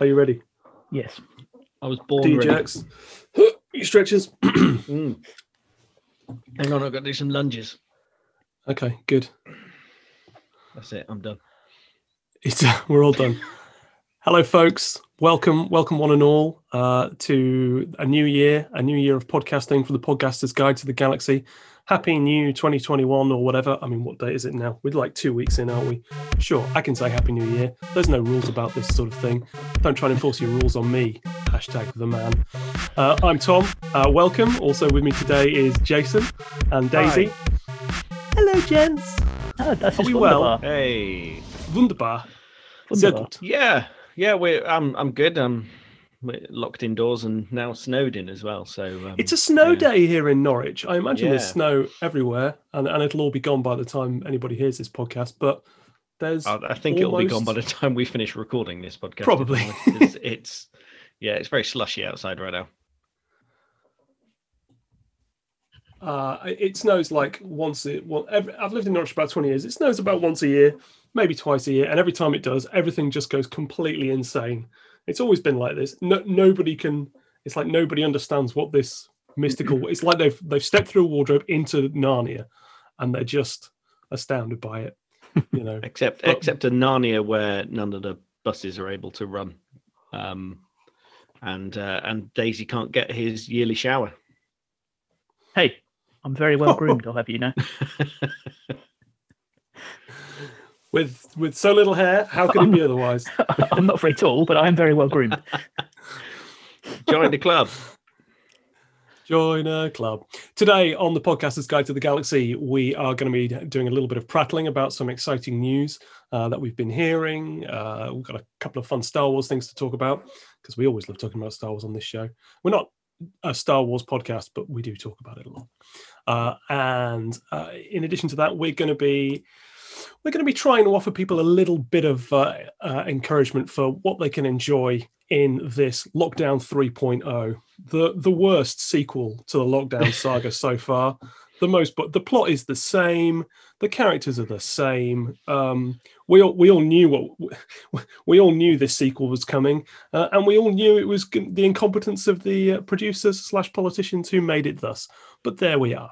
Are you ready? Yes. I was born Do your ready. jerks. Your stretches. Mm. Hang on, I've got to do some lunges. okay, good. That's it. I'm done. It's, we're all done. Hello, folks. Welcome, welcome, one and all, uh, to a new year, a new year of podcasting for the Podcaster's Guide to the Galaxy. Happy New 2021 or whatever. I mean, what date is it now? We're like two weeks in, aren't we? Sure, I can say Happy New Year. There's no rules about this sort of thing. Don't try and enforce your rules on me. Hashtag the man. Uh, I'm Tom. Uh, welcome. Also with me today is Jason and Daisy. Hello, gents. Oh, that's Are just we well? Hey. Wunderbar. Sehr Wunderbar. gut. Yeah. Yeah. We're. I'm. I'm good. I'm we're locked indoors and now snowed in as well. So um, It's a snow yeah. day here in Norwich. I imagine there's snow everywhere, and, and it'll all be gone by the time anybody hears this podcast. But there's I I think it'll be gone by the time we finish recording this podcast. Probably. It's, it's yeah. It's very slushy outside right now. uh, it snows like once. It, well, every, I've lived in Norwich about 20 years. It snows about once a year, maybe twice a year, and every time it does, everything just goes completely insane. It's always been like this. No, nobody can. It's like nobody understands what this mystical. It's like they've they've stepped through a wardrobe into Narnia, and they're just astounded by it. You know. Except But- except a Narnia where none of the buses are able to run, um, and uh, and Daisy can't get his yearly shower. Hey, I'm very well groomed, I'll have you know. with with so little hair, how could it be otherwise? I'm not very tall, but I am very well groomed. Join the club. Join a club. Today on the Podcaster's Guide to the Galaxy, we are going to be doing a little bit of prattling about some exciting news uh, that we've been hearing. Uh, we've got a couple of fun Star Wars things to talk about because we always love talking about Star Wars on this show. We're not a Star Wars podcast, but we do talk about it a lot. Uh, and uh, in addition to that, we're going to be we're going to be trying to offer people a little bit of uh, uh, encouragement for what they can enjoy in this Lockdown 3.0, the the worst sequel to the Lockdown saga so far. The most, but the plot is the same. The characters are the same. Um, we all we all knew what we all knew this sequel was coming, uh, and we all knew it was the incompetence of the uh, producers slash politicians who made it thus. But there we are.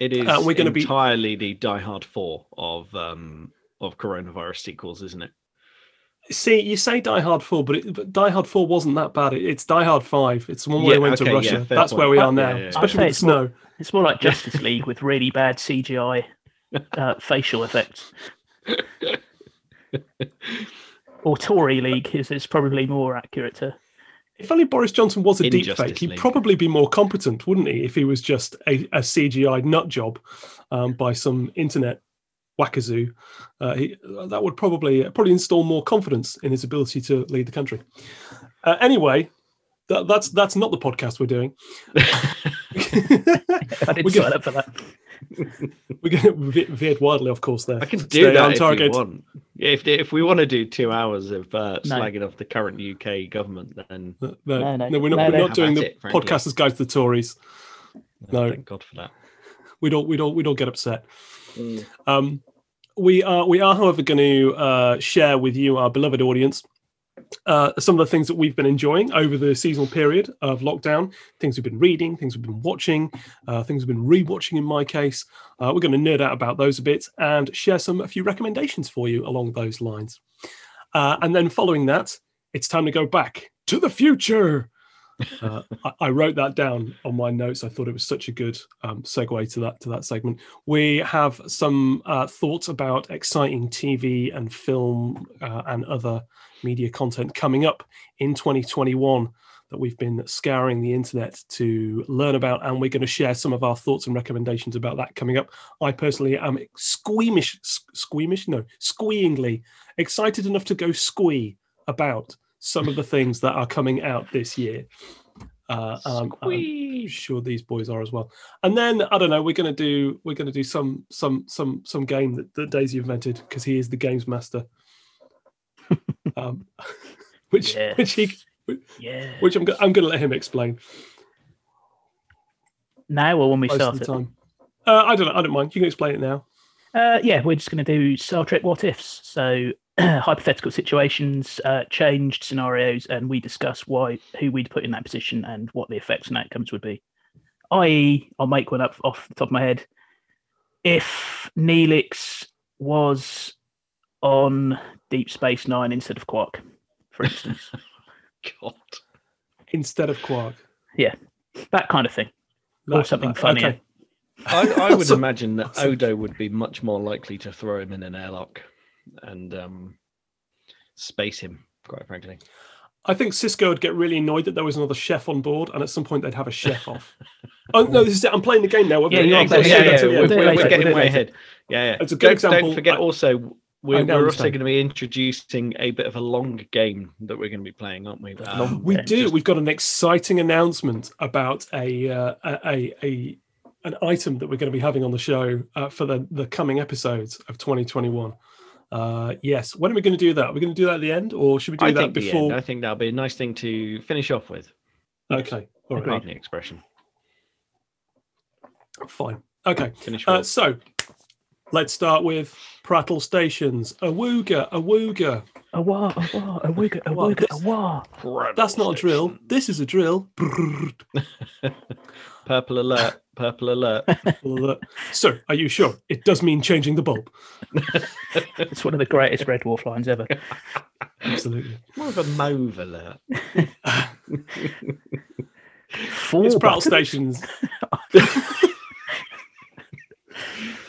It is Uh, we're gonna be- entirely the Die Hard Four of um of coronavirus sequels, isn't it? See, you say Die Hard 4, but, it, but Die Hard 4 wasn't that bad. It, it's Die Hard 5. It's the one where Yeah, they went okay, to Russia. fair That's point. where we are now, yeah, yeah. especially with say it's more- snow. It's more like Justice League with really bad CGI uh, facial effects. Or Tory League is, is probably more accurate to. If only Boris Johnson was a In deep Justice fake, he'd League. probably be more competent, wouldn't he? If he was just a, a CGI nut job um, by some internet wackazoo, uh, he, that would probably probably install more confidence in his ability to lead the country. Uh, anyway, that, that's that's not the podcast we're doing. I didn't sign up for that. We're going to ve- veered widely off course there. I can Stay do that on if target. you want. Yeah, if if we want to do two hours of uh, No. slagging off the current UK government, then No, no, No, no. no, we're not, No, we're no. not doing the at it, frankly. podcasters guide to the Tories. No. thank God for that. We don't, we don't, we don't get upset. Um, we are we are, however, going to uh, share with you, our beloved audience, uh, some of the things that we've been enjoying over the seasonal period of lockdown. Things we've been reading, things we've been watching, uh, things we've been rewatching. In my case, uh, we're going to nerd out about those a bit and share some a few recommendations for you along those lines. Uh, and then following that, it's time to go back to the future. Uh, I, I wrote that down on my notes. I thought it was such a good um, segue to that to that segment. We have some uh, thoughts about exciting TV and film uh, and other media content coming up in 2021 that we've been scouring the internet to learn about, and we're going to share some of our thoughts and recommendations about that coming up. I personally am squeamish, squeamish, no, squeeingly excited enough to go squee about some of the things that are coming out this year. Uh, um, I'm sure these boys are as well. And then I don't know. We're gonna do we're gonna do some some some some game that, that Daisy invented because he is the games master. um, which Yes. which he Yeah. which I'm I'm gonna let him explain Now or when we most start it? time. Uh, I don't know. I don't mind. You can explain it now. Uh, yeah, we're just going to do Star Trek What Ifs. So hypothetical situations, uh, changed scenarios, and we discuss why who we'd put in that position and what the effects and outcomes would be. I.e., I'll make one up off the top of my head. If Neelix was on Deep Space Nine instead of Quark, for instance, God. Instead of Quark. Yeah, that kind of thing, or something like- funnier. okay. I, I would So- imagine that Odo would be much more likely to throw him in an airlock and um, space him, quite frankly. I think Sisko would get really annoyed that there was another chef on board, and at some point they'd have a chef off. Oh no, this is it. I'm playing the game now. Yeah, We're- yeah, exactly. Yeah, yeah, We're, end. do it we're- we're getting way ahead. Yeah, yeah. It's a good Don't- example. Don't forget I- also, we're, we're also going to be introducing a bit of a long game that we're going to be playing, aren't we? Um, We do. just- We've got an exciting announcement about a uh, a, a a an item that we're going to be having on the show uh, for the the coming episodes of 2021. Uh, yes. When are we going to do that? We're we going to do that at the end, or should we do I that think the end. before? I think that'll be a nice thing to finish off with. Okay. All right. The expression. Fine. Okay. Finish Uh, so let's start with Prattle Stations. Awooga, awooga. A wah, a wah, a wigga, a Well, wigga, this- a wah. That's not a drill. This is a drill. Purple alert. Purple alert. Sir, are you sure? It does mean changing the bulb. It's one of the greatest Red Dwarf lines ever. Absolutely. More of a mauve alert. Four It's Prattle buttons. Stations.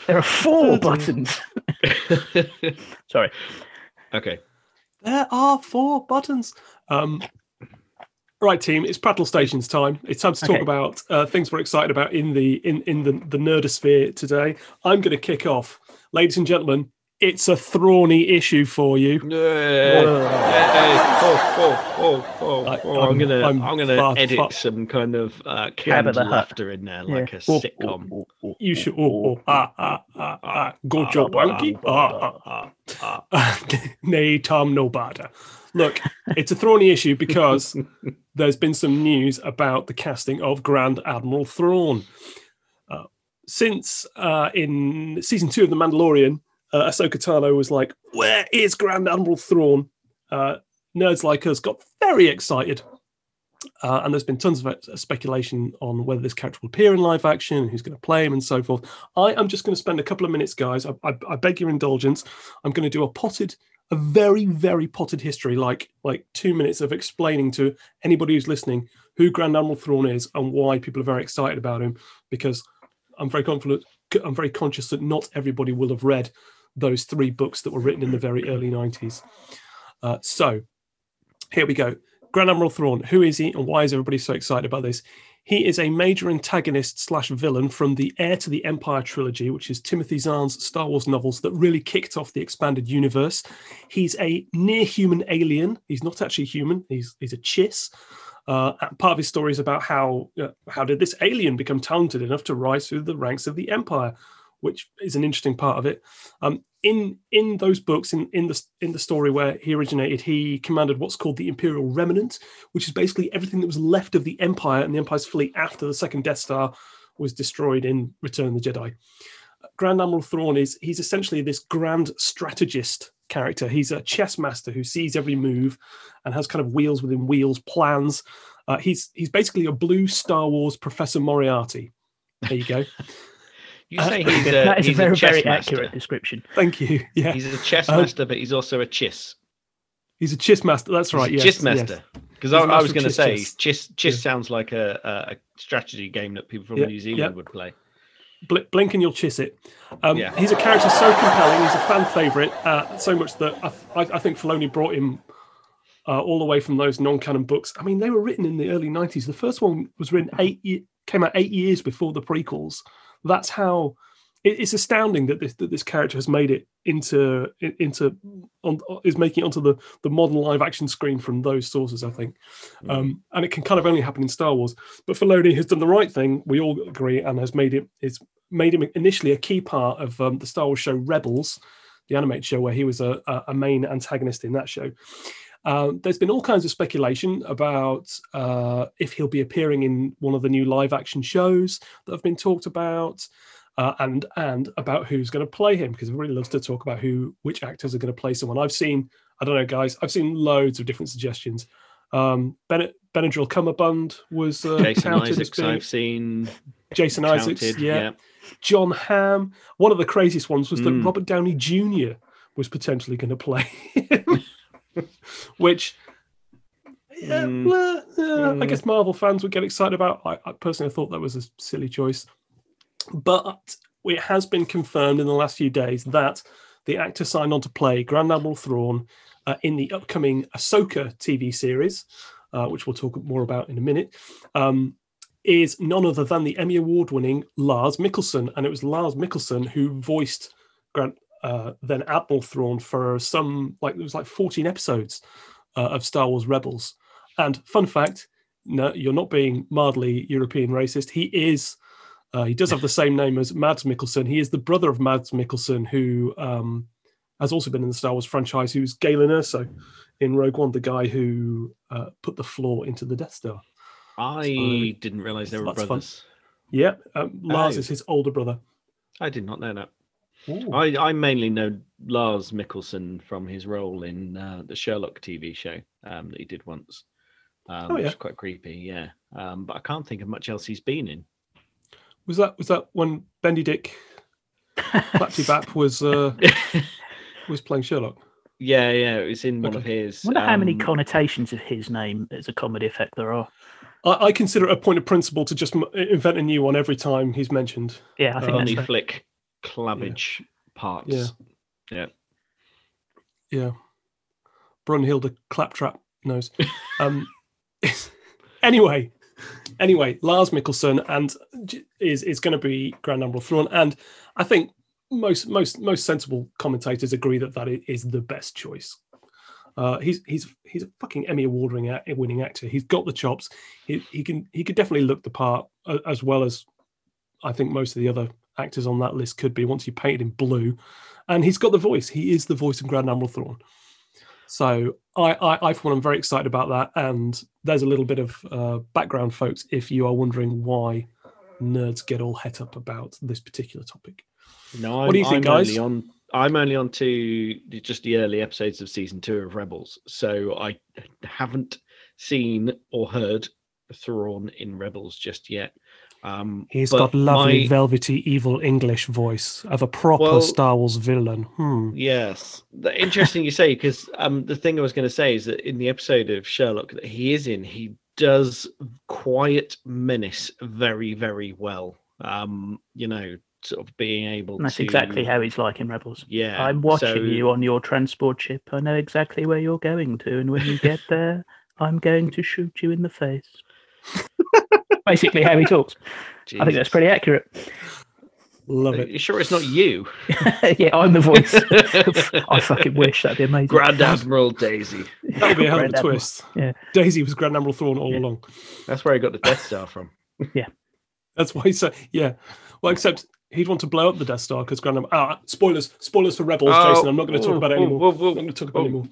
There are four buttons. Sorry. okay. There are four buttons. Um, right, team. It's Prattle Stations time. It's time to talk Okay. about uh, things we're excited about in the in in the the nerdosphere today. I'm going to kick off, ladies and gentlemen. It's a thrawny issue for you. Hey, oh, oh, oh, oh, I- oh, I'm I'm- gonna, I'm I'm, gonna far- edit far- some kind of uh, canned the laughter in there, like Yeah. a Oh, sitcom. oh, oh, oh, You should. oh, Oh, ah, ah, ah, ah. Go Joe Bunky. Ah, ah, Ah, ah. nay, Tom, no bother. Look, it's a thorny issue because there's been some news about the casting of Grand Admiral Thrawn. Uh, since uh, in season two of The Mandalorian, uh, Ahsoka Tano was like, "Where is Grand Admiral Thrawn?" Uh, nerds like us got very excited, uh, and there's been tons of uh, speculation on whether this character will appear in live action, who's going to play him, and so forth. I am just going to spend a couple of minutes, guys. I, I, I beg your indulgence. I'm going to do a potted, a very, very potted history, like like two minutes of explaining to anybody who's listening who Grand Admiral Thrawn is and why people are very excited about him. Because I'm very confident, I'm very conscious that not everybody will have read those three books that were written in the very early 90s. Uh, so here we go. Grand Admiral Thrawn. Who is he, and why is everybody so excited about this? He is a major antagonist slash villain from the Heir to the Empire trilogy, which is Timothy Zahn's Star Wars novels that really kicked off the expanded universe. He's a near human alien. He's not actually human. He's he's a chiss. Uh, part of his story is about how uh, how did this alien become talented enough to rise through the ranks of the Empire, which is an interesting part of it. Um, in in those books, in in the in the story where he originated, he commanded what's called the Imperial Remnant, which is basically everything that was left of the Empire and the Empire's fleet after the second Death Star was destroyed in Return of the Jedi. Grand Admiral Thrawn is he's essentially this grand strategist character. He's a chess master who sees every move and has kind of wheels within wheels plans. Uh, he's he's basically a blue Star Wars Professor Moriarty. There you go. You Uh, say he's a, that is a he's very, chess very master. accurate description. Thank you. Yeah, He's a chess Um, master, but he's also a chiss. he's a chiss master. That's He's right. a Yes, chiss master. Because He's I, a I master was going to say, chiss. chiss, chiss Yeah. sounds like a, a, a strategy game that people from Yeah, New Zealand yeah. would play. Blink and you'll chiss it. Um, Yeah. He's a character so compelling. He's a fan favorite, uh, so much that I, I, I think Filoni brought him uh, all the way from those non-canon books. I mean, they were written in the early '90s. The first one was written eight, ye- came out eight years before the prequels. That's how. It, it's astounding that this that this character has made it into into on, is making it onto the the modern live action screen from those sources. I think, um, and it can kind of only happen in Star Wars. But Filoni has done the right thing. We all agree, and has made it. It's made him initially a key part of um, the Star Wars show Rebels, the animated show, where he was a, a main antagonist in that show. Um, there's been all kinds of speculation about uh, if he'll be appearing in one of the new live action shows that have been talked about. uh, and and about who's going to play him because everybody loves to talk about who which actors are going to play someone. I've seen I don't know guys, I've seen loads of different suggestions. Um, Bennett Benadryl Cumberbund was uh, Jason Isaacs, being- I've seen. Jason Isaacs, counted, yeah. Jon Hamm. One of the craziest ones was that Mm. Robert Downey Jr. was potentially going to play him, which, yeah, Mm. well, I Mm. guess Marvel fans would get excited about. I, I personally thought that was a silly choice, but it has been confirmed in the last few days that the actor signed on to play Grand Admiral Thrawn uh, in the upcoming Ahsoka TV series, uh, which we'll talk more about in a minute. Um, is none other than the Emmy Award winning Lars Mikkelsen. And it was Lars Mikkelsen who voiced Grant, uh, then Admiral Thrawn for some, like, it was like 14 episodes uh, of Star Wars Rebels. And fun fact no, you're not being mildly European racist. He is, uh, he does have the same name as Mads Mikkelsen. He is the brother of Mads Mikkelsen, who um, has also been in the Star Wars franchise, who's Galen Erso in Rogue One, the guy who uh, put the flaw into the Death Star. I So, didn't realize they were that's fun. brothers. Yeah, um, Lars Oh. is his older brother. I did not know that. Ooh. I, I mainly know Lars Mikkelsen from his role in uh, the Sherlock TV show um, that he did once. Um, Oh, which is quite creepy, yeah. Um, but I can't think of much else he's been in. Was that was that when Bendy Dick Clapty Bap was uh, was playing Sherlock? yeah, yeah, it was in one of Okay. his. wonder how many um, connotations of his name as a comedy effect there are. I, I consider it a point of principle to just m- invent a new one every time he's mentioned. Yeah, I think Um, funny that's fair. flick clabbage parts. Yeah. Yeah, Yeah. Brunhilde Claptrap knows. Um, anyway, anyway, Lars Mikkelsen and is is going to be Grand Admiral Thrawn, and I think most most most sensible commentators agree that that is the best choice. Uh, he's he's he's a fucking Emmy award winning actor. He's got the chops. He he can he could definitely look the part as well as I think most of the other actors on that list could be once you painted him blue, and he's got the voice. He is the voice of Grand Admiral Thrawn. So I, I, I for one, am very excited about that. And there's a little bit of uh, background, folks, if you are wondering why nerds get all het up about this particular topic. No, I'm, What do you think, I'm guys? Only on, I'm only on to just the early episodes of season two of Rebels, so I haven't seen or heard Thrawn in Rebels just yet. Um, He's but got lovely, my- velvety, evil English voice of a proper Well- Star Wars villain. Hmm. Yes, The- interesting you say because um, the thing I was going to say is that in the episode of Sherlock that he is in, he does quiet menace very, very well. Um, you know, sort of being able. And that's to, exactly how he's like in Rebels. Yeah, I'm watching so- you on your transport ship. I know exactly where you're going to, and when you get there, I'm going to shoot you in the face. Basically, how he talks. I think that's pretty accurate. Love Are it. you sure it's not you, yeah, I'm the voice. I fucking wish that'd be amazing. Grand Admiral Daisy? That would be a hell of a Admiral. twist. Yeah. Daisy was Grand Admiral Thrawn all Yeah. along. That's where I got the Death Star from. Yeah. That's why he said, yeah. Well, except he'd want to blow up the Death Star because Grand Admiral. Ah, spoilers, spoilers for Rebels, Oh, Jason. I'm not going to talk about it whoa, anymore. whoa, I'm not going to talk about it anymore.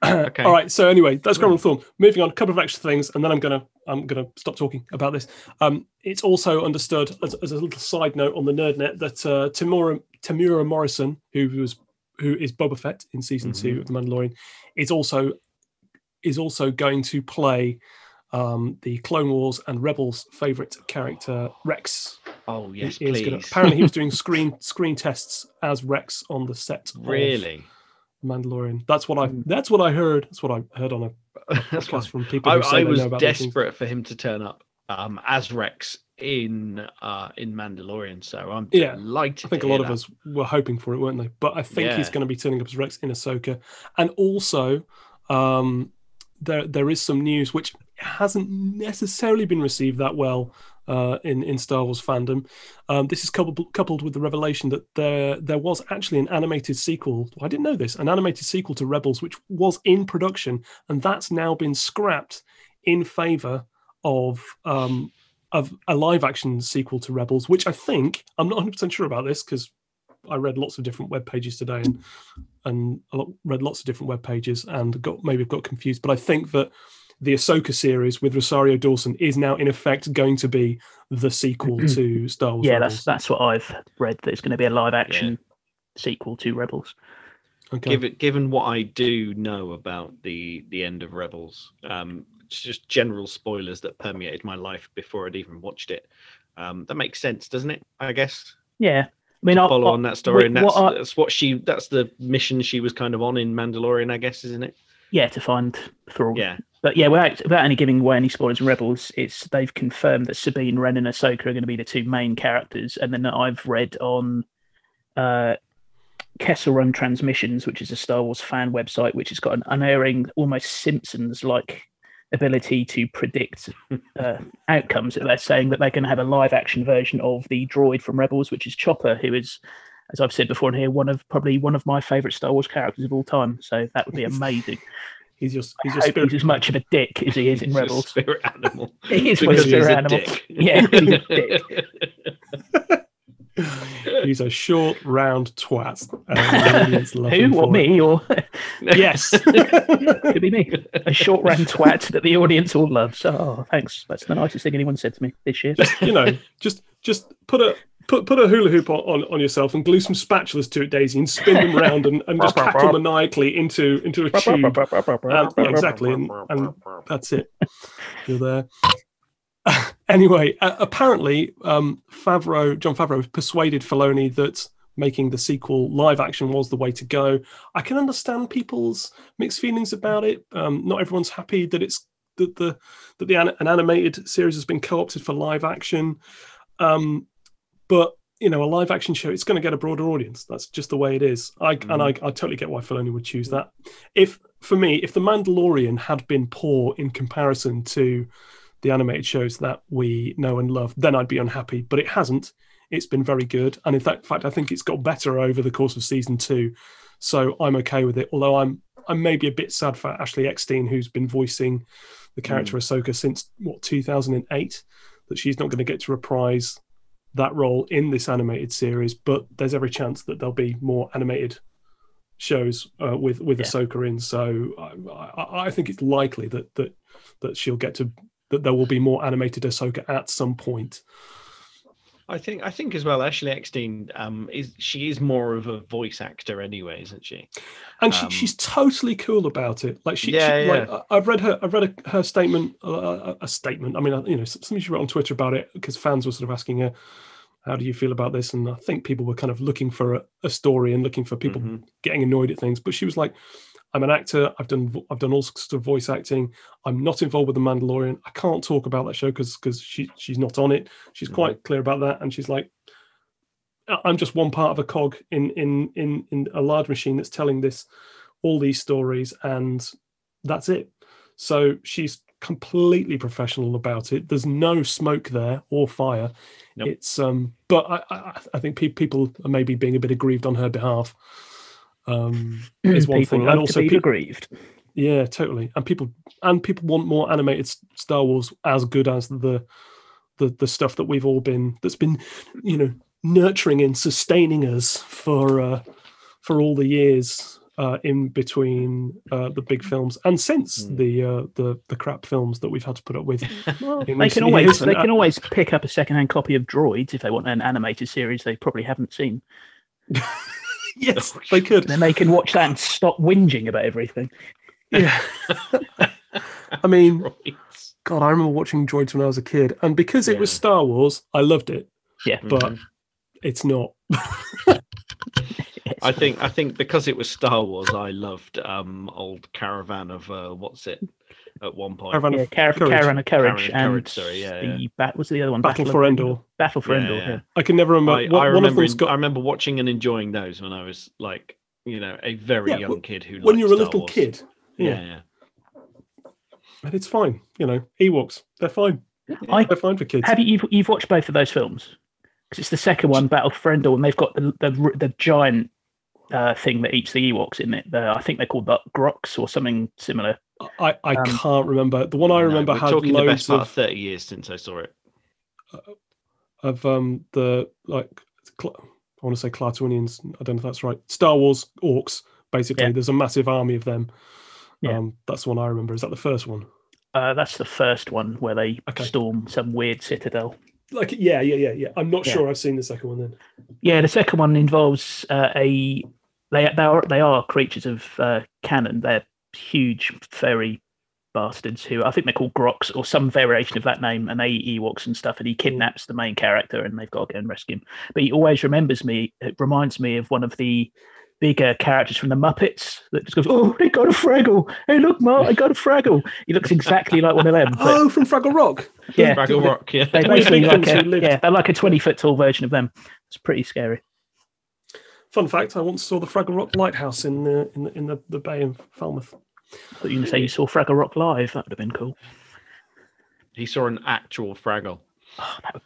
Okay. All right. So anyway, that's Admiral Thrawn. Moving on, a couple of extra things, and then I'm gonna I'm gonna stop talking about this. Um, it's also understood as, as a little side note on the NerdNet that uh, Temuera Temuera Morrison, who was who is Boba Fett in season two Mhm. of The Mandalorian, is also is also going to play um, the Clone Wars and Rebels favorite character Rex. Oh yes, please. gonna- apparently, he was doing screen screen tests as Rex on the set. of really? Mandalorian. That's what I. Mm. That's what I heard. That's what I heard on a That's podcast from people I, I was desperate for him to turn up um, as Rex in uh, in Mandalorian, so I'm Yeah, delighted. I think a lot hear of us were hoping for it, weren't they? But I think he's going to be turning up as Rex in Ahsoka, and also um, there there is some news which hasn't necessarily been received that well uh, in in Star Wars fandom. Um, this is coupled coupled with the revelation that there there was actually an animated sequel. I didn't know this, an animated sequel to Rebels, which was in production, and that's now been scrapped in favor of um, of a live action sequel to Rebels, which I think I'm not 100 percent sure about this because I read lots of different web pages today and and read lots of different web pages and got maybe got confused. But I think that the Ahsoka series with Rosario Dawson is now in effect going to be the sequel to Star Wars. yeah, Rebels. that's that's what I've read. That it's going to be a live action sequel to Rebels. okay. Given given what I do know about the the end of Rebels, um, it's just general spoilers that permeated my life before I'd even watched it. Um, that makes sense, doesn't it? I guess Yeah, I mean, to I, follow I- on that story, and what I- that's what she that's the mission she was kind of on in Mandalorian, I guess, isn't it? Yeah, to find Thrawn. Yeah, But yeah, without, without any giving away any spoilers in Rebels, it's they've confirmed that Sabine Wren, and Ahsoka are going to be the two main characters, and then I've read on uh, Kessel Run Transmissions, which is a Star Wars fan website, which has got an unerring, almost Simpsons-like ability to predict uh, outcomes. They're saying that they're going to have a live-action version of the droid from Rebels, which is Chopper, who is. As I've said before in here, one of probably one of my favourite Star Wars characters of all time. So that would be amazing. He's just he's just he's as much of a dick as he is in He's Rebels. spirit animal. He is my Because spirit a animal. dick. Yeah, he's a dick. He's a short, round twat. and the audience love Who? What me? Or. Yes. could be me. A short round twat that the audience all loves. Oh, thanks. That's the nicest thing anyone said to me this year. you know, just just put a put put a hula hoop on, on, yourself and glue some spatulas to it, Daisy, and spin them round and, and just cackle maniacally into into a tube. Um, yeah, exactly, and, and that's it. You're there. anyway, uh, apparently, um, Favreau, Jon Favreau, persuaded Filoni that making the sequel live action was the way to go. I can understand people's mixed feelings about it. Um, not everyone's happy that it's that the that the an, an animated series has been co-opted for live action. Um, but you know, a live action show, it's going to get a broader audience. That's just the way it is. I and mm-hmm. I, I totally get why Filoni would choose that. If for me, if the Mandalorian had been poor in comparison to the animated shows that we know and love, then I'd be unhappy. But it hasn't. It's been very good, and in fact, fact, I think it's got better over the course of season two. So I'm okay with it. Although I'm I'm maybe a bit sad for Ashley Eckstein, who's been voicing the character mm. Ahsoka since what 2008, that she's not going to get to reprise that role in this animated series. But there's every chance that there'll be more animated shows uh, with with Yeah. Ahsoka in. So I, I, I think it's likely that that that she'll get to that there will be more animated Ahsoka at some point. I think I think as well. Ashley Eckstein um, is she is more of a voice actor anyway, isn't she? and she, Um, she's totally cool about it. Like she, Yeah, she yeah. like I've read her, I've read a, her statement, uh, a statement. I mean, you know, something she wrote on Twitter about it because fans were sort of asking her, "How do you feel about this?" And I think people were kind of looking for a, a story and looking for people Mhm. getting annoyed at things. But she was like, "I'm an actor. I've done, I've done all sorts of voice acting. I'm not involved with the Mandalorian. I can't talk about that show because because she she's not on it. She's quite clear about that, and she's like." "I- I'm just one part of a cog in in in in a large machine that's telling this all these stories and that's it so she's completely professional about it there's no smoke there or fire Nope. it's um but i i, I think pe- people are maybe being a bit aggrieved on her behalf um is one People thing and also people aggrieved. yeah totally and people and people want more animated star wars as good as the the the stuff that we've all been that's been you know nurturing and sustaining us for uh for all the years uh, in between uh, the big films and since Hmm. the uh, the the crap films that we've had to put up with. Well, they can always years, they can uh, always pick up a second-hand copy of Droids if they want an animated series they probably haven't seen. yes, they could. Then they can watch that and stop whinging about everything. Yeah. I mean, Right. God, I remember watching Droids when I was a kid, and because it was Star Wars, I loved it. Yeah. But Mhm. it's not. I think I think because it was Star Wars, I loved um old Caravan of uh, what's it at one point. Caravan yeah, of Car- Courage. Caravan of Courage, Caravan of and Courage, sorry, yeah, the yeah. Bat, what's the other one? Battle of for Endor. Battle for Yeah, Endor. yeah. Yeah. I can never remember. I, one, I one remember of them's I remember watching and enjoying those when I was like you know a very Yeah, young w- kid who when liked you're a Star little Wars. kid. Yeah, Yeah, yeah. and it's fine. You know, Ewoks, they're fine. I They're fine for kids. have you you've, you've watched both of those films because it's the second one, Battle for Endor, and they've got the the, the giant uh, thing that eats the Ewoks in it. The, I think they're called the Grox or something similar. I, I Um, can't remember. The one I No, remember we're had talking the best loads part of of, thirty years since I saw it. of um the like cl- I want to say Klatooinians. I don't know if that's right. Star Wars orcs. Basically, Yeah. there's a massive army of them. Yeah. Um, that's the one I remember. Is that the first one? Uh, that's the first one where they Okay. storm some weird citadel. Like, yeah, yeah, yeah, yeah. I'm not Yeah. sure I've seen the second one then. Yeah, the second one involves uh, a they they are they are creatures of uh, canon. They're huge fairy bastards who I think they're called Grox or some variation of that name, and they eat Ewoks and stuff. And he kidnaps the main character, and they've got to go and rescue him. But he always remembers me. It reminds me of one of the bigger characters from the Muppets that just goes, "Oh, they got a Fraggle! Hey, look, Mark, I got a Fraggle." He looks exactly like one of them. But Oh, from Fraggle Rock. yeah, Fraggle Rock, yeah. they're basically like a, yeah, they're like a twenty foot tall version of them. It's pretty scary. Fun fact: I once saw the Fraggle Rock lighthouse in the in the, in the, the bay in Falmouth. I thought you were going to say you saw Fraggle Rock live. That would have been cool. He saw an actual Fraggle Oh, that would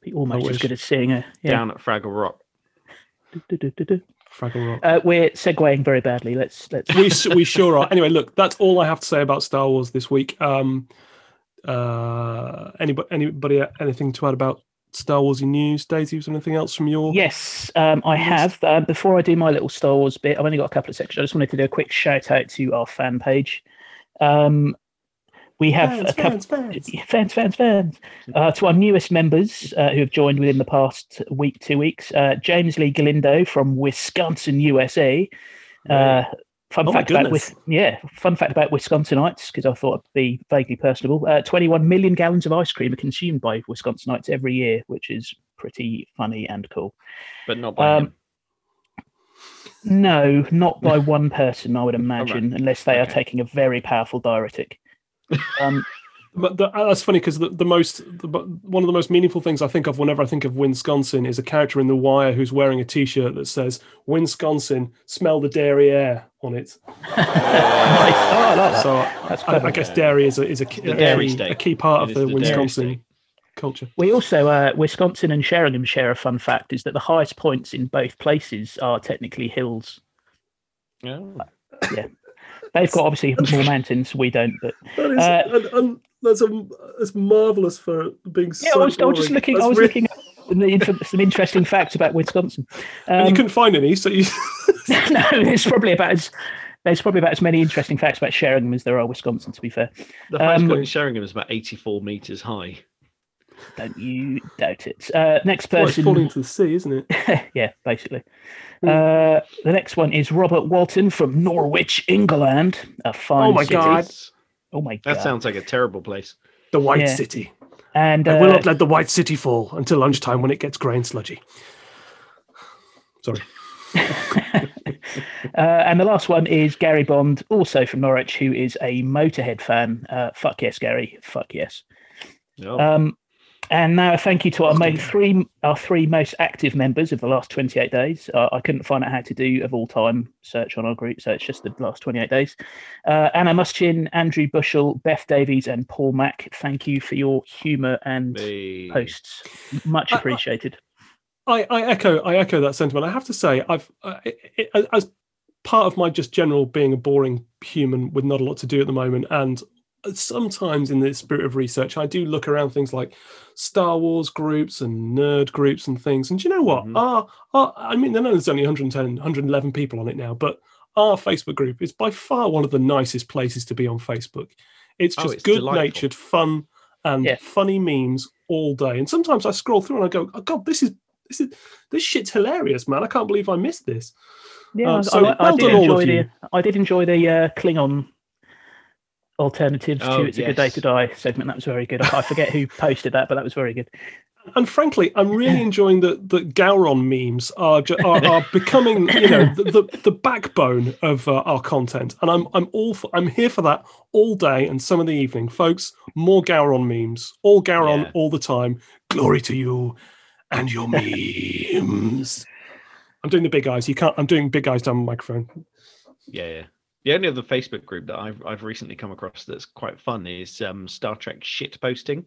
be almost as good as seeing a yeah. down at Fraggle Rock. Du-du-du-du-du. Fraggle Rock. Uh, we're segueing very badly. Let's let's. we we sure are. Anyway, look, that's all I have to say about Star Wars this week. Um, uh, anybody anybody anything to add about Star Warsy news? Daisy, was there anything else from your? Yes, um, I have. Uh, before I do my little Star Wars bit, I've only got a couple of sections. I just wanted to do a quick shout out to our fan page. Um, we have Fans, a couple. fans, fans. Fans, fans, fans. Uh, to our newest members uh, who have joined within the past week, two weeks, uh, James Lee Galindo from Wisconsin, USA. Uh, fun Oh fact about. Wis- yeah, fun fact about Wisconsinites because I thought it'd be vaguely personable. Uh, 21 million gallons of ice cream are consumed by Wisconsinites every year, which is pretty funny and cool. But not by Um. No, not by one person, I would imagine, unless they are taking a very powerful diuretic. Um, that's funny because the, the most the, one of the most meaningful things I think of whenever I think of Wisconsin is a character in The Wire who's wearing a T-shirt that says "Wisconsin, smell the dairy air" on it. Oh, I like that. So That's I. I guess dairy is a, is a, key- a dairy key, state. a key part It of the, the Wisconsin culture. We also, uh, Wisconsin and Sheringham share a fun fact is that the highest points in both places are technically hills. Oh. They've got obviously more mountains, we don't. But That is, Uh, and, and that's a that's marvelous for being yeah, so I was, I was just looking. That's I was really- looking at some, interesting facts about Wisconsin. and you Um, couldn't find any, so you. no, there's probably about as there's probably about as many interesting facts about Sheringham as there are Wisconsin. To be fair, The highest Um, point in Sheringham is about 84 meters high. Don't you doubt it. Uh, next Well, it's person, falling into the sea, isn't it? yeah, basically. Hmm. Uh, the next one is Robert Walton from Norwich, England. A fine Oh my city. God. Oh my That god! sounds like a terrible place. The White Yeah. City. and I will uh, not let the White City fall until lunchtime when it gets grey and sludgy. Sorry. uh, and the last one is Gary Bond, also from Norwich, who is a Motorhead fan. Uh, fuck yes, Gary. Fuck yes. Oh, Um, and now a thank you to our Fucking mo- three our three most active members of the last 28 days. Uh, I couldn't find out how to do of all time search on our group, so it's just the last 28 days. Uh, Anna Muschin, Andrew Bushell, Beth Davies, and Paul Mack. Thank you for your humour and the- posts. Much I- I- appreciated. I, I echo I echo that sentiment. I have to say, I've uh, it, it, as part of my just general being a boring human with not a lot to do at the moment, and sometimes in the spirit of research, I do look around things like Star Wars groups and nerd groups and things. And you know what? Mhm. Our, our, I mean, I know there's only 110, 111 people on it now, but our Facebook group is by far one of the nicest places to be on Facebook. It's Oh, just it's good delightful. natured, fun, and Yeah. funny memes all day. And sometimes I scroll through and I go, oh, God, this is this is this shit's hilarious, man. I can't believe I missed this. Yeah, I- so I, I well did enjoy the. I did enjoy the uh, Klingon alternatives Oh, to "It's a Good Day to Die" segment. That was very good. I, I forget who posted that, but that was very good. And frankly, I'm really enjoying that the Gowron memes are, ju- are are becoming, you know, the the, the backbone of uh, our content. And I'm I'm all for, I'm here for that all day and some of the evening, folks. More Gowron memes, all Gowron Yeah. all the time. Glory to you and your memes. I'm doing the big eyes. You can't. I'm doing big eyes down the microphone. Yeah, yeah. The only other Facebook group that I've I've recently come across that's quite fun is um, Star Trek shit posting,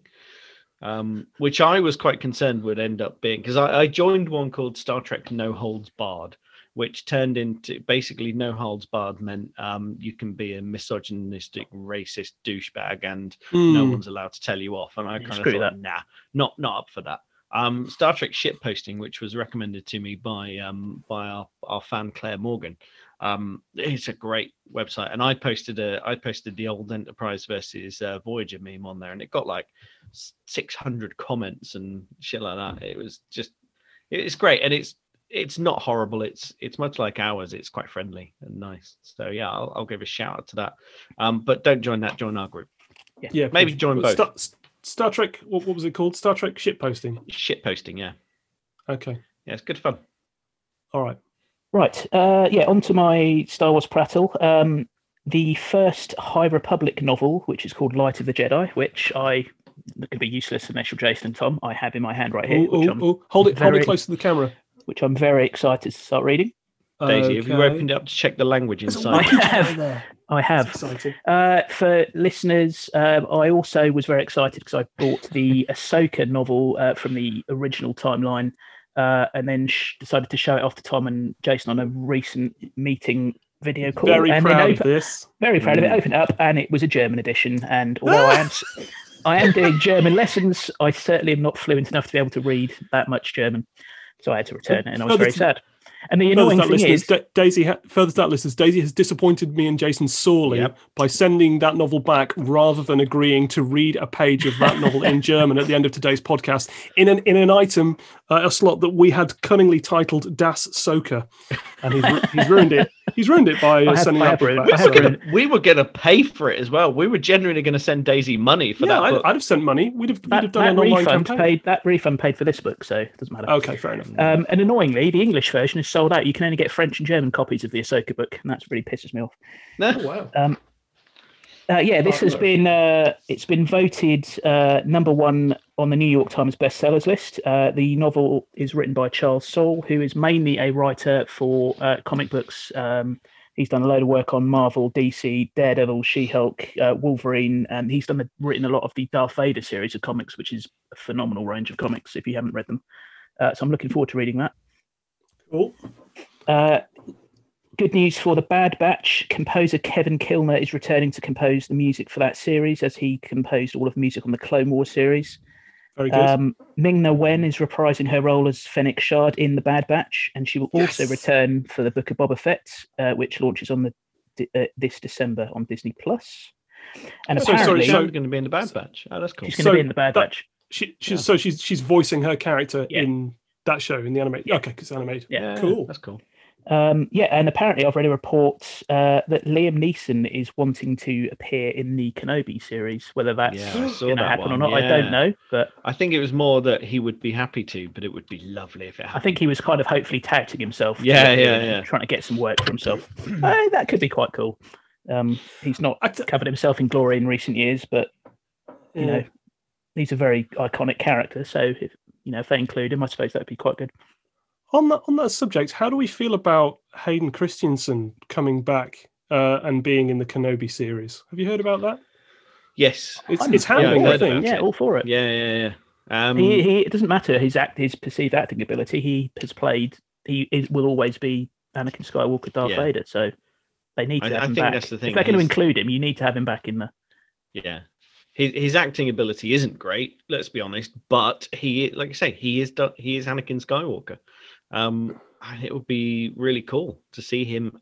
um, which I was quite concerned would end up being because I, I joined one called Star Trek No Holds Barred, which turned into basically No Holds Barred meant um, you can be a misogynistic, racist douchebag and no Hmm. one's allowed to tell you off. And I kind of thought, that. nah, not not up for that. Um, Star Trek shit posting, which was recommended to me by um, by our, our fan Claire Morgan, Um, it's a great website, and I posted a I posted the old Enterprise versus uh, Voyager meme on there, and it got like 600 comments and shit like that. It was just it's great, and it's it's not horrible. It's it's much like ours. It's quite friendly and nice. So yeah, I'll, I'll give a shout out to that. Um, but don't join that. Join our group. Yeah, yeah maybe join both. Star, Star Trek. What, what was it called? Star Trek shit posting. Shit posting. Yeah. Okay. Yeah, it's good fun. All right. Right. Uh, yeah. On to my Star Wars prattle. Um, the first High Republic novel, which is called Light of the Jedi, which I could be useless initial Jason and Tom. I have in my hand right here. Ooh, ooh, ooh. Hold it, very, hold it close to the camera. Which I'm very excited to start reading. Daisy, okay. have you opened it up to check the language inside? I have. I have. Uh, for listeners, uh, I also was very excited because I bought the Ahsoka novel uh, from the original timeline, uh, and then sh- decided to show it off to Tom and Jason on a recent meeting video call. Very and proud of this. Very proud mm. of it. Mm. Opened up, and it was a German edition. And although I am, I am doing German lessons, I certainly am not fluent enough to be able to read that much German. So I had to return it, and I was very sad. And the annoying thing is, Daisy. Ha- further to that, listeners, Daisy has disappointed me and Jason sorely yep. by sending that novel back rather than agreeing to read a page of that novel in German at the end of today's podcast in an in an item uh, a slot that we had cunningly titled Das Soka, and he's, he's ruined it. He's ruined it by uh, sending that book back. We were going to pay for it as well. We were genuinely going to send Daisy money for yeah, that. I'd, I'd, have sent money. We'd have, that, we'd have done an online campaign. Paid, that refund paid for this book, so it doesn't matter. Okay, fair enough. Um, and annoyingly, the English version is sold out. You can only get French and German copies of the Ahsoka book, and that really pisses me off. oh, wow. Um, uh, yeah, this has been uh, it's been voted uh, number one on the New York Times bestsellers list. Uh, the novel is written by Charles Soule, who is mainly a writer for uh, comic books. Um, he's done a load of work on Marvel, DC, Daredevil, She-Hulk, uh, Wolverine, and he's done written a lot of the Darth Vader series of comics, which is a phenomenal range of comics. If you haven't read them, so I'm looking forward to reading that. Cool. Good news for the Bad Batch. Composer Kevin Kiner is returning to compose the music for that series, as he composed all of the music on the Clone Wars series. Very good. Um, Ming Na Wen is reprising her role as Fennec Shand in the Bad Batch, and she will yes. also return for the Book of Boba Fett, uh, which launches on the uh, this December on Disney Plus. And so, apparently, sorry, she's going to be in the Bad Batch. Oh, that's cool. She's going so to be in the Bad that, Batch. She, she's, yeah. So she's she's voicing her character yeah. in that show in the animated. Yeah. Okay, because animated. Yeah, cool. That's cool. Um, yeah, and apparently I've read a report uh, that Liam Neeson is wanting to appear in the Kenobi series. Whether that's yeah, going to happen one. or not, yeah. I don't know. But I think it was more that he would be happy to, but it would be lovely if it happened. I think he was kind of hopefully touting himself. Yeah, yeah, yeah. Trying to get some work for himself. uh, that could be quite cool. Um, he's not covered himself in glory in recent years, but you yeah. know, he's a very iconic character. So if you know if they include him, I suppose that would be quite good on that on that subject, how do we feel about Hayden Christensen coming back uh, and being in the Kenobi series? Have you heard about that? Yes, it's, it's happening. Yeah, I think. Yeah, all for it. Yeah, yeah, yeah. Um, he, he, it doesn't matter his act, his perceived acting ability. He has played. He is, will always be Anakin Skywalker, Darth yeah. Vader. So they need to have I, him think back. That's the thing. If they're going to include him, you need to have him back in the. Yeah, his, his acting ability isn't great. Let's be honest, but he, like I say, he is he is Anakin Skywalker. Um, and it would be really cool to see him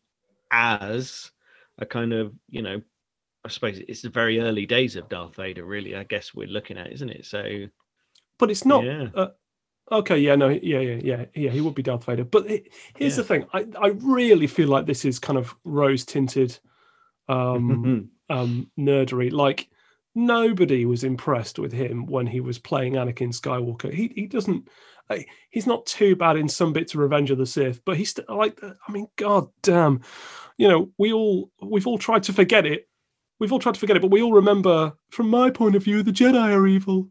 as a kind of, you know, I suppose it's the very early days of Darth Vader, really. I guess we're looking at, isn't it? So, but it's not. Yeah. Uh, okay, yeah, no, yeah, yeah, yeah, yeah. He would be Darth Vader, but it, here's yeah. the thing: I, I really feel like this is kind of rose tinted, um, um, nerdery. Like nobody was impressed with him when he was playing Anakin Skywalker. He he doesn't uh, he's not too bad in some bits of Revenge of the Sith, but he's st- like, uh, I mean, god damn, you know, we all we've all tried to forget it. We've all tried to forget it, but we all remember, from my point of view, the Jedi are evil.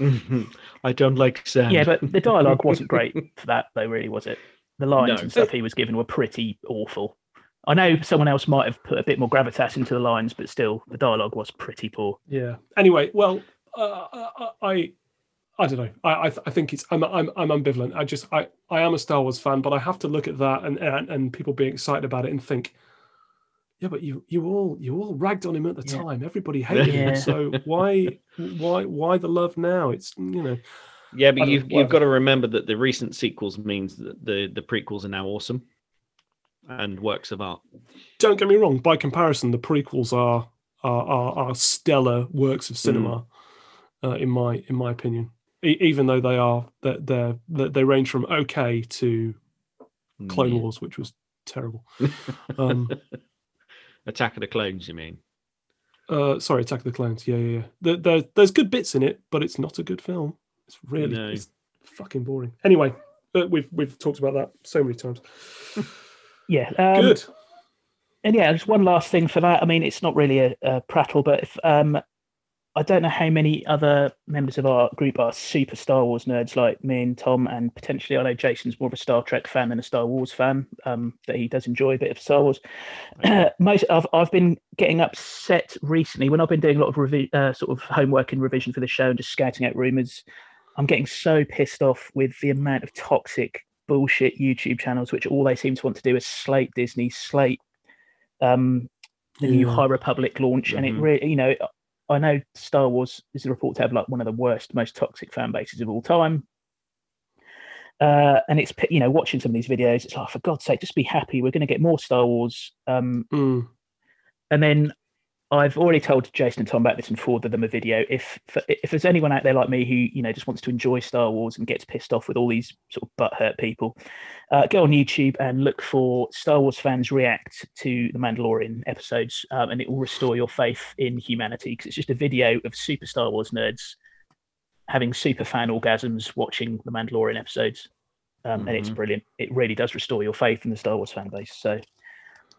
I don't like sand. Yeah, but the dialogue wasn't great for that, though. Really, was it? The lines no. and stuff he was given were pretty awful. I know someone else might have put a bit more gravitas into the lines, but still, the dialogue was pretty poor. Yeah. Anyway, well, uh, I I don't know. I I, I, think it's I'm, I'm I'm ambivalent. I just I I am a Star Wars fan, but I have to look at that and and, and people being excited about it and think, yeah, but you you all you all ragged on him at the yeah. time. Everybody hated yeah. him. So why why why the love now? It's you know. Yeah, but you've you've got to remember that the recent sequels means that the the prequels are now awesome. And works of art. Don't get me wrong. By comparison, the prequels are are are, are stellar works of cinema, uh, in my in my opinion. E- even though they are they're, they they range from okay to Clone Mm. Wars, which was terrible. Um, Attack of the Clones, you mean? uh, sorry, Attack of the Clones. Yeah, yeah, yeah. There, there, there's good bits in it, but it's not a good film. It's really No. it's fucking boring. Anyway, uh, we've we've talked about that so many times. Yeah. Um, good. And yeah, just one last thing for that. I mean, it's not really a, a prattle, but if, um, I don't know how many other members of our group are super Star Wars nerds like me and Tom, and potentially I know Jason's more of a Star Trek fan than a Star Wars fan. Um, that he does enjoy a bit of Star Wars. Most I've I've been getting upset recently when I've been doing a lot of revi- uh, sort of homework and revision for the show and just scouting out rumors. I'm getting so pissed off with the amount of toxic bullshit YouTube channels, which all they seem to want to do is slate Disney, slate um, the new Yeah. High Republic launch, and it Mhm. really, you know, I know Star Wars is reported to have like one of the worst, most toxic fan bases of all time. Uh, and it's you know watching some of these videos, it's like for God's sake, just be happy. We're going to get more Star Wars. Um, Mm. and then I've already told Jason and Tom about this and forwarded them a video. If if there's anyone out there like me who you know just wants to enjoy Star Wars and gets pissed off with all these sort of butthurt people, uh, go on YouTube and look for Star Wars fans react to the Mandalorian episodes, um, and it will restore your faith in humanity because it's just a video of super Star Wars nerds having super fan orgasms watching the Mandalorian episodes, um, and it's Mhm. brilliant. It really does restore your faith in the Star Wars fan base. So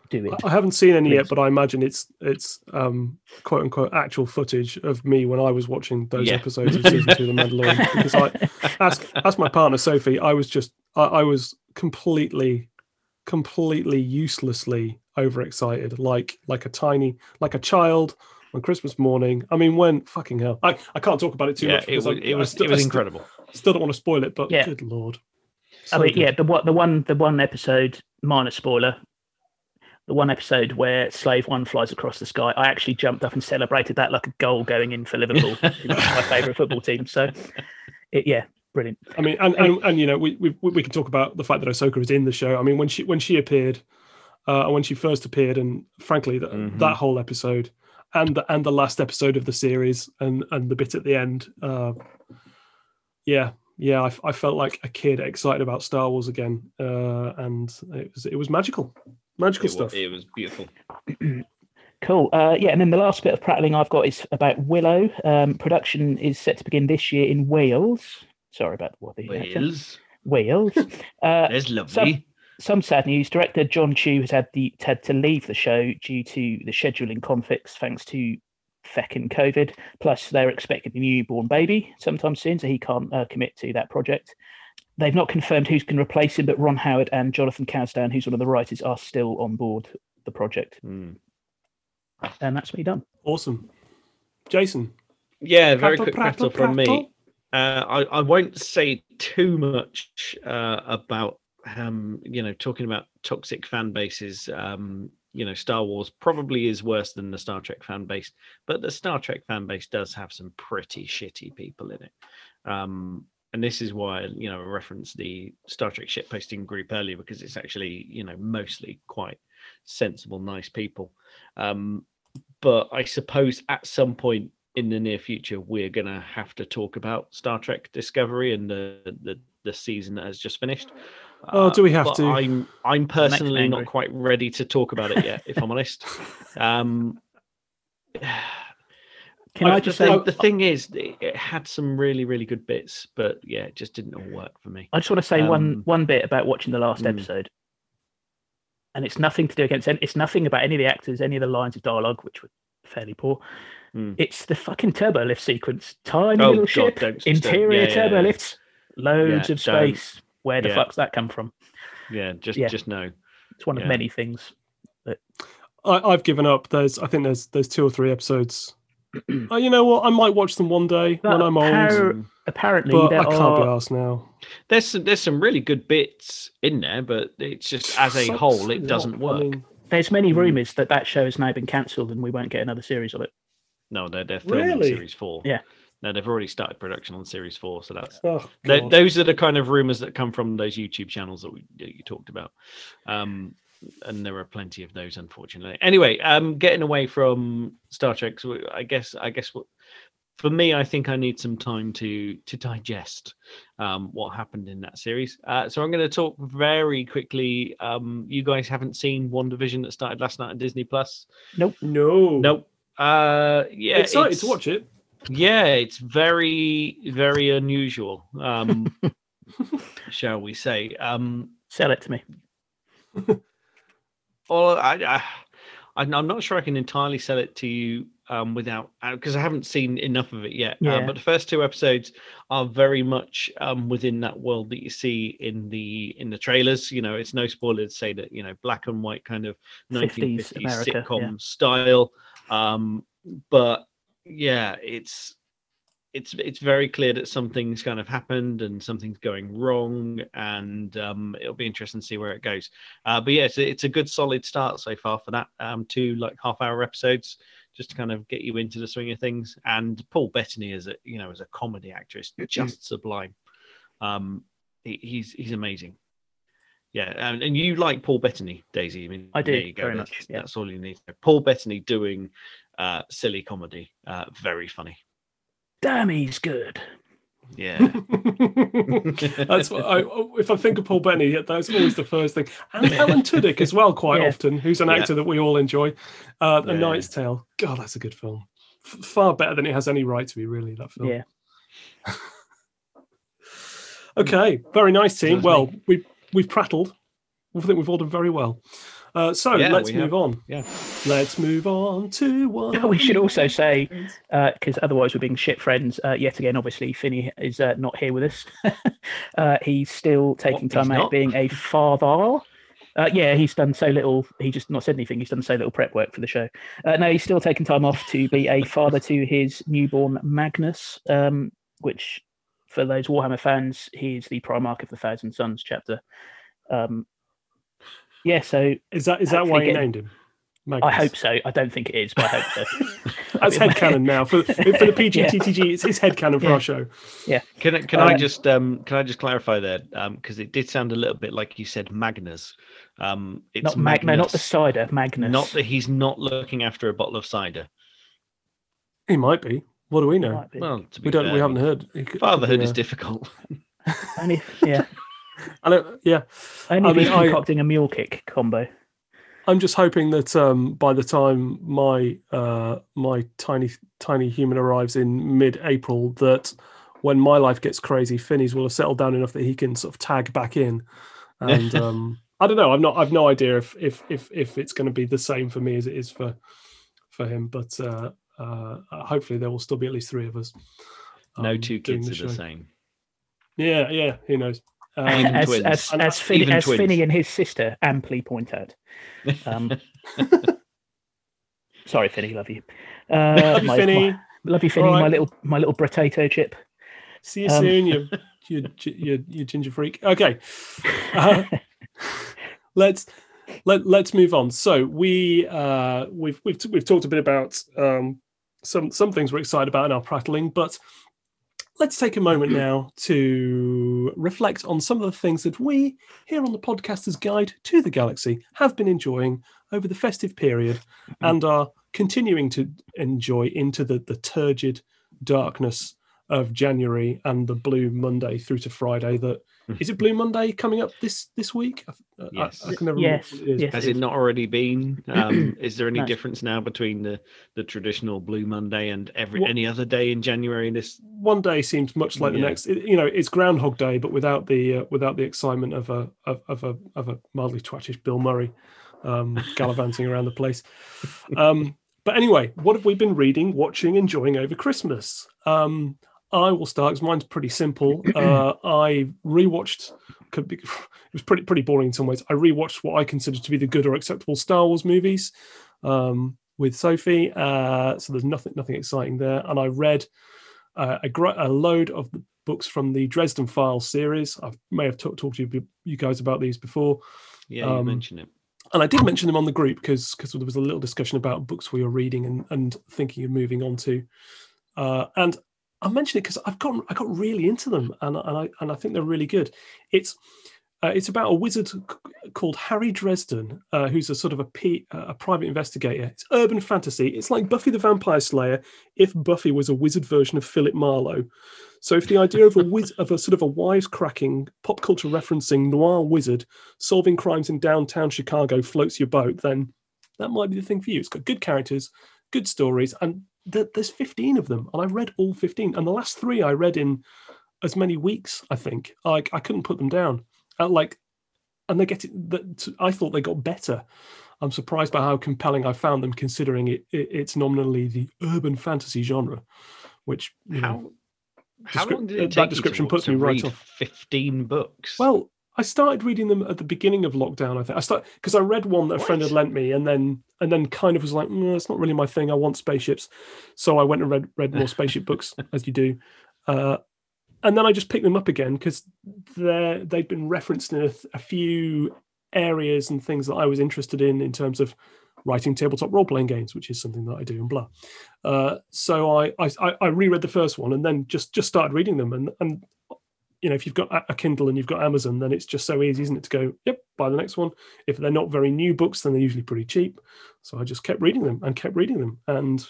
do it. I haven't seen any yet, but I imagine it's it's um, quote unquote actual footage of me when I was watching those Yeah. episodes of season two of The Mandalorian. Because I, as as my partner Sophie, I was just I, I was completely, completely uselessly overexcited, like like a tiny like a child on Christmas morning. I mean, when fucking hell, I, I can't talk about it too yeah, much. it was I- it was still- it was incredible. Still don't want to spoil it, but Yeah. good lord. I mean, good. yeah, the one, the one, the one episode, minor spoiler, the one episode where Slave One flies across the sky. I actually jumped up and celebrated that like a goal going in for Liverpool, my favourite football team. So, it, yeah, brilliant. I mean, and, and, and you know, we, we we can talk about the fact that Ahsoka is in the show. I mean, when she when she appeared, uh, when she first appeared, and frankly, that Mhm. that whole episode, and the and the last episode of the series, and and the bit at the end, uh, yeah, yeah, I, I felt like a kid excited about Star Wars again, uh, and it was it was magical, magical It was, stuff. it was beautiful. Cool. Uh, yeah, and then the last bit of prattling I've got is about Willow. Um, production is set to begin this year in Wales. Sorry about what the accent. Wales, Wales. Uh, there's lovely. some sad news. Director Jon Chu has had the had to leave the show due to the scheduling conflicts, thanks to feckin' COVID. Plus, they're expecting a newborn baby sometime soon, so he can't uh, commit to that project. They've not confirmed who's going to replace him, but Ron Howard and Jonathan Kasdan, who's one of the writers, are still on board the project, Mm. and that's me done. Awesome, Jason. Yeah, very Prattle, quick prattle, prattle from me. Uh, I, I won't say too much uh, about um, you know talking about toxic fan bases. Um, you know, Star Wars probably is worse than the Star Trek fan base, but the Star Trek fan base does have some pretty shitty people in it. Um, and this is why you know I referenced the Star Trek ship posting group earlier because it's actually you know mostly quite sensible, nice people. Um, but I suppose at some point in the near future we're going to have to talk about Star Trek Discovery and the the, the season that has just finished. Oh, do we have but to? I'm I'm personally not quite ready to talk about it yet, if I'm honest. Um, Can I I, just thing, say? the thing is, it, it had some really really good bits, but yeah, it just didn't all work for me. I just want to say one Um, one bit about watching the last mm. episode, and it's nothing to do against. It, it's nothing about any of the actors, any of the lines of dialogue, which were fairly poor. Mm. It's the fucking turbo lift sequence. Tiny Oh, little God, ship, don't interior yeah, yeah, turbo yeah. lifts, loads Yeah, of don't. space. Where the Yeah. fuck's that come from? Yeah, just Yeah. just no. It's one of many things. I, I've given up. There's I think there's there's two or three episodes. Oh, you know what? I might watch them one day when I'm old. Mm. Apparently, but there I can't are be asked now. There's some there's some really good bits in there, but it's just as a Sucks whole, it doesn't I work. mean, there's many Mm. rumours that that show has now been cancelled and we won't get another series of it. No, they're they're filming Really? series four. Yeah. No, they've already started production on series four, so that's oh, those are the kind of rumors that come from those YouTube channels that, we, that you talked about. Um, and there are plenty of those, unfortunately. Anyway, um, getting away from Star Trek, so I guess I guess what for me, I think I need some time to to digest um, what happened in that series. Uh, so I'm going to talk very quickly. Um, you guys haven't seen WandaVision that started last night on Disney Plus? Nope. No. Nope. Uh, yeah, Excited it's- to watch it. Yeah, it's very very unusual. Um, shall we say? Um, Sell it to me. Well, I, I, I'm I'm not sure I can entirely sell it to you um, without because I haven't seen enough of it yet. Uh, Yeah. but the first two episodes are very much um, within that world that you see in the in the trailers. You know, it's no spoiler to say that you know black and white kind of 50s 1950s America, sitcom yeah. style. Um, but yeah, it's it's it's very clear that something's kind of happened and something's going wrong, and um, it'll be interesting to see where it goes. Uh, but yeah, it's a, it's a good solid start so far for that. Um, two like half hour episodes just to kind of get you into the swing of things. And Paul Bettany as a you know as a comedy actress, just sublime. Um, he, he's he's amazing. Yeah, and, and you like Paul Bettany, Daisy? I mean, I do, there you go. very that's, much, yeah. that's all you need. Paul Bettany doing uh, silly comedy, uh, very funny. Damn, he's good. Yeah, That's what I, if I think of Paul Bettany, that's always the first thing. And Alan Tudyk as well, quite Yeah. often, who's an Yeah. actor that we all enjoy. Uh, A Yeah. Knight's Tale. God, that's a good film. F- far better than it has any right to be, really. That film. Yeah. Okay, very nice team. Well, we we've prattled. I think we've all done very well. Uh, so Yeah, let's move have. on. Yeah. Let's move on to one. we should also say, because otherwise we're being shit friends. Uh, yet again, obviously, Finny is uh, not here with us. uh, he's still taking he's time out not? being a father. Uh, yeah, he's done so little. He just not said anything. He's done so little prep work for the show. Uh, no, he's still taking time off to be a father to his newborn Magnus, um, which, for those Warhammer fans, he is the Primarch of the Thousand Sons chapter. Um, yeah, so Is that is that why you get- named him? I hope so. I don't think it is, but I hope so. That's I mean- headcanon now. For, for the PGTTG, it's, it's headcanon for Yeah. our show. Yeah. Can I, can I Um, just um can I just clarify there because it did sound a little bit like you said Magners. Um, it's not Mag- no, not the Magners, cider, Magnus. Not that he's not looking after a bottle of cider. He might be. What do we know? Well, to be We don't. fair, We haven't heard. He could- could Fatherhood be, is uh, difficult. Only, yeah, I don't, yeah, only I if he's mean, I- concocting a mule kick combo. I'm just hoping that um, by the time my uh, my tiny tiny human arrives in mid-April, that when my life gets crazy, Finny's will have settled down enough that he can sort of tag back in. And um, I don't know. I'm not. I've no idea if if if if it's going to be the same for me as it is for for him. But uh, uh, hopefully there will still be at least three of us. no um, two kids the are the show. same. Yeah, yeah. Who knows? Um, as, twins. as And- as, Finny, as. Finny and his sister amply point out. Um, sorry, Finny, love you. Uh, love you, my- Finny. my- love you, Finny, All my little my little potato chip. See you Um, soon, you, you, you, you ginger freak. Okay, uh, let's let let's move on. So we uh, we've we've we've talked a bit about um, some some things we're excited about in our prattling, but let's take a moment mm-hmm. now to reflect on some of the things that we here on the Podcasters Guide to the Galaxy have been enjoying over the festive period mm-hmm. and are continuing to enjoy into the the turgid darkness of January and the Blue Monday through to Friday. That is it. Blue Monday coming up this this week. I, I- Yes. I, can never Yes, remember what it is. yes. Has it not already been? Um, is there any No. difference now between the, the traditional Blue Monday and every What- any other day in January? This One day seems much like the next. It- you know, it's Groundhog Day, but without the uh, without the excitement of a of, of a of a mildly twattish Bill Murray um, gallivanting around the place. Um, but anyway, what have we been reading, watching, enjoying over Christmas? Um, I will start because mine's pretty simple. Uh, I rewatched. Could be, it was pretty pretty boring in some ways. I rewatched what I consider to be the good or acceptable Star Wars movies um, with Sophie. Uh, so there's nothing nothing exciting there. And I read uh, a, gr- a load of the books from the Dresden Files series. I may have talked talked to you, you guys about these before yeah, you Um, mentioned it. and I did mention them on the group because because there was a little discussion about books we were reading and, and thinking of moving on to. Uh, and I mentioned it because I've got I got really into them and and I and I think they're really good. It's uh, it's about a wizard c- called Harry Dresden, uh, who's a sort of a private investigator. It's urban fantasy. It's like Buffy the Vampire Slayer if Buffy was a wizard version of Philip Marlowe. So if the idea of a wiz- of a sort of a wisecracking, pop culture referencing noir wizard solving crimes in downtown Chicago floats your boat, then that might be the thing for you. It's got good characters, good stories, and th- there's 15 of them, and I read all 15. And the last three I read in as many weeks. I think Like I couldn't put them down. Uh, like, and they get it. That I thought they got better. I'm surprised by how compelling I found them, considering it, it it's nominally the urban fantasy genre, which you How know, how descri- long did it that take you description to, puts to me right off. Fifteen books. Well, I started reading them at the beginning of lockdown. I think I started because I read one that a friend had lent me, and then and then kind of was like, mm, it's not really my thing. I want spaceships, so I went and read read more spaceship books as you do, uh, and then I just picked them up again because they they'd been referenced in a, a few areas and things that I was interested in in terms of writing tabletop role playing games, which is something that I do and blah. Uh, so I, I I I reread the first one and then just just started reading them and and you know if you've got a- Kindle and you've got Amazon, then it's just so easy, isn't it, to go yep buy the next one. If they're not very new books, then they're usually pretty cheap. So I just kept reading them and kept reading them and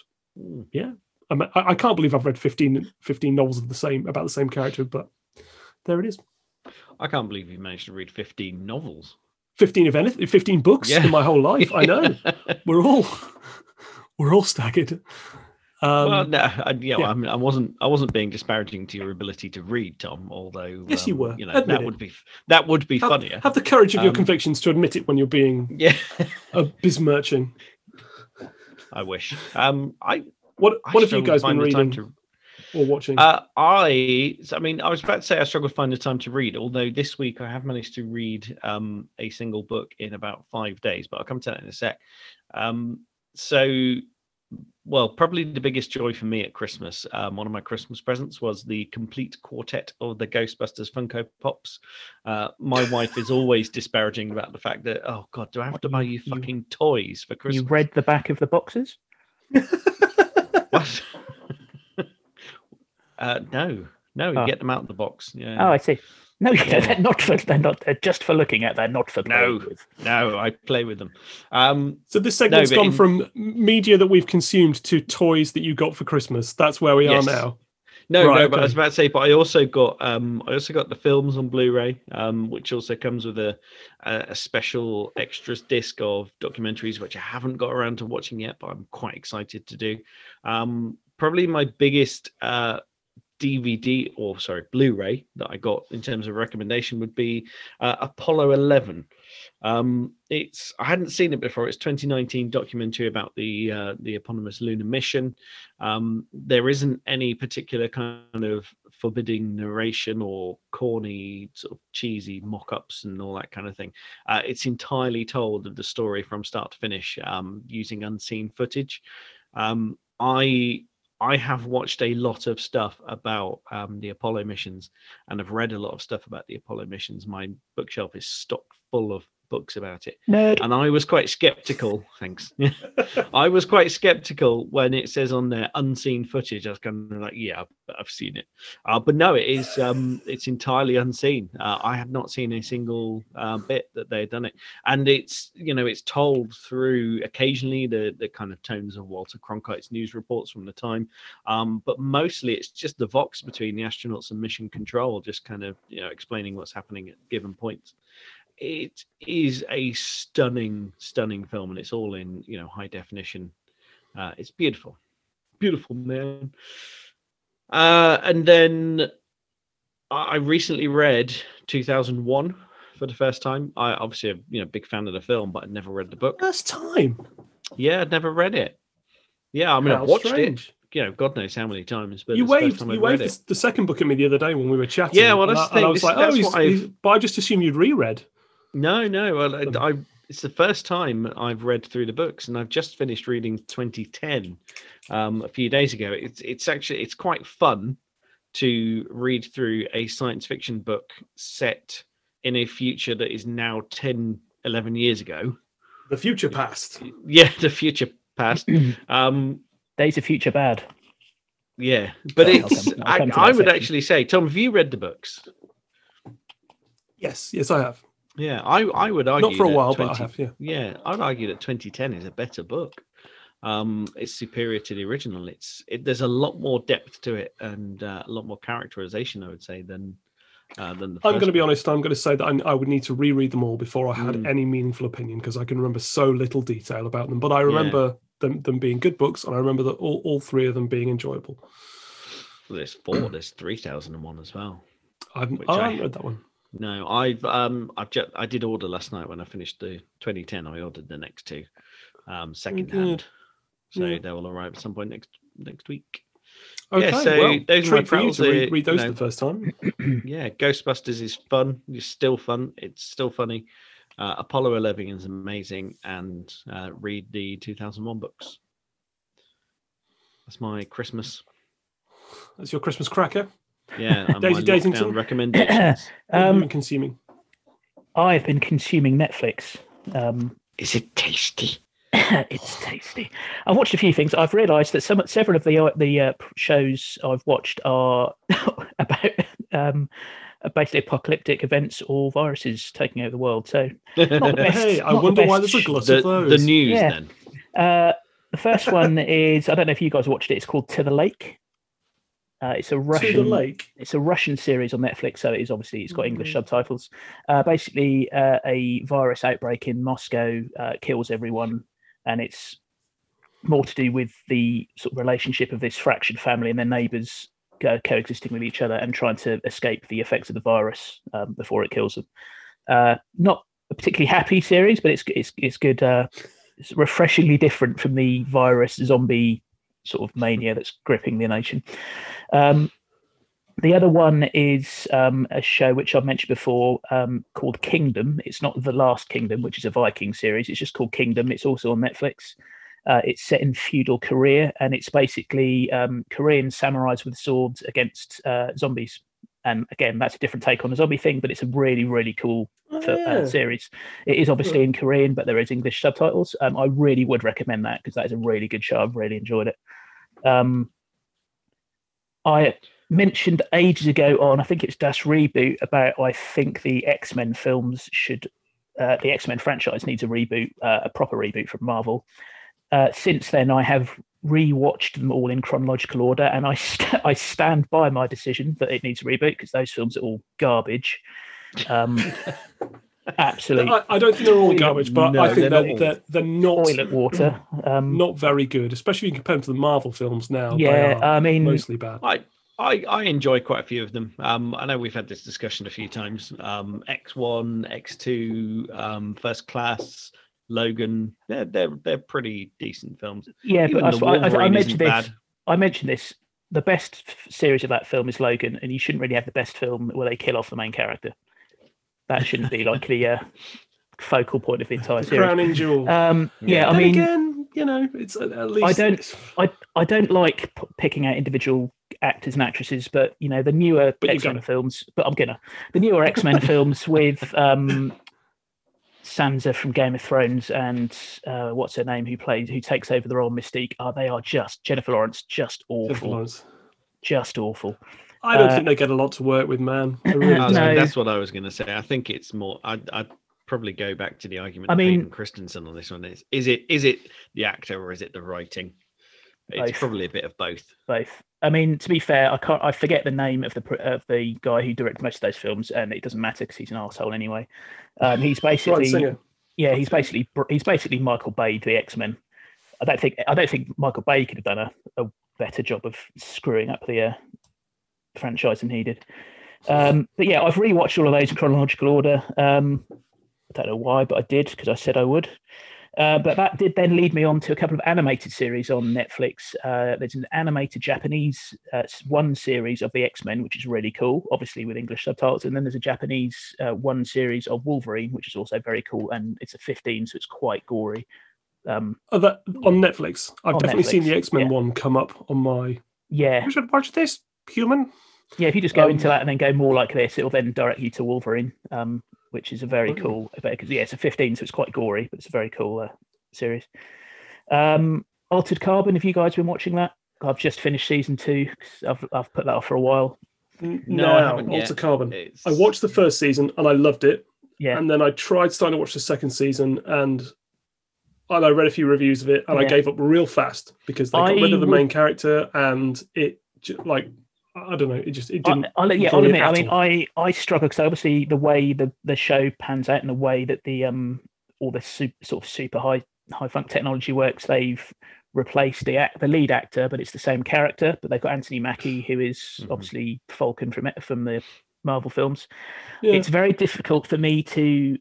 yeah. I, I can't believe I've read 15, 15 novels of the same about the same character, but there it is. I can't believe you managed to read fifteen novels. 15 of anything 15 books Yeah. in my whole life i know we're all we're all staggered um well, no, I, yeah, yeah. I, mean, I wasn't. I wasn't being disparaging to your ability to read, Tom. Although, Yes, you um, were. You know, Admit that it. would be that would be have, funnier. have the courage of your Um, convictions to admit it when you're being Yeah, a besmirching I wish. Um, I what I what have you guys been find the time reading or watching Uh, I I mean, I was about to say I struggle to find the time to read. Although this week I have managed to read um, a single book in about five days, but I'll come to that in a sec. Um, so, well, probably the biggest joy for me at Christmas, um, one of my Christmas presents was the complete quartet of the Ghostbusters Funko Pops. Uh, my wife is always disparaging about the fact that, oh God, do I have What, to buy you- you you- fucking toys for Christmas? You read the back of the boxes? Uh, no, no, you Oh. get them out of the box. Yeah. Oh, I see. No, you know, they're not for. They're not. They're just for looking at. They're not for playing No. with. No, I play with them. Um, so this segment's but gone in- from media that we've consumed to toys that you got for christmas that's where we Yes. are now no, Right, no, but I was about to say, but I also got, um, I also got the films on Blu-ray, um, which also comes with a, a a special extras disc of documentaries, which I haven't got around to watching yet, but I'm quite excited to do. Um, probably my biggest uh, DVD or sorry Blu-ray that I got in terms of recommendation would be uh, Apollo 11. Um, it's I hadn't seen it before. It's 2019 documentary about the uh, the eponymous lunar mission. Um, there isn't any particular kind of forbidding narration or corny sort of cheesy mock-ups and all that kind of thing. Uh, it's entirely told of the story from start to finish um, using unseen footage. Um, I I have watched a lot of stuff about um, the Apollo missions and I've read a lot of stuff about the Apollo missions. My bookshelf is stocked full of books about it Nerd. and I was quite skeptical. Thanks. I was quite skeptical when it says on there unseen footage. I was kind of like, yeah, I've- seen it, uh, but no, it is. Um, it's entirely unseen. Uh, I have not seen a single uh, bit that they've done it, and it's you know it's told through occasionally the the kind of tones of Walter Cronkite's news reports from the time, um, but mostly it's just the vox between the astronauts and mission control, just kind of you know explaining what's happening at given points it is a stunning, stunning film, and it's all in you know high definition. Uh, it's beautiful, beautiful man. Uh, and then I I recently read 2001 for the first time. I obviously a you know big fan of the film, but I'd never read the book. first time Yeah, I'd never read it. Yeah, I mean How I've watched strange. it. You know, God knows how many times. But you it's the first waved you waved the, the second book at me the other day when we were chatting Yeah, well, and that's I, the and I was this- like oh that's he's, he's- but i just assumed you'd reread No, no. Well, Um, I, I it's the first time I've read through the books, and I've just finished reading 2010 um, a few days ago. It's it's actually it's quite fun to read through a science fiction book set in a future that is now 10, 11 years ago. the future past Yeah, the future past. Um, Days of Future Bad. yeah, but I'll it's come- I'll come to I would section. actually say, Tom, have you read the books? yes yes i have Yeah, I I would argue Not for a while, 20 but I have. Yeah. Yeah, I'd argue that 2010 is a better book. Um, it's superior to the original. It's it, there's a lot more depth to it and uh, a lot more characterization, I would say, than uh, than the. I'm going to be honest. I'm going to say that I, I would need to reread them all before I had Mm. any meaningful opinion because I can remember so little detail about them. But I remember them, them being good books, and I remember that all, all three of them being enjoyable. Well, There's four. There's 3001 as well. I've, I I- haven't read that one. No, I've um I've just I did order last night when I finished the 2010. I ordered the next two, um second good. hand. So Yeah. they will arrive at some point next next week. Okay, so well, those are my for you to read, read you those know. the first time. yeah, Ghostbusters is fun. It's still fun. It's still funny. Uh, Apollo 11 is amazing, and uh, read the 2001 books. That's my Christmas. That's your Christmas cracker. Yeah, and Daisy my Daisington? recommendations. What have Um, been consuming. I've been consuming Netflix. Um, is it tasty? it's tasty. I've watched a few things. I've realised that some several of the uh, the uh, shows I've watched are about um, uh, basically apocalyptic events or viruses taking over the world. So Not the best. Hey, I not the wonder why there's a glut the, of those. the news Yeah. then. uh, the first one is I don't know if you guys watched it. It's called To the Lake. Uh, it's a Russian. lake. it's a Russian series on Netflix, so it is obviously it's got English Mhm. subtitles. Uh, basically, uh, a virus outbreak in Moscow uh, kills everyone, and it's more to do with the sort of relationship of this fractured family and their neighbours co- coexisting with each other and trying to escape the effects of the virus um, before it kills them. Uh, not a particularly happy series, but it's it's it's good. Uh, it's refreshingly different from the virus zombie sort of mania that's gripping the nation. Um, the other one is um, a show which I've mentioned before um, called Kingdom. It's not The Last Kingdom, which is a Viking series. It's just called Kingdom. It's also on Netflix. Uh, it's set in feudal Korea, and it's basically um, Korean samurais with swords against uh, zombies. And again, that's a different take on the zombie thing, but it's a really, really cool Oh, fi- uh, series. It is obviously in Korean, but there is English subtitles. Um, I really would recommend that because that is a really good show. I've really enjoyed it. Um, I mentioned ages ago on, I think it's Das Reboot, about I think the X Men films should, uh, the X Men franchise needs a reboot, uh, a proper reboot from Marvel. Uh, since then, I have rewatched them all in chronological order, and I st- I stand by my decision that it needs a reboot because those films are all garbage. Um, absolutely I, I don't think they're all garbage, but no, I think they're they're, not. they're, they're not toilet water. Um, not very good, especially compared to the Marvel films now. they yeah, are I mean, mostly bad. I, I I enjoy quite a few of them. Um, I know we've had this discussion a few times. Um, X1, X2, um, First Class, Logan. They're they're they're pretty decent films. yeah, Even but I, I, I mentioned this. bad. I mentioned this. The best f- series of that film is Logan, and you shouldn't really have the best film where they kill off the main character. That shouldn't be like the uh, focal point of the entire The series. crowning jewel. Um, yeah, Yeah. I mean, again, you know, it's at, at least don't- I I don't like p- picking out individual actors and actresses, but you know the newer X Men films. But I'm gonna the newer X Men films with um, Sansa from Game of Thrones and uh, what's her name who plays who takes over the role of Mystique. Are they are just Jennifer Lawrence, just Jennifer awful, Lawrence. just awful. I don't Uh, think they get a lot to work with, man. Really I don't. was gonna- No. That's what I was going to say. I think it's more. I'd, I'd probably go back to the argument. I of mean- Hayden Christensen on this one. Is is it is it the actor or is it the writing? It's Both. probably a bit of both. Both. I mean, to be fair, I can't. I forget the name of the of the guy who directed most of those films, and it doesn't matter because he's an asshole anyway. Um, he's basically. Yeah, he's basically he's basically Michael Bay, the X Men. I don't think I don't think Michael Bay could have done a, a better job of screwing up the uh, franchise than he did. Um, but yeah, I've rewatched all of those in chronological order. Um, I don't know why, but I did because I said I would. Uh, but that did then lead me on to a couple of animated series on Netflix. Uh, there's an animated Japanese uh, one series of the X Men, which is really cool, obviously with English subtitles. And then there's a Japanese uh, one series of Wolverine, which is also very cool. And it's a 15, so it's quite gory. Um, Oh, that, on Netflix. I've On definitely seen the X Men yeah. one come up on my. yeah, You should watch this, human. yeah. If you just go Um, into that and then go more like this, it'll then direct you to Wolverine, um, which is a very Okay. cool. Because yeah, it's a 15, so it's quite gory, but it's a very cool uh, series. Um, Altered Carbon. Have you guys been watching that? I've just finished season two. 'cause I've I've put that off for a while. N- No, I haven't yet. Carbon. It's, I watched the first season and I loved it. Yeah. and then I tried starting to watch the second season, and and I read a few reviews of it, and I gave up real fast because they got rid of the would- main character, and it like I don't know, it just it didn't. I, I'll, yeah, I'll admit. I mean. I I struggle because obviously the way the the show pans out and the way that the um all the super, sort of super high high funk technology works, they've replaced the act, the lead actor, but it's the same character. But they've got Anthony Mackie, who is Mhm. obviously Falcon from from the Marvel films. yeah. It's very difficult for me to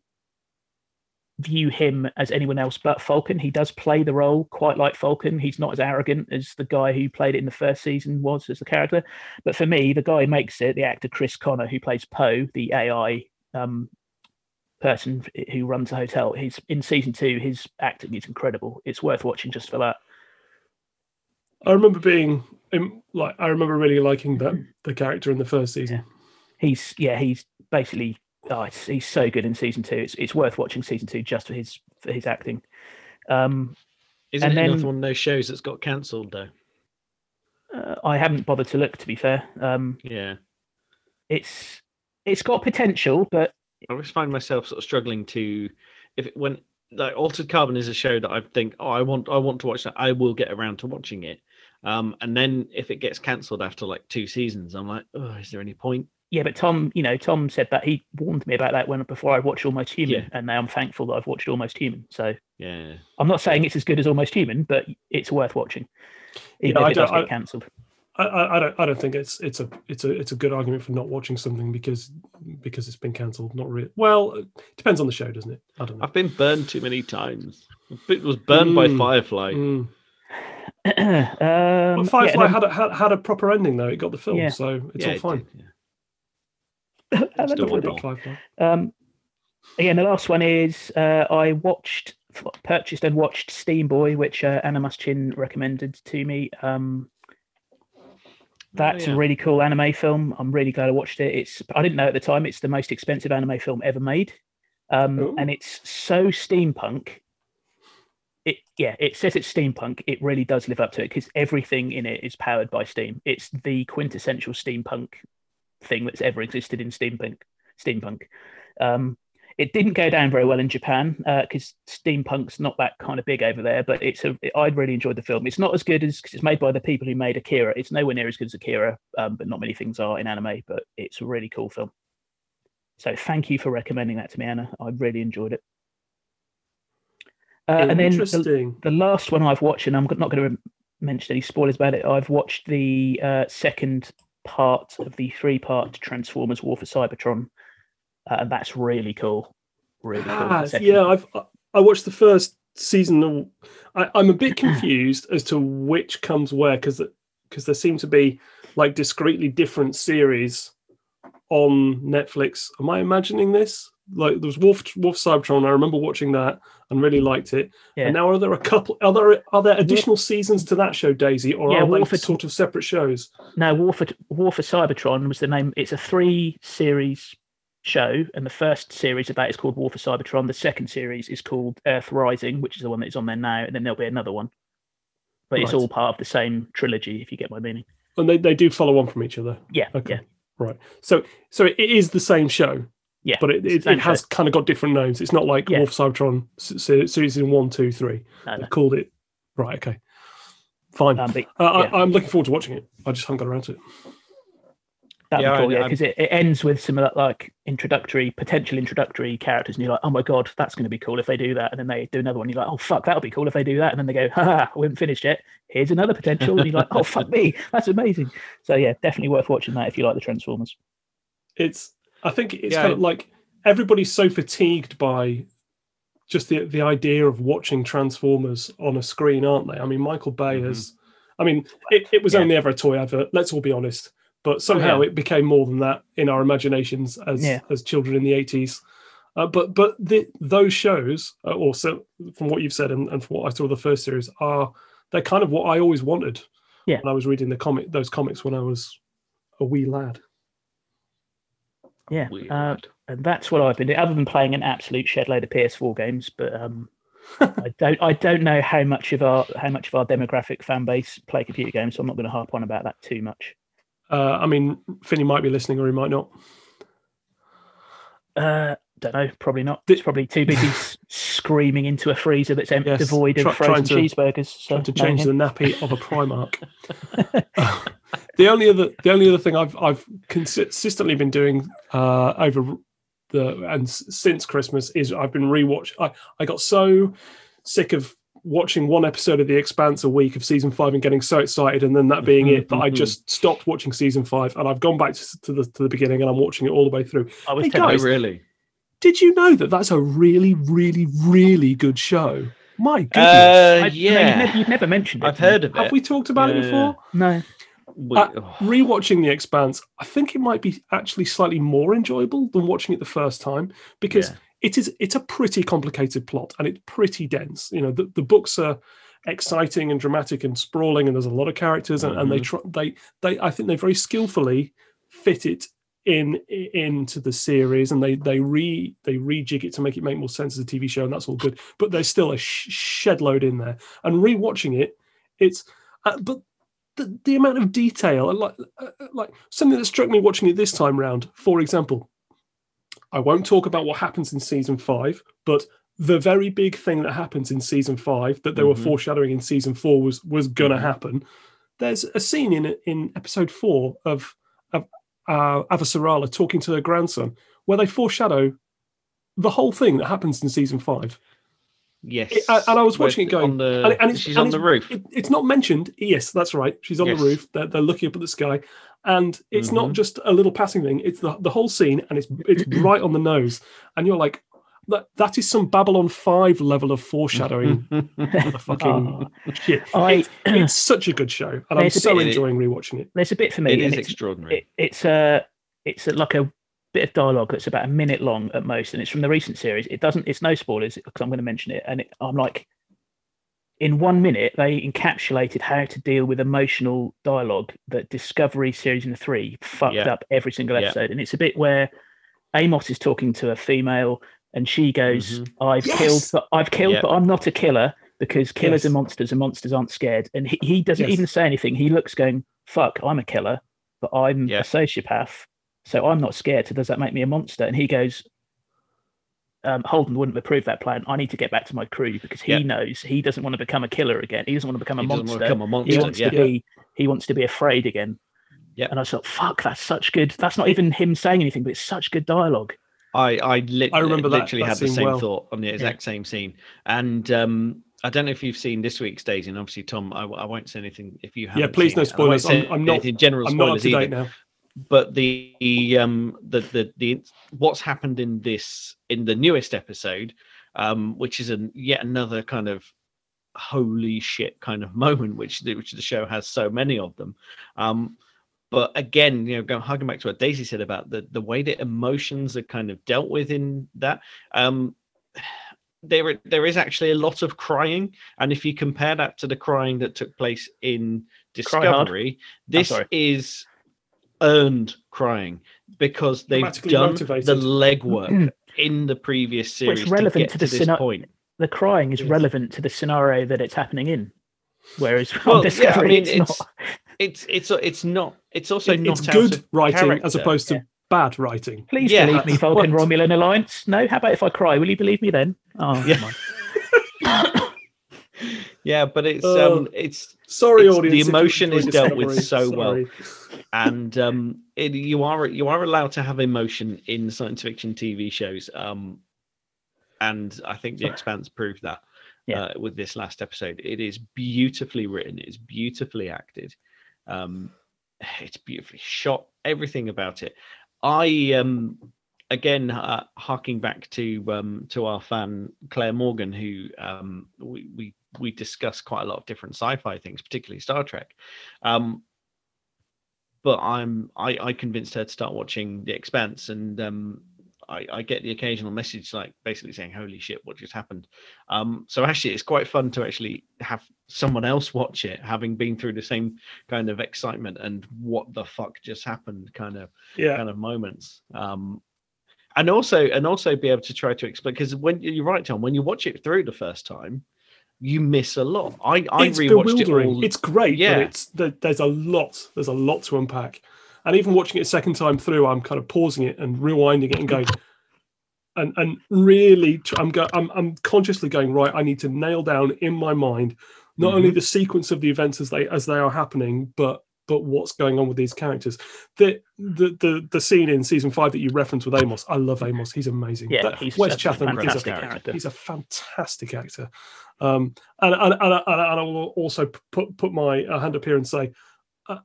view him as anyone else but Falcon. He does play the role quite like Falcon. He's not as arrogant as the guy who played it in the first season was as the character. But for me, the guy who makes it, the actor Chris Conner, who plays Poe, the AI um, person who runs the hotel, he's in season two. His acting is incredible. It's worth watching just for that. I remember being like I remember really liking that the character in the first season. He's yeah, he's basically oh, it's, he's so good in season two. It's it's worth watching season two just for his for his acting. Um, Isn't it another one of those shows that's got cancelled though? uh, I haven't bothered to look, to be fair. Um, Yeah. it's it's got potential, but I always find myself sort of struggling to if it, when like Altered Carbon is a show that I think oh I want I want to watch that I will get around to watching it, um, and then if it gets cancelled after like two seasons I'm like oh is there any point? Yeah, but Tom, you know, Tom said that he warned me about that when before I watched Almost Human, Yeah. and now I'm thankful that I've watched Almost Human. So Yeah, I'm not saying it's as good as Almost Human, but it's worth watching, even Yeah, I it does get cancelled. I, I, I don't I don't think it's it's a it's a it's a good argument for not watching something because because it's been cancelled. Not really. Well, it depends on the show, doesn't it? I don't know. I've been burned too many times. It was burned by Mm. Firefly. Mm. um, Well, yeah, Firefly no- had, a, had had a proper ending though. It got the film, Yeah. so it's yeah, all it fine. did, yeah. I don't Still Don't know. about Um, again, the last one is uh, I watched, purchased and watched Steamboy, which uh, Anna Muschin recommended to me. Um, that's yeah. a really cool anime film. I'm really glad I watched it. It's I didn't know at the time it's the most expensive anime film ever made, um, and it's so steampunk. It yeah, it says it's steampunk. It really does live up to it because everything in it is powered by steam. It's the quintessential steampunk thing that's ever existed in steampunk. Steampunk. Um, it didn't go down very well in Japan because steampunk's not that kind of big over there. But it's a. I really enjoyed the film. It's not as good as because it's made by the people who made Akira. It's nowhere near as good as Akira, um, but not many things are in anime. But it's a really cool film. So thank you for recommending that to me, Anna. I really enjoyed it. Uh, and then the, Interesting. the last one I've watched, and I'm not going to mention any spoilers about it. I've watched the uh, second part of the three-part Transformers War for Cybertron, uh, and that's really cool. Really cool. Ah, yeah, I've I watched the first season. Of, I, I'm a bit confused as to which comes where because because there seem to be like discreetly different series on Netflix. Am I imagining this? Like there was Wolf Wolf Cybertron. I remember watching that and really liked it. Yeah. And now are there a couple? Are there are there additional seasons to that show, Daisy, or Yeah, are they Wolf- sort of separate shows? No, War for War for Cybertron was the name. It's a three-series show, and the first series of that is called War for Cybertron. The second series is called Earth Rising, which is the one that is on there now, and then there'll be another one. But it's all part of the same trilogy, if you get my meaning. And they, they do follow on from each other. Yeah, Okay. yeah, Right. So so it is the same show. Yeah. but it, it, it has show. kind of got different names. It's not like Yeah. Wolf Cybertron s- se- season one, two, three. No, no. They've called it right. Okay, fine. Um, but uh, yeah. I, I'm looking forward to watching it. I just haven't got around to it. That'd Yeah, be cool, I- yeah, because it, it ends with some like introductory, potential introductory characters, and you're like, oh my god, that's going to be cool if they do that. And then they do another one, you're like, oh fuck, that'll be cool if they do that. And then they go, ha, we haven't finished yet. Here's another potential. And you're like, oh fuck me, that's amazing. So yeah, definitely worth watching that if you like the Transformers. It's. I think it's Yeah, kind of like everybody's so fatigued by just the the idea of watching Transformers on a screen, aren't they? I mean, Michael Bay Mhm. has. I mean, it, it was Yeah. only ever a toy advert. Let's all be honest. But somehow yeah. it became more than that in our imaginations as Yeah. as children in the eighties. Uh, but but the, those shows, uh, also from what you've said and, and from what I saw the first series, are they're kind of what I always wanted. Yeah. When I was reading the comic, those comics when I was a wee lad. Yeah, uh, and that's what I've been doing, other than playing an absolute shed load of PS4 games. But um, I don't, I don't know how much of our how much of our demographic fan base play computer games, so I'm not going to harp on about that too much. Uh, I mean, Finny might be listening or he might not. Uh, don't know. Probably not. It's probably too busy screaming into a freezer that's empty, Yes, devoid try- of frozen trying to- cheeseburgers. So Trying to change him. the nappy of a Primarch. the only other the only other thing I've I've consistently been doing uh, over the and since Christmas is I've been rewatch. I I got so sick of watching one episode of The Expanse a week of season five and getting so excited, and then that being it that I Mhm. just stopped watching season five, and I've gone back to, to the to the beginning and I'm watching it all the way through. I was Hey, guys, really? Did you know that that's a really really really good show? My goodness. Uh, I- no, yeah, you've, never, you've never mentioned it. I've heard of it. Have we talked about it before? No. We- Uh, oh, rewatching The Expanse, I think it might be actually slightly more enjoyable than watching it the first time because Yeah. it is it's a pretty complicated plot and it's pretty dense. You know, the, the books are exciting and dramatic and sprawling, and there's a lot of characters, and, and they try they they I think they very skillfully fit it in i- into the series, and they they re they rejig it to make it make more sense as a TV show, and that's all good. But there's still a sh- shed load in there, and rewatching it, it's uh, but the, the amount of detail and like uh, uh, like something that struck me watching it this time round for example i won't talk about what happens in season five but the very big thing that happens in season five that they were Mhm. foreshadowing in season four was was gonna Mhm. happen there's a scene in in episode four of of uh, Avasarala talking to her grandson where they foreshadow the whole thing that happens in season five yes. it- and- I was watching it going, on the, and it- and it's- she's on the roof. it, it's not mentioned. Yes, that's right. She's on Yes. the roof. They're, they're looking up at the sky, and it's not Mhm. just a little passing thing. It's the the whole scene, and it's it's right on the nose. And you're like, that that is some Babylon Five level of foreshadowing. the fucking shit. I- It- it's such a good show, and I'm so bit- enjoying rewatching it. There's a bit for me. it is it's, extraordinary. it, it's a it's a, like a bit of dialogue that's about a minute long at most, and it's from the recent series. It doesn't. It's no spoilers because I'm going to mention it, and it, I'm like, in one minute they encapsulated how to deal with emotional dialogue that Discovery series in three fucked Yeah. up every single Yeah. episode, and it's a bit where Amos is talking to a female, and she goes, Mhm. "I've Yes! killed, but I've killed, Yeah. but I'm not a killer." Because killers Yes. are monsters and monsters aren't scared. And he, he doesn't Yes. even say anything. He looks going, fuck, I'm a killer but I'm Yeah. a sociopath, so I'm not scared. So does that make me a monster? And he goes, um, Holden wouldn't approve that plan. I need to get back to my crew because he Yeah. knows he doesn't want to become a killer again. He doesn't want to become a doesn't monster. want to become a he wants yeah. to be. He wants to be afraid again. Yeah. And I thought, fuck, that's such good. That's not even him saying anything, but it's such good dialogue. I I, lit- I remember that- literally that had the same well. thought on the exact same scene, and um, I don't know if you've seen this week's Daisy, and obviously Tom, I, I won't say anything if you haven't. please seen no it, I won't spoilers. I'm- I'm not- in general I'm not up spoilers to either. now. But the, um the, the the what's happened in this in the newest episode, um, which is a yet another kind of holy shit kind of moment, which the, which the show has so many of them. Um, but again, you know, going harking back to what Daisy said about the the way that emotions are kind of dealt with in that, um, there there is actually a lot of crying, and if you compare that to the crying that took place in Discovery, this is earned crying because they've done motivated. the legwork in the previous Well, it's series relevant to get to to, the this scena- point. The crying is Yes. relevant to the scenario that it's happening in. Whereas Well, on yeah, I mean, it's, it's not. It's it's it's not. It's also It- not it's good of writing as opposed to Yeah. bad writing. Please Yeah, believe me, that's Vulcan what- Romulan alliance. No, how about if I cry? Will you believe me then? Oh, Yeah. never mind. Yeah, but it's Oh. um it's Sorry, It's- the audience. you emotion is dealt with so well. And um it, you are you are allowed to have emotion in science fiction TV shows. Um and I think The Expanse proved that Yeah. uh, with this last episode. It is beautifully written, it's beautifully acted. Um it's beautifully shot, everything about it. I um again uh, harking back to um to our fan Claire Morgan who um we we we discuss quite a lot of different sci-fi things particularly Star Trek. Um but I'm I I convinced her to start watching The Expanse and um I, I get the occasional message like basically saying holy shit what just happened? Um so actually it's quite fun to actually have someone else watch it having been through the same kind of excitement and what the fuck just happened kind of Yeah. kind of moments. Um and also and also be able to try to explain because when you're right tom when you watch it through the first time you miss a lot i i it's rewatched it all It's great, Yeah. but it's there's a lot. There's a lot to unpack. And even watching it a second time through, I'm kind of pausing it and rewinding it and going, and and really I'm go- I'm I'm consciously going right. I need to nail down in my mind not only mm-hmm. the sequence of the events as they as they are happening, but but what's going on with these characters. The the the the scene in season five that you referenced with Amos, I love Amos. He's amazing. Yeah, That- he's Wes such a Chatham is a character. He's a fantastic actor. Um, and, and, and, and, and I will also put put my uh, hand up here and say, uh,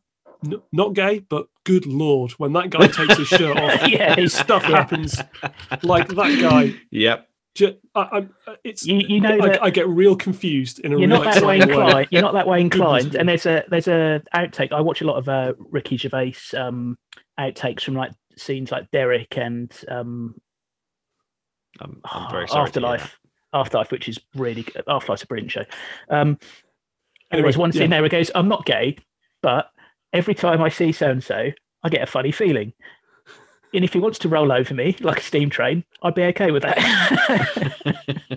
n- not gay, but good lord, when that guy takes his shirt off, Yeah, he's- stuff yeah. happens. Like that guy. Yep. Ju- I, I'm, uh, it's You, you know I, that I get real confused in a you're real not that way exciting way. inclined. You're not that way inclined. And there's a there's a outtake. I watch a lot of uh, Ricky Gervais um, outtakes from like scenes like Derek and um, I'm, I'm very sorry. Afterlife. Afterlife, which is really good. Afterlife's a brilliant show. Um, and Anyway, there's one scene yeah. there where it goes, "I'm not gay, but every time I see so and so, I get a funny feeling." And if he wants to roll over me like a steam train, I'd be okay with that.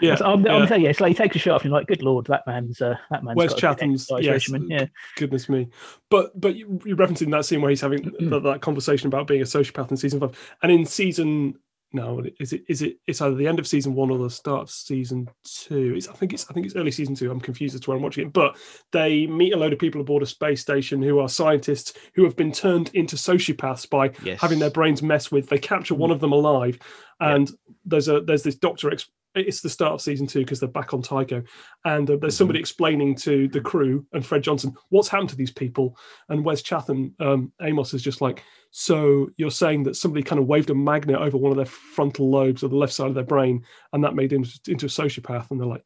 Yeah, So I'm, yeah. I'm telling you, it's like he takes a shot off and you're like, good lord, that man's uh, that man's Wes got Chatham's yes. Yeah, goodness me. But but you- you're referencing that scene where he's having that, that conversation about being a sociopath in season five, and in season no, is it is it it's either the end of season one or the start of season two. It's I think it's I think it's early season two. I'm confused as to where I'm watching it, but they meet a load of people aboard a space station who are scientists who have been turned into sociopaths by Yes. having their brains messed with. They capture one of them alive, and there's a there's this doctor. Ex- it's the start of season two because they're back on Tycho, and uh, there's somebody explaining to the crew and Fred Johnson what's happened to these people, and Wes Chatham, um, Amos is just like, so you're saying that somebody kind of waved a magnet over one of their frontal lobes or the left side of their brain, and that made him into a sociopath, and they're like.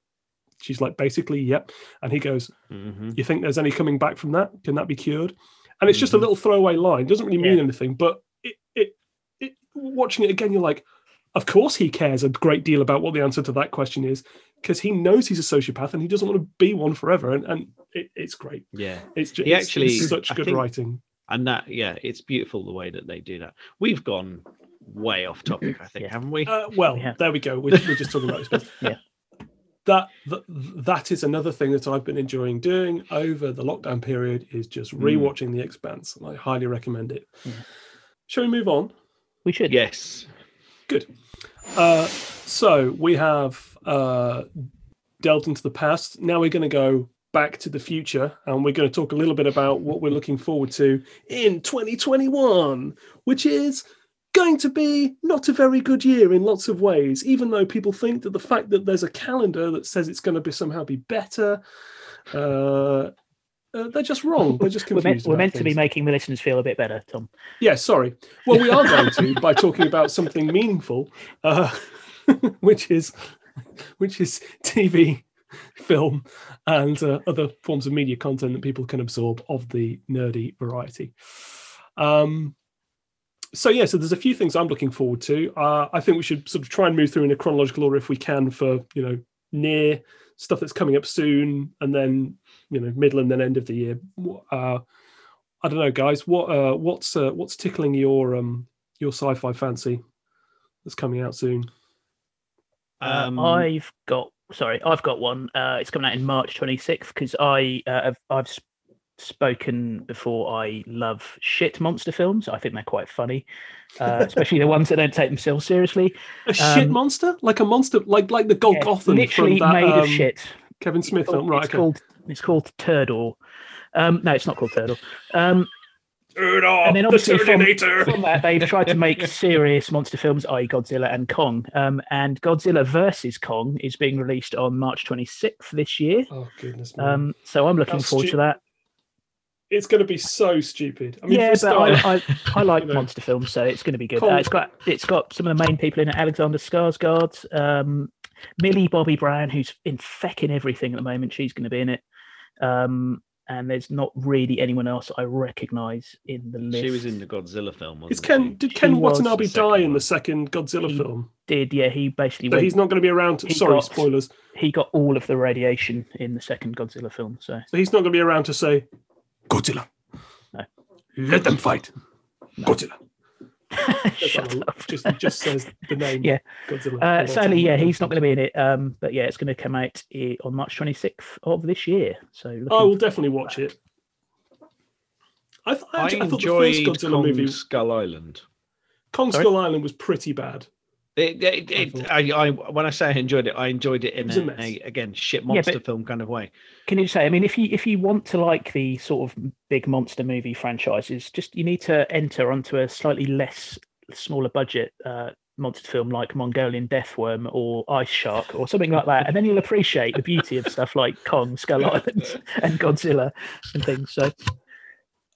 She's like, basically, yep. And he goes, Mhm. you think there's any coming back from that? Can that be cured? And it's just a Mhm. little throwaway line. Doesn't really mean Yeah. anything, but it, it, it, watching it again, you're like, of course he cares a great deal about what the answer to that question is because he knows he's a sociopath and he doesn't want to be one forever. And, and it, it's great. Yeah. It's just He actually- it's such I good think- writing. And that, yeah, it's beautiful the way that they do that. We've gone way off topic, I think, Yeah. haven't we? Uh, well, Yeah. there we go. We're, we're just talking about this. Yeah. That, that that is another thing that I've been enjoying doing over the lockdown period is just Mm. rewatching The Expanse, and I highly recommend it. Yeah. Shall we move on? we should. yes. Good. Uh, so we have uh, delved into the past. Now we're going to go back to the future, and we're going to talk a little bit about what we're looking forward to in 2021, which is going to be not a very good year in lots of ways. Even though people think that the fact that there's a calendar that says it's going to be somehow be better. Uh, uh, they're just wrong. They're just We're confused. meant, we're meant to be making the listeners feel a bit better, Tom. Yeah, sorry. Well, we are going to by talking about something meaningful, uh, which is which is TV, film, and uh, other forms of media content that people can absorb of the nerdy variety. Um, so yeah, so there's a few things I'm looking forward to. Uh, I think we should sort of try and move through in a chronological order if we can for you know near stuff that's coming up soon, and then you know middle and then end of the year. Uh, I don't know, guys. What uh, what's uh, what's tickling your um your sci-fi fancy that's coming out soon? Uh, Um, I've got sorry, I've got one. Uh, it's coming out in March 26th because I uh, have I've spoken before. I love shit monster films. I think they're quite funny, uh, especially the ones that don't take themselves seriously. A shit Um, monster, like a monster, like like the Yeah, Golgothan literally from that made um, of shit. Kevin Smith It's film, right? It's Okay. called it's called Turtle. Um, no, it's not called Turtle. Um, Urdah, and then the obviously from- Terminator. from that, they've tried to make serious monster films, i.e., Godzilla and Kong. Um, and Godzilla versus Kong is being released on March 26th this year. oh goodness me! Um, so I'm looking That's forward stu- to that. it's going to be so stupid. I mean, yeah, but start, I, I, I like you know. monster films, so it's going to be good. Uh, it's got it's got some of the main people in it: Alexander Skarsgård, um, Millie Bobby Brown, who's in fecking everything at the moment. She's going to be in it. Um, and there's not really anyone else I recognise in the list. She was in the Godzilla film, wasn't is Ken she? did Ken was Watanabe the second die in the second Godzilla He film? Did yeah? He basically So went, he's not going to be around. To, sorry, got- spoilers. he got all of the radiation in the second Godzilla film. So So he's not going to be around to say, Godzilla. No. Let them fight. No. Godzilla. shut Just- up. Just, just says the name. Yeah. Godzilla. Uh, sadly, yeah, he's not going to be in it. Um, but yeah, it's going to come out on March 26th of this year. So I will definitely watch that. it. I, th- I, I actually- I thought the enjoyed first Godzilla Kong movie, Skull Island. Kong Sorry? Skull Island, was pretty bad. It, it, I it, I, I, when I say I enjoyed it, I enjoyed it in was a a, again shit monster but- film kind of way. Can you say? I mean, if you if you want to like the sort of big monster movie franchises, just you need to enter onto a slightly less smaller budget uh, monster film like Mongolian Deathworm or Ice Shark or something like that, and then you'll appreciate the beauty of stuff like Kong, Skull Island, and Godzilla and things. So,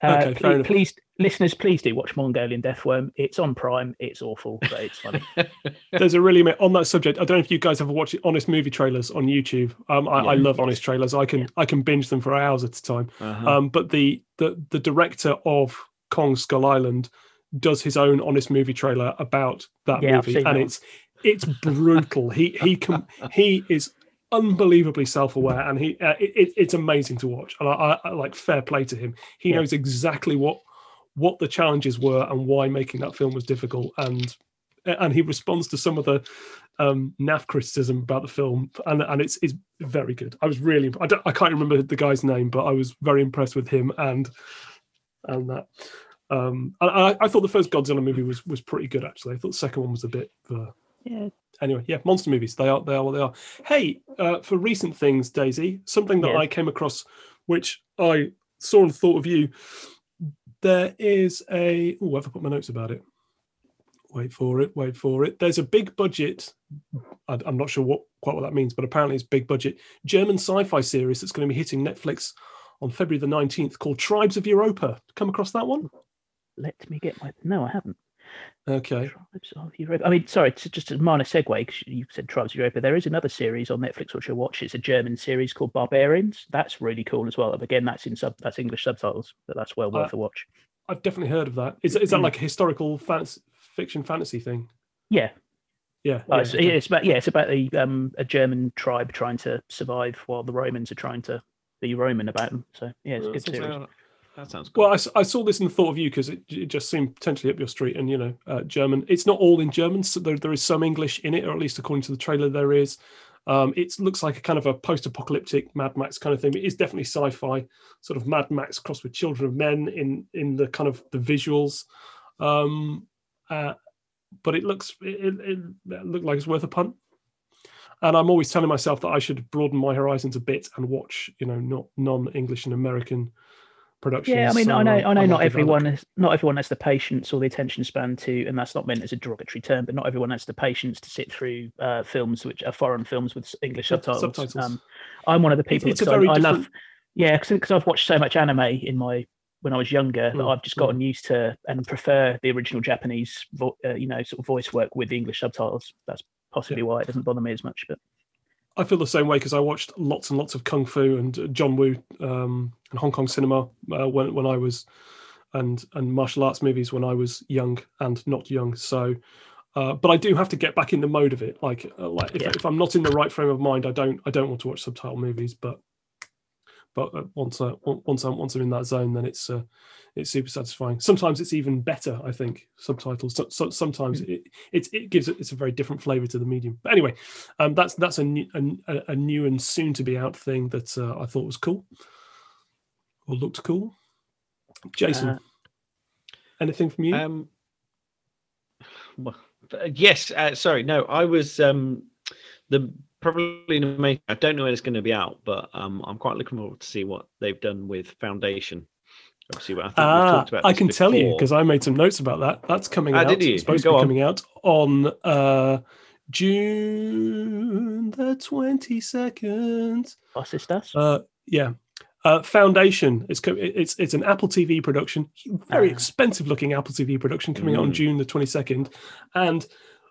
uh, Okay, please, please, listeners, please do watch Mongolian Deathworm. It's on Prime. It's awful, but it's funny. There's a really on that subject. I don't know if you guys ever watched honest movie trailers on YouTube. Um, I, I love honest trailers. I can I can binge them for hours at a time. Uh-huh. Um, but the the the director of Kong Skull Island does his own honest movie trailer about that Yeah, movie, and that it's it's brutal. he he can he is unbelievably self-aware, and he uh, it, it- it's amazing to watch. And I, I, I like fair play to him. He Yeah. knows exactly what what the challenges were and why making that film was difficult, and and he responds to some of the um naff criticism about the film. And and it's it's very good. I was really I, don't, I can't remember the guy's name but i was very impressed with him and and that. Um I, I thought the first godzilla movie was was pretty good actually. I thought the second one was a bit uh, Yeah, anyway yeah monster movies. They are they are what they are. Hey uh for recent things daisy something that Yeah. i came across which i saw and thought of you there is a oh where have i've put my notes about it wait for it wait for it there's a big budget I, i'm not sure what quite what that means but apparently it's big budget german sci-fi series that's going to be hitting netflix on february the 19th called tribes of europa come across that one let me get my. No, I haven't. Okay Tribes of Europa. I mean, sorry, it's just a minor segue because you said Tribes of Europa. There is another series on Netflix which I watch. It's a German series called Barbarians. That's really cool as well. Again, that's in sub. That's English subtitles, but that's well worth Uh, a watch. i've definitely heard of that is, is that Mm. like a historical fantasy, fiction fantasy thing Yeah, yeah, Oh, yeah, it's, it's about yeah, it's about the um a German tribe trying to survive while the Romans are trying to be Roman about them. So yeah, it's a good That series. sounds- that sounds cool. Well, I saw this and thought of you because it, it just seemed potentially up your street, and you know, uh, German. It's not all in German, so there, there is some English in it, or at least according to the trailer, there is. Um, it looks like a kind of a post-apocalyptic Mad Max kind of thing. It is definitely sci-fi, sort of Mad Max crossed with Children of Men in in the kind of the visuals. Um, uh, but it looks it, it, it looked like it's worth a punt. And I'm always telling myself that I should broaden my horizons a bit and watch, you know, not non-English and American productions. Yeah, I mean, I know, I know, not give that a look. everyone, has, not everyone has the patience or the attention span to, and that's not meant as a derogatory term, but not everyone has the patience to sit through uh, films which are foreign films with English Sub- subtitles. subtitles. Um, I'm one of the people. it's a because I- very I, love, different- yeah, because I've watched so much anime in my when I was younger that Mm, I've just gotten used to and prefer the original Japanese, vo- uh, you know, sort of voice work with the English subtitles. That's possibly why it doesn't bother me as much. But I feel the same way because I watched lots and lots of kung fu and uh, John Woo um, and Hong Kong cinema uh, when when I was and and martial arts movies when I was young and not young. So, uh, but I do have to get back in the mode of it. Like uh, like if, Yeah. if I'm not in the right frame of mind, I don't I don't want to watch subtitle movies. But but uh, once I once I'm once I'm in that zone, then it's uh, it's super satisfying. Sometimes it's even better. I think subtitles. So, so, sometimes it, it it gives it it's a very different flavor to the medium. But anyway, um, that's that's a new a, a new and soon to be out thing that uh, I thought was cool or looked cool. Jason, Uh, anything from you? Um, well, uh, yes. Uh, sorry, no. I was um, the probably in the. I don't know when it's going to be out, but um, I'm quite looking forward to see what they've done with Foundation. Obviously, what I think we've Ah, talked about. I this can tell you because I made some notes about that. That's coming Ah, out. did you? It's supposed Go to be on. coming out on uh, June the twenty second. what's this does? Uh, yeah. Uh, Foundation. It's co- it's it's an Apple TV production, very Ah. expensive looking Apple TV production coming out on Mm. June the twenty second. And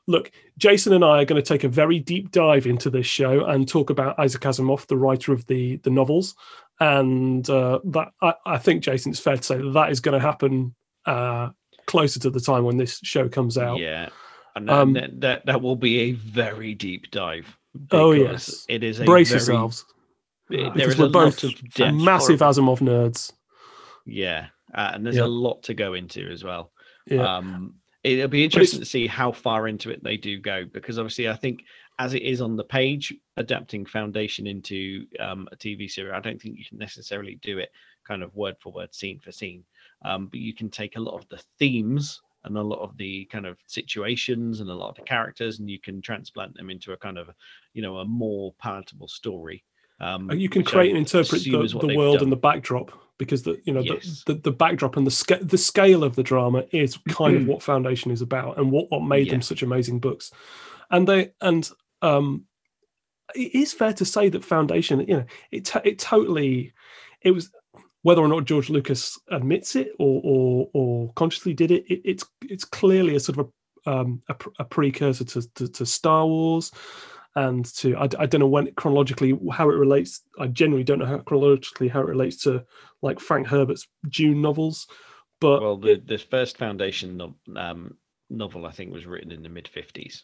look, Jason and I are going to take a very deep dive into this show and talk about Isaac Asimov, the writer of the the novels. And uh, that I, I think Jason, it's fair to say that, that is going to happen uh, closer to the time when this show comes out. Yeah, and Um, that, that that will be a very deep dive. Oh, yes. it is a Brace very, yourselves it- there because we're a both lot of depth. massive. Asimov nerds. Yeah, uh, and there's Yeah. a lot to go into as well. Yeah. Um, it'll be interesting to see how far into it they do go because obviously I think as it is on the page, adapting Foundation into um, a TV series, I don't think you can necessarily do it kind of word for word, scene for scene. Um, but you can take a lot of the themes and a lot of the kind of situations and a lot of the characters, and you can transplant them into a kind of, you know, a more palatable story. Um, And you can which I create and interpret the, the world done. and the backdrop because the you know Yes. the, the the backdrop and the scale the scale of the drama is kind of what Foundation is about and what what made them such amazing books, and they and um, it is fair to say that Foundation you know it to- it totally it was whether or not George Lucas admits it or or, or consciously did it, it it's it's clearly a sort of a um, a, pr- a precursor to, to to Star Wars and to I, I don't know when chronologically how it relates. I generally don't know how chronologically how it relates to like Frank Herbert's Dune novels, but well, the the first Foundation no- um, novel I think was written in the mid fifties,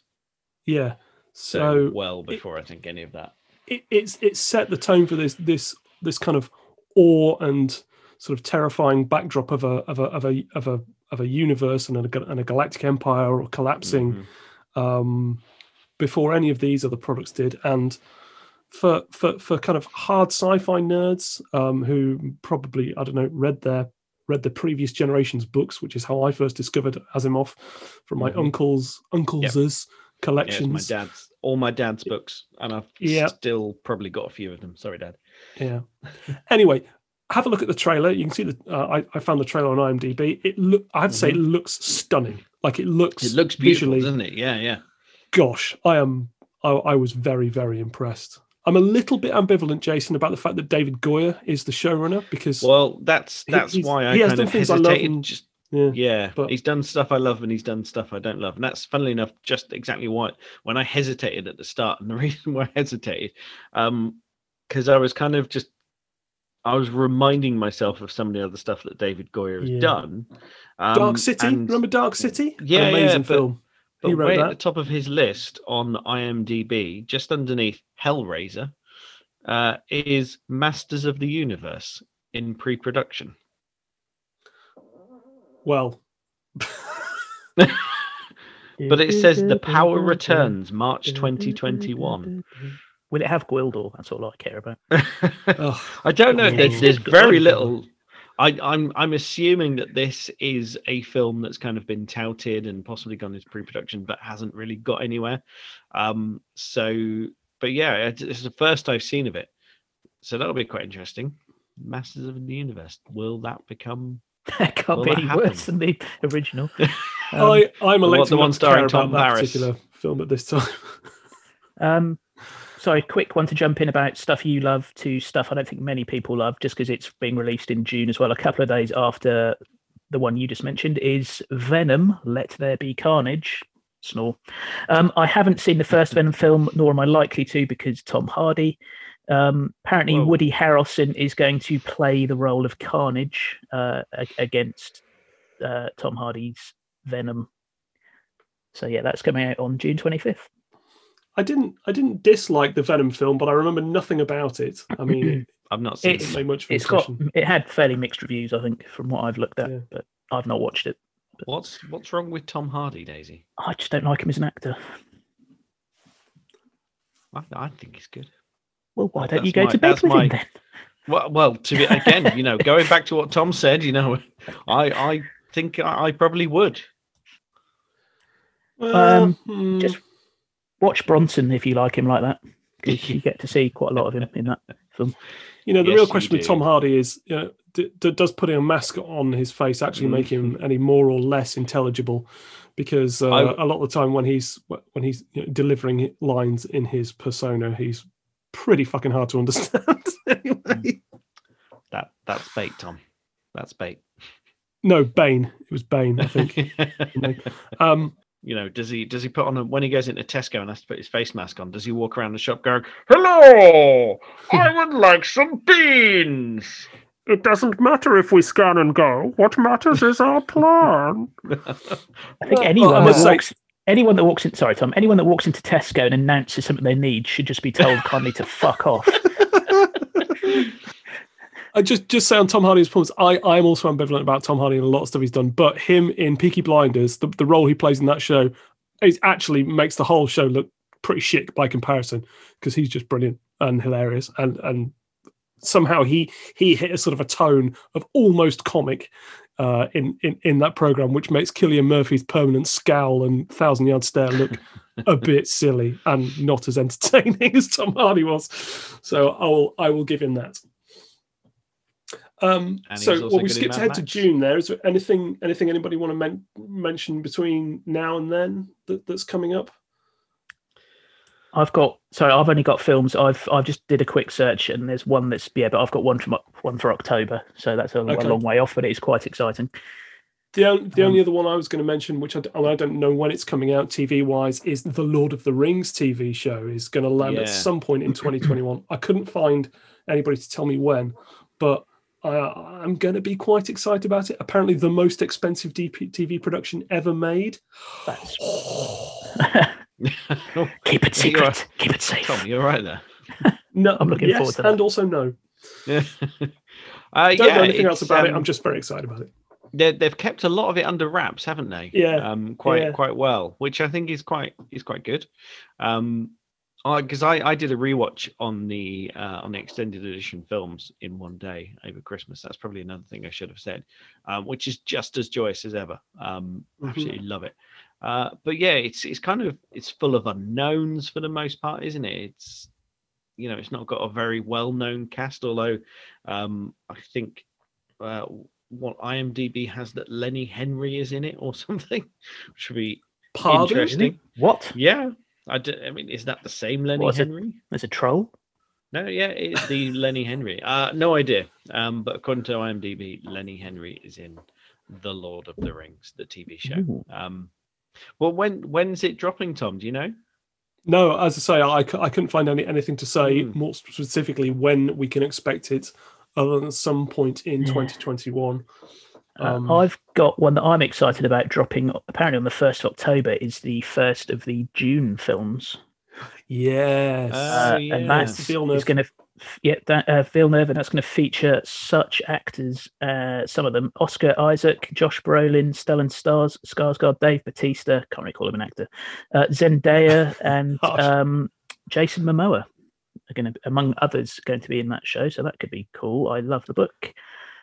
yeah. so, So well before I think any of that. it, it's it's set the tone for this this this kind of awe and sort of terrifying backdrop of a of a of a of a of a universe and a, and a galactic empire or collapsing Mhm. um, before any of these other products did. And for for for kind of hard sci-fi nerds um, who probably I don't know read their read the previous generation's books, which is how I first discovered Asimov from my Mhm. uncle's uncle's Yeah, it's collections. my dad's all my dad's books, and I've Yeah. still probably got a few of them. Sorry, Dad. Yeah. Anyway, have a look at the trailer. You can see that uh, I, I found the trailer on IMDb. It look I have to say it looks stunning. Like it looks Mm-hmm. It looks beautiful, visually. doesn't it? Yeah, yeah. Gosh, I am. I, I was very very impressed. I'm a little bit ambivalent, Jason, about the fact that David Goyer is the showrunner because Well, that's that's he's- why I he has kind done of things I love hesitated. and- Just yeah, yeah, but- he's done stuff I love and he's done stuff I don't love, and that's funnily enough just exactly why when I hesitated at the start, and the reason why I hesitated, um, because I was kind of just I was reminding myself of some of the other stuff that David Goyer has Yeah. done. Um, Dark City. and- Remember Dark City? An Yeah, yeah, amazing but- film. But way at the top of his list on IMDb, just underneath Hellraiser, uh, is Masters of the Universe in pre-production. Well, But it says The Power Returns, March 2021. Will it have Gwildor? That's all I care about. ugh, I don't know. There's, there's very little. I, I'm I'm assuming that this is a film that's kind of been touted and possibly gone into pre-production, but hasn't really got anywhere. Um. So, but yeah, it- it's the first I've seen of it. So that'll be quite interesting. Masters of the Universe. Will that become? That can't be that any happen? worse than the original. Um, I I'm the one- electing the one not starring about Tom that particular film at this time. Um, sorry, quick one to jump in about stuff you love to stuff I don't think many people love, just because it's being released in June as well, a couple of days after the one you just mentioned, is Venom: Let There Be Carnage. Snore. Um, I haven't seen the first Venom film, nor am I likely to, because Tom Hardy. Um, apparently, Whoa. Woody Harrelson is going to play the role of Carnage uh, against uh, Tom Hardy's Venom. So yeah, that's coming out on June twenty fifth. I didn't I didn't dislike the Venom film, but I remember nothing about it. I mean, I've not seen. didn't It's- it. make much of It's got it had fairly mixed reviews, I think, from what I've looked at, Yeah. but I've not watched it. What's what's wrong with Tom Hardy, Daisy? I just don't like him as an actor. I, I think he's good. Well, why don't you go my- to bed with my- him then? Well, well, to be again, you know, going back to what Tom said, you know, I I think I, I probably would. Well, Um, hmm, just- Watch Bronson if you like him like that, 'cause you get to see quite a lot of him in that film. you know, the yes, real question with do. Tom Hardy is, you know, d- d- does putting a mask on his face actually make him any more or less intelligible? Because uh, I- a lot of the time when he's when he's you know, delivering lines in his persona, he's pretty fucking hard to understand. anyway, That that's bait, Tom. That's bait. no, Bane. It was Bane, I think. um, you know, does he does he put on a when he goes into Tesco and has to put his face mask on? Does he walk around the shop going, "Hello, I hmm. would like some beans"? it doesn't matter if we scan and go. What matters is our plan. I think anyone that walks, anyone that walks in, sorry, Tom, anyone that walks into Tesco and announces something they need should just be told kindly to fuck off. I just just say on Tom Hardy's performance, I I'm also ambivalent about Tom Hardy and a lot of stuff he's done, but him in Peaky Blinders, the, the role he plays in that show, is actually makes the whole show look pretty shit by comparison because he's just brilliant and hilarious and and somehow he he hit a sort of a tone of almost comic uh, in, in in that program, which makes Cillian Murphy's permanent scowl and thousand yard stare look a bit silly and not as entertaining as Tom Hardy was. So I will I will give him that. Um, And he was so well, we skipped Mad ahead to June. There is there anything anything anybody want to men- mention between now and then that, that's coming up? I've got sorry, I've only got films. I've I've just did a quick search and there's one that's yeah, but I've got one from one for October, so that's a, a long way off, but it's quite exciting. The, on- the Um, only other one I was going to mention, which I, d- and I don't know when it's coming out TV wise, is the Lord of the Rings TV show is going to land Yeah. at some point in 2021. I couldn't find anybody to tell me when, but I, I'm going to be quite excited about it. Apparently, the most expensive DP, TV production ever made. That's keep it You are- secret, keep it safe. Tom, you're right there. No, I'm looking yes, forward to that. and also no. uh, Don't yeah, know anything else it's, about it. um, I'm just very excited about it. they they've kept a lot of it under wraps, haven't they? Yeah, um, quite yeah. quite well, which I think is quite is quite good. Um, because I, I did a rewatch on the uh, on the extended edition films in one day over Christmas. That's probably another thing I should have said, um, which is just as joyous as ever. Um, Mhm. absolutely love it. Uh, but yeah, it's it's kind of it's full of unknowns for the most part, isn't it? It's you know it's not got a very well known cast, although um, I think uh, what IMDb has that Lenny Henry is in it or something, which would be Pardon? interesting. What? Yeah, I, d- I mean, is that the same Lenny Was it? Henry? There's a troll. No, yeah, it's the Lenny Henry. Uh, no idea. Um, but according to IMDb, Lenny Henry is in The Lord of the Rings, the TV show. Ooh. Um, well, when when's it dropping, Tom? Do you know? No, as I say, I, I couldn't find any, anything to say Hmm. more specifically when we can expect it, other than some point in Yeah. 2021. Uh, Um, I've got one that I'm excited about dropping. Apparently on the first of October is the first of the Dune films, Yes. Uh, uh, yeah. and that's Villeneuve. is going to yeah that, uh, Villeneuve, and that's going to feature such actors. Uh, some of them: Oscar Isaac, Josh Brolin, Stellan Stars, Skarsgård, Dave Bautista. Can't really call him an actor. Uh, Zendaya and um, Jason Momoa are going to, among others, going to be in that show. So that could be cool. I love the book.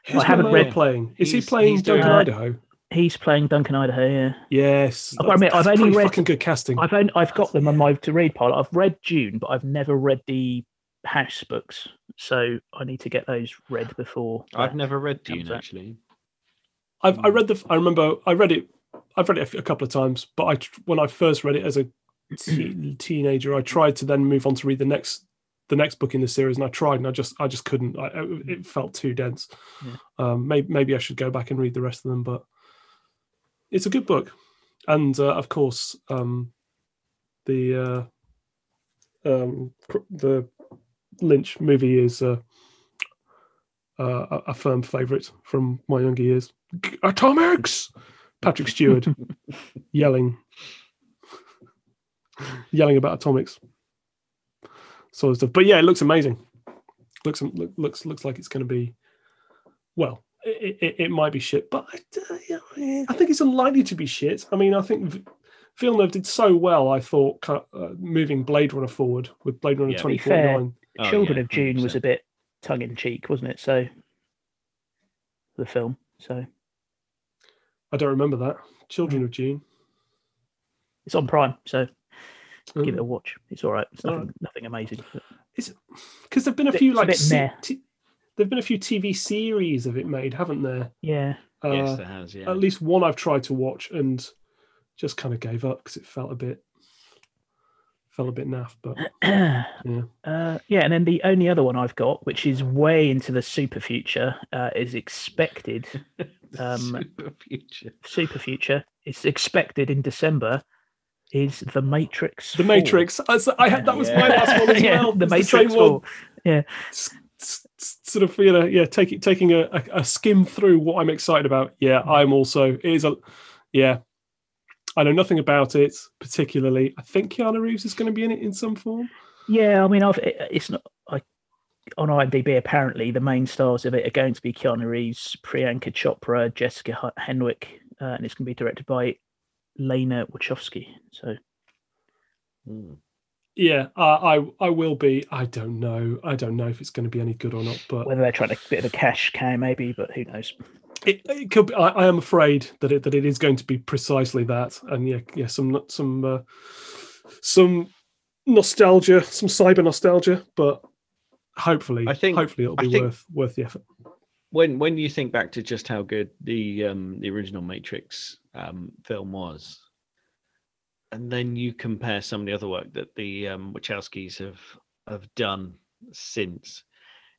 Who's I haven't Momoa read- playing. Is he playing he's doing- Duncan Uh, Idaho? He's playing Duncan Idaho. Yeah. Yes. I've got to admit, I've only read- fucking good casting. I've only, I've got them on my to read pile. I've read Dune, but I've never read the House books, so I need to get those read before. I've never read comes Dune out. actually. I've, I read the. I remember I read it. I've read it a f- a couple of times, but I when I first read it as a teenager, I tried to then move on to read the next the next book in the series, and I tried, and I just I just couldn't. I, it felt too dense. Yeah. Um, maybe maybe I should go back and read the rest of them, but it's a good book, and uh, of course um, the uh, um, the Lynch movie is. Uh, uh, a, firm favourite from my younger years. Atomics! Patrick Stewart yelling, yelling about atomics, sort of stuff. But yeah, it looks amazing. Looks look, looks looks like it's going to be well. It, it, it might be shit, but I, uh, I think it's unlikely to be shit. I mean, I think Villeneuve did so well. I thought uh, moving Blade Runner forward with Blade Runner Yeah. To twenty be forty fair, nine. Oh, Children yeah, of Dune was a bit tongue in cheek, wasn't it? So the film. So I don't remember that. Children of Dune. it's on Prime. So give it a Oh. watch. It's all right. It's All nothing, nothing amazing. but- because there've been a Bit- few it's a like bit se- t- there've been a few TV series of it made, haven't there? Yeah. Uh, yes, there has. Yeah. At least one I've tried to watch and just kind of gave up because it felt a bit felt a bit naff. But yeah. Uh, yeah, and then the only other one I've got, which is way into the super future, uh, is expected. um, Super future. super future. It's expected in December. Is the Matrix? The 4. Matrix, I, I had that was my last one as Yeah, well. the It's same Matrix one. Four. Yeah. S- Sort of, you know, yeah, taking taking a, a, a skim through what I'm excited about. Yeah, I'm also it is a yeah. I know nothing about it particularly. I think Keanu Reeves is going to be in it in some form. Yeah, I mean, I've it- it's not. I on IMDb apparently the main stars of it are going to be Keanu Reeves, Priyanka Chopra, Jessica Henwick, uh, and it's going to be directed by Lana Wachowski. So Hmm. Yeah, I, I I will be. I don't know. I don't know if it's going to be any good or not. But whether they're trying to bit of a cash cow, maybe, but who knows? it, it could. Be, I, I am afraid that it that it is going to be precisely that, and yeah, yeah, some some uh, some nostalgia, some cyber nostalgia, but hopefully, I think- hopefully it'll be think- worth worth the effort. When when you think back to just how good the um the original matrix um film was and then you compare some of the other work that the um wachowskis have have done since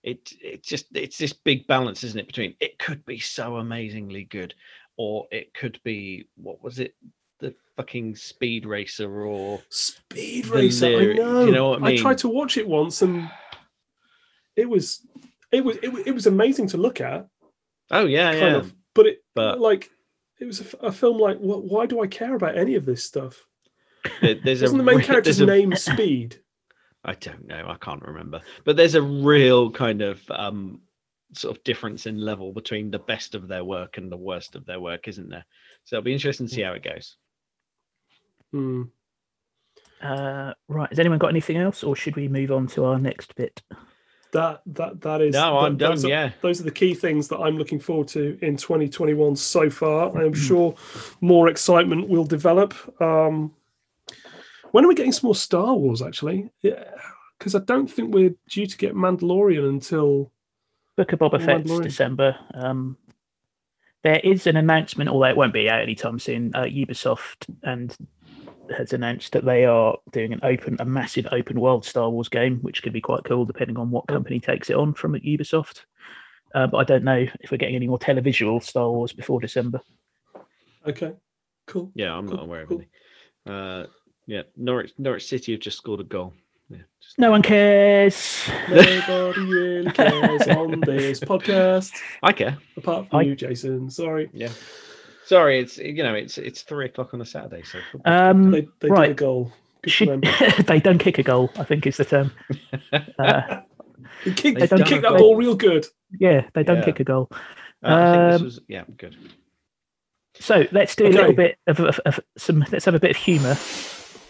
it it just it's this big balance isn't it between it could be so amazingly good or it could be what was it the fucking speed racer or Speed Racer. I know. you know what I mean? I tried to watch it once, and it was it was it, was- it was amazing to look at, oh yeah kind yeah of. But it But- like it was a film like wh- why do I care about any of this stuff? There- there's Isn't a the main re- character's a- name Speed? I don't know. I can't remember. But there's a real kind of um, sort of difference in level between the best of their work and the worst of their work, isn't there? So it'll be interesting to see how it goes. Hmm. Uh, right. Has anyone got anything else, or should we move on to our next bit? That that that is. No, I'm that- those done. are- Yeah. those are the key things that I'm looking forward to in 2021 so far. I am sure more excitement will develop. Um, when are we getting some more Star Wars? Actually, yeah, because I don't think we're due to get Mandalorian until. Book of Boba Fett's December. Um, there is an announcement, although it won't be out anytime soon. Uh, Ubisoft and has announced that they are doing an open, a massive open world Star Wars game, which could be quite cool depending on what company takes it on from Ubisoft. Uh, but I don't know if we're getting any more televisual Star Wars before December. Okay, cool. Yeah, I'm Cool, not aware of cool. any. Uh, yeah, Norwich Norwich City have just scored a goal. Yeah, just- No one cares. Nobody really cares on this podcast, I care. apart from I- you, Jason. Sorry, Yeah. Sorry, it's you know it's it's three o'clock on a Saturday, so. Um, they they did a right. goal. Good Should, they don't kick a goal, I think is the term. Uh, They kicked, They've they done kicked a that goal. ball real good. yeah, they don't Yeah. kick a goal. Uh, I think this um, was yeah good. So let's do a little bit of, of, of some. Let's have a bit of humour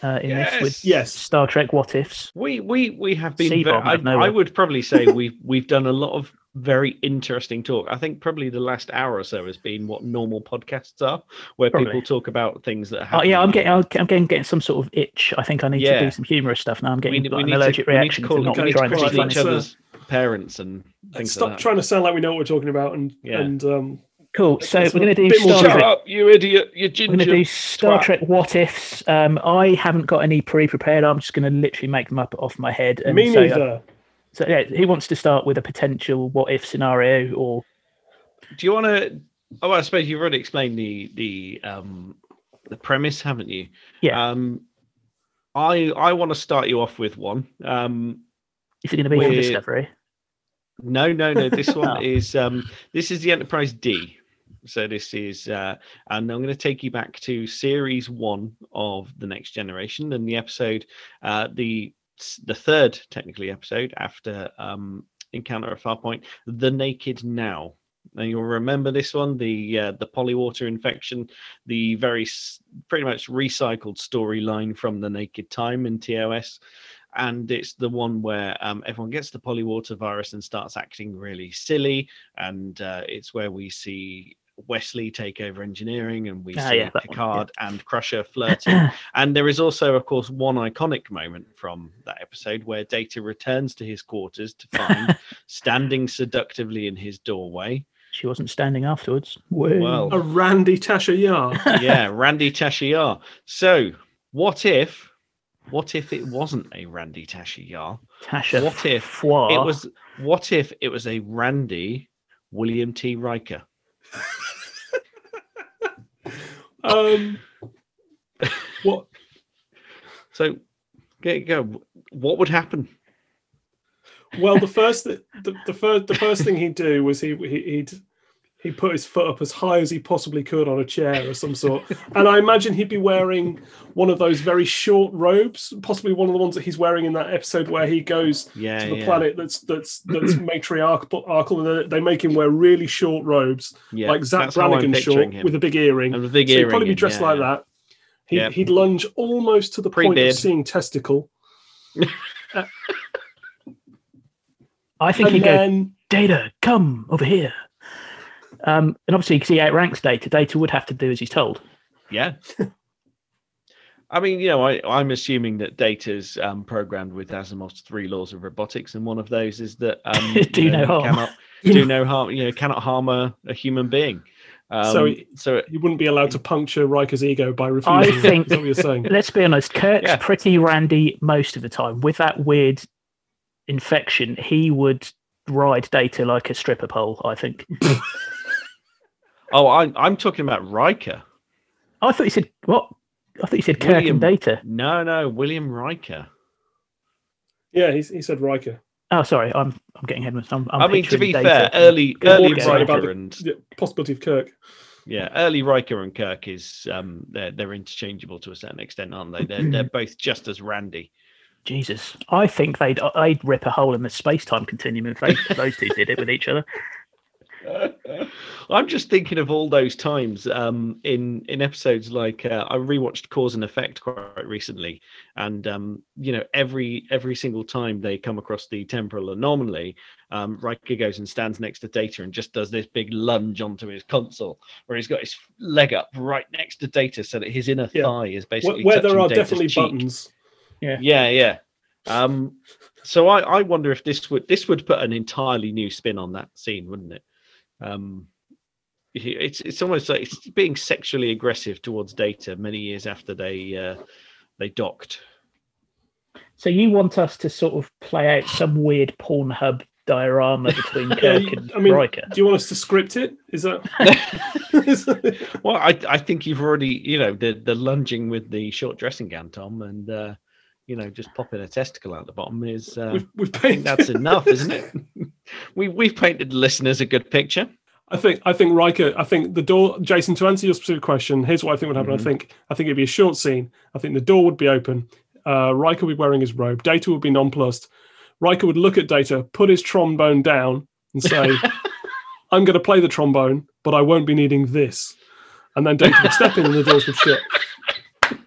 uh, in this with Yes. Star Trek What Ifs. We we we have been. Sea Very, I. I would probably say we've we've done a lot of very interesting talk. I think probably the last hour or so has been what normal podcasts are, where Probably. people talk about things that Oh happen. yeah, I'm getting. I'm getting getting some sort of itch. I think I need to do some humorous stuff now. I'm getting need- like, we an allergic to, we need reaction to to, not we need trying to call be Right, each other's parents and Let's things stop like that. trying to sound like we know what we're talking about and Yeah. and um, Cool. So we're going to do Star Shut Trek. up, you idiot! You ginger. We're going to do Star twat. Trek What Ifs. Um, I haven't got any pre-prepared. I'm just going to literally make them up off my head. And me so, neither. so yeah, who wants to start with a potential what if scenario or Do you want to? Oh, I suppose you've already explained the the um the premise, haven't you? Yeah. Um, I I want to start you off with one. Um, is it going to be We're- Discovery? No, no, no. This one Oh. is um this is the Enterprise D. So this is uh and I'm going to take you back to series 1 of the next generation and the episode uh the the third technically episode after um Encounter at Farpoint, The Naked Now. Now you'll remember this one, the uh, the polywater infection, the very pretty much recycled storyline from The Naked Time in TOS and it's the one where um, everyone gets the polywater virus and starts acting really silly and uh, it's where we see wesley take over engineering and we Ah, see yeah, that one, yeah. picard and crusher flirting and there is also of course one iconic moment from that episode where data returns to his quarters to find standing seductively in his doorway she wasn't standing afterwards. Well, A Randy Tasha Yar. yeah randy Tasha Yar so what if what if it wasn't a randy Tasha Yar Tasha. What if Foix. it was what if it was a Randy William T. Riker? Um, what? So go, go. What would happen? Well, the first the, the first the first thing he'd do was he he- he'd he put his foot up as high as he possibly could on a chair of some sort, and I imagine he'd be wearing one of those very short robes, possibly one of the ones that he's wearing in that episode where he goes Yeah, to the yeah, planet that's that's that's matriarchal, and they make him wear really short robes, yeah. like Zach that's how I'm Brannigan short him. with a big earring. and a big So he'd probably be dressed yeah, like yeah. that. He'd, Yep. he'd lunge almost to the point Pre-beard. of seeing testicle, I think and he'd go, Data, come over here. Um, and obviously, because he outranks Data, Data would have to do as he's told. Yeah. I mean, you know, I, I'm assuming that Data's um, programmed with Asimov's three laws of robotics, and one of those is that um, Do you no harm. Cannot do no harm. You know, cannot harm a, a human being. Um, So so, he- You wouldn't be allowed to puncture Riker's ego by refusing. I think- what you're saying? Let's be honest, Kirk's Yeah. pretty randy most of the time. With that weird infection, he would ride Data like a stripper pole, I think. Oh, I'm I'm talking about Riker. I thought you said, what? I thought you said Kirk William- and Data. No, no, William Riker. Yeah, he, he said Riker. Oh, sorry, I'm I'm getting ahead of myself. I'm I mean, to be Data fair, early early walk, sorry, about the- and The possibility of Kirk. yeah, early Riker and Kirk is um they're they're interchangeable to a certain extent, aren't they? They're they're both just as randy. Jesus, I think they'd I'd rip a hole in the space time continuum if they, those two did it with each other. I'm just thinking of all those times um, in in episodes like uh, I rewatched Cause and Effect quite recently, and um, you know every every single time they come across the temporal anomaly, um, Riker goes and stands next to Data and just does this big lunge onto his console, where he's got his leg up right next to Data, so that his inner Yeah. thigh is basically where there touching are Data's definitely cheek. buttons. Yeah, yeah. Um, so I, I wonder if this would this would put an entirely new spin on that scene, wouldn't it? Um, it's it's almost like it's being sexually aggressive towards Data many years after they uh, they docked. So you want us to sort of play out some weird Pornhub diorama between Yeah, Kirk you- and I mean, Riker? do you want us to script it? Is that? is that- Well, I I think you've already you know the the lunging with the short dressing gown, Tom, and uh, you know just popping a testicle out the bottom is uh, we've, we've painted. that's enough, isn't it? we we've painted listeners a good picture. I think I think Riker. I think the door. Jason, to answer your specific question, here's what I think would happen. Mhm. I think I think it'd be a short scene. I think the door would be open. Uh, Riker would be wearing his robe. Data would be nonplussed. Riker would look at Data, put his trombone down, and say, "I'm going to play the trombone, but I won't be needing this." And then Data would step in, and the doors would shut.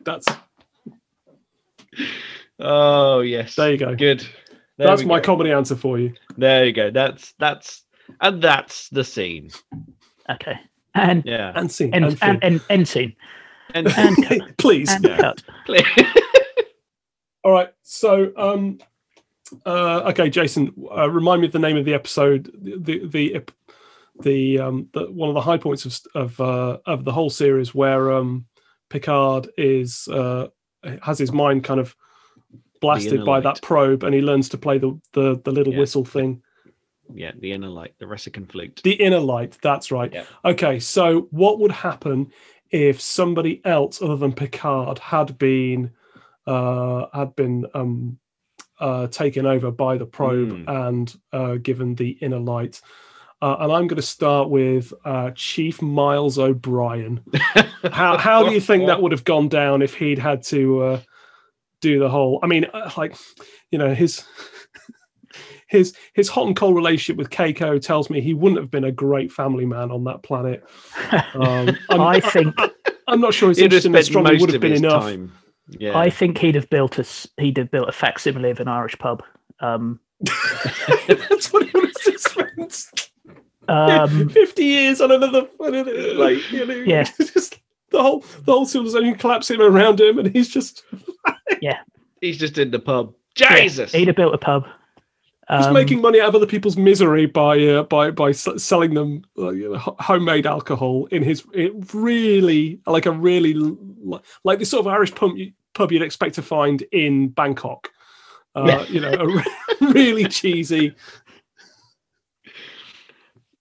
That's Oh yes, there you go. good. There That's my go. comedy answer for you. There you go. That's that's and that's the scene. Okay. And Yeah. And scene. and And, and, and, end scene. And And, Please. and Yeah. cut. All right. So, um, uh, okay, Jason, uh, remind me of the name of the episode. The the the, the um the, one of the high points of of uh, of the whole series where um Picard is uh has his mind kind of blasted by light. that probe, and he learns to play the the, the little Yeah. whistle thing. yeah, the inner light, the Ressikan flute. The inner light. That's right. Yeah. Okay. So, what would happen if somebody else other than Picard had been uh, had been um, uh, taken over by the probe Hmm. and uh, given the inner light? Uh, and I'm going to start with uh, Chief Miles O'Brien. How how do you think that would have gone down if he'd had to uh, do the whole? I mean, uh, like you know his. His his hot and cold relationship with Keiko tells me he wouldn't have been a great family man on that planet. Um, I'm, think I'm not sure his He'd have interest in astronomy would have been enough. time. Yeah. I think he'd have built a s- he'd have built a facsimile of an Irish pub. Um, That's what he would have spent um, fifty years on another, another like you know, Yeah. just the whole the whole civilization collapsing around him, and he's just yeah, He's just in the pub. yeah, Jesus. he'd have built a pub. He's Um, making money out of other people's misery by uh, by by s- selling them uh, you know, homemade alcohol in his it really like a really l- like the sort of Irish pub you, pub you'd expect to find in Bangkok. Uh, You know, a re- really cheesy.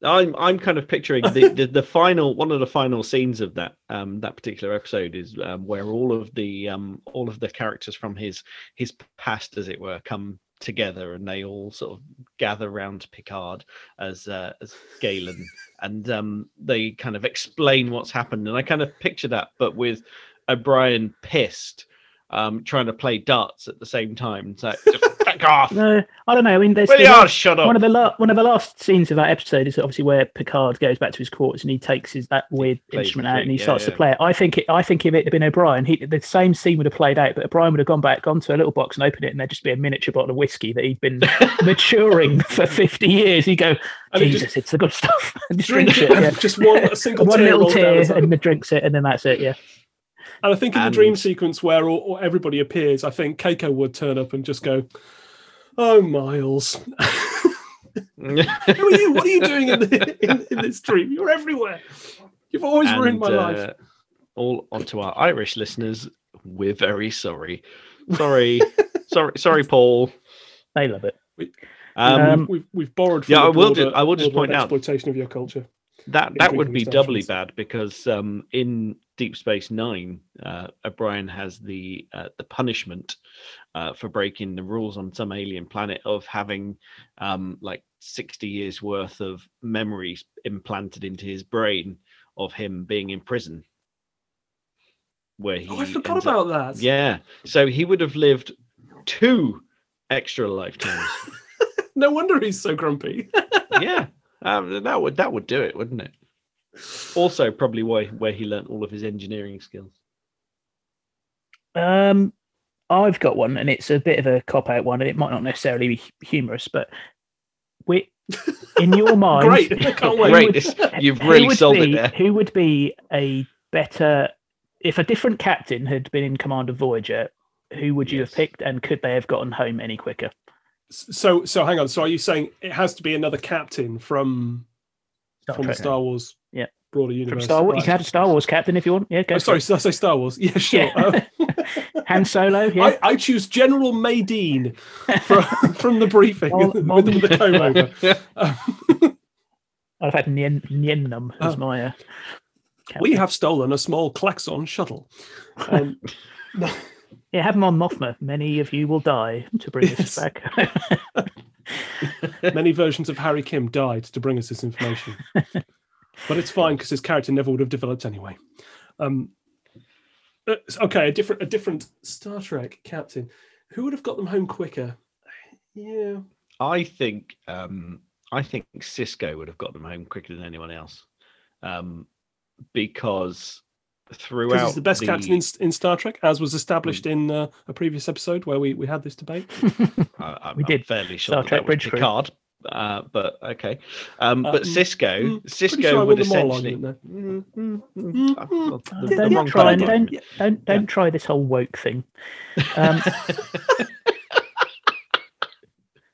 I'm I'm kind of picturing the, the, the final one of the final scenes of that um that particular episode is um, where all of the um all of the characters from his his past as it were come together and they all sort of gather around Picard as uh, as Galen. And um they kind of explain what's happened. And I kind of picture that but with O'Brien pissed um, trying to play darts at the same time. So just back off. No, I don't know. I mean, there's Really the are, last- shut up. one of the la- one of the last scenes of that episode is obviously where Picard goes back to his quarters and he takes his that weird instrument out and he thing, yeah, starts to play it. I think it, I think if it had been O'Brien, he, the same scene would have played out, but O'Brien would have gone back, gone to a little box and opened it, and there'd just be a miniature bottle of whiskey that he'd been maturing for fifty years. He'd go, And he Jesus, it's the good stuff. and just Drink drinks it. Yeah. just one a single One tear little rolls tear and then drinks it, and then that's it. Yeah. And I think in the dream sequence where all, all- everybody appears, I think Keiko would turn up and just go, "Oh, Miles, who are you? What are you doing in, the, in, in this dream? You're everywhere. You've always ruined my And, life." uh, all onto our Irish listeners, we're very sorry. Sorry, sorry, sorry, Paul. They love it. Um, Um, we've we've borrowed. From yeah, the I will broader- ju- I will just broader point out- exploitation of your culture. That that would be doubly bad because um, in Deep Space Nine, uh, O'Brien has the uh, the punishment uh, for breaking the rules on some alien planet of having um, like sixty years worth of memories implanted into his brain of him being in prison. Where he Oh, I forgot ends up- about that. yeah, so he would have lived two extra lifetimes. No wonder he's so grumpy. yeah, um, that would that would do it, wouldn't it? Also, probably why where he learnt all of his engineering skills. Um, I've got one, and it's a bit of a cop out one, and it might not necessarily be humorous, but we, in your mind, Great. I can't who wait. Great, would- this- you've really would sold it be- there. Who would be a better if a different captain had been in command of Voyager? Who would you Yes. have picked, and could they have gotten home any quicker? So so hang on. So are you saying it has to be another captain from Star from Trek. Star Wars? Yeah. Broader From universe. Star Wars, you Right. can have a Star Wars captain if you want. Yeah, go. Oh, sorry, did I say Star Wars? Yeah, sure. Yeah. Uh, Han Solo. Yeah, I, I choose General Madine from, from the briefing with, the- with the comb over. Um, I've had Nien, Niennum as Oh. my. Uh, we have stolen a small Klaxon shuttle. Um, Yeah, have him on Mothma. Many of you will die to bring Yes. us back. many versions of Harry Kim died to bring us this information, but it's fine because his character never would have developed anyway. Um, uh, okay, a different a different Star Trek captain. Who would have got them home quicker? Yeah, I think um, I think Sisko would have got them home quicker than anyone else, um, because because throughout he's the best captain in, in Star Trek, as was established in uh, a previous episode where we, we had this debate. I, I'm, We I'm did. fairly sure Star that Trek that Bridge Crew. Picard, uh, but okay. Um, Uh, but mm, Sisko, mm, Sisko sure I would won the essentially. argument Mm, mm, mm. Mm, mm. got the- the don't try kind and don't don't don't try this whole woke thing. Um,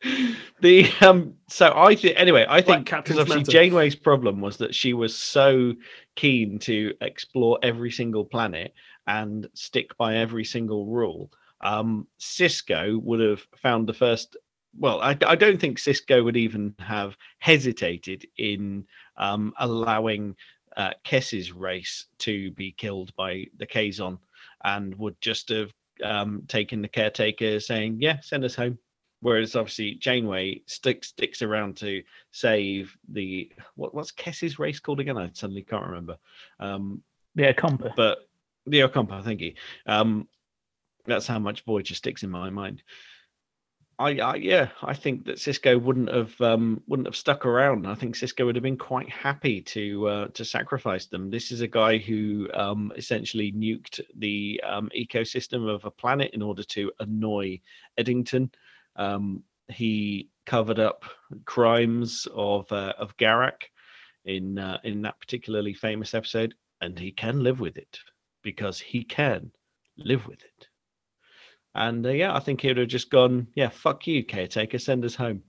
the um so i think anyway i think because obviously matter. janeway's problem was that she was so keen to explore every single planet and stick by every single rule um sisko would have found the first well i, I don't think sisko would even have hesitated in um allowing uh kes's race to be killed by the kazon and would just have um taken the caretaker saying yeah send us home Whereas obviously Janeway sticks sticks around to save the what what's Kes's race called again? I suddenly can't remember. Um, yeah, Compa. but the Ocampa, thank you. Um, that's how much Voyager sticks in my mind. I, I yeah, I think that Sisko wouldn't have um, wouldn't have stuck around. I think Sisko would have been quite happy to uh, to sacrifice them. This is a guy who um, essentially nuked the um, ecosystem of a planet in order to annoy Eddington. Um, he covered up crimes of uh, of Garak in uh, in that particularly famous episode, and he can live with it because he can live with it. And uh, yeah, I think he would have just gone, yeah, fuck you, caretaker, send us home.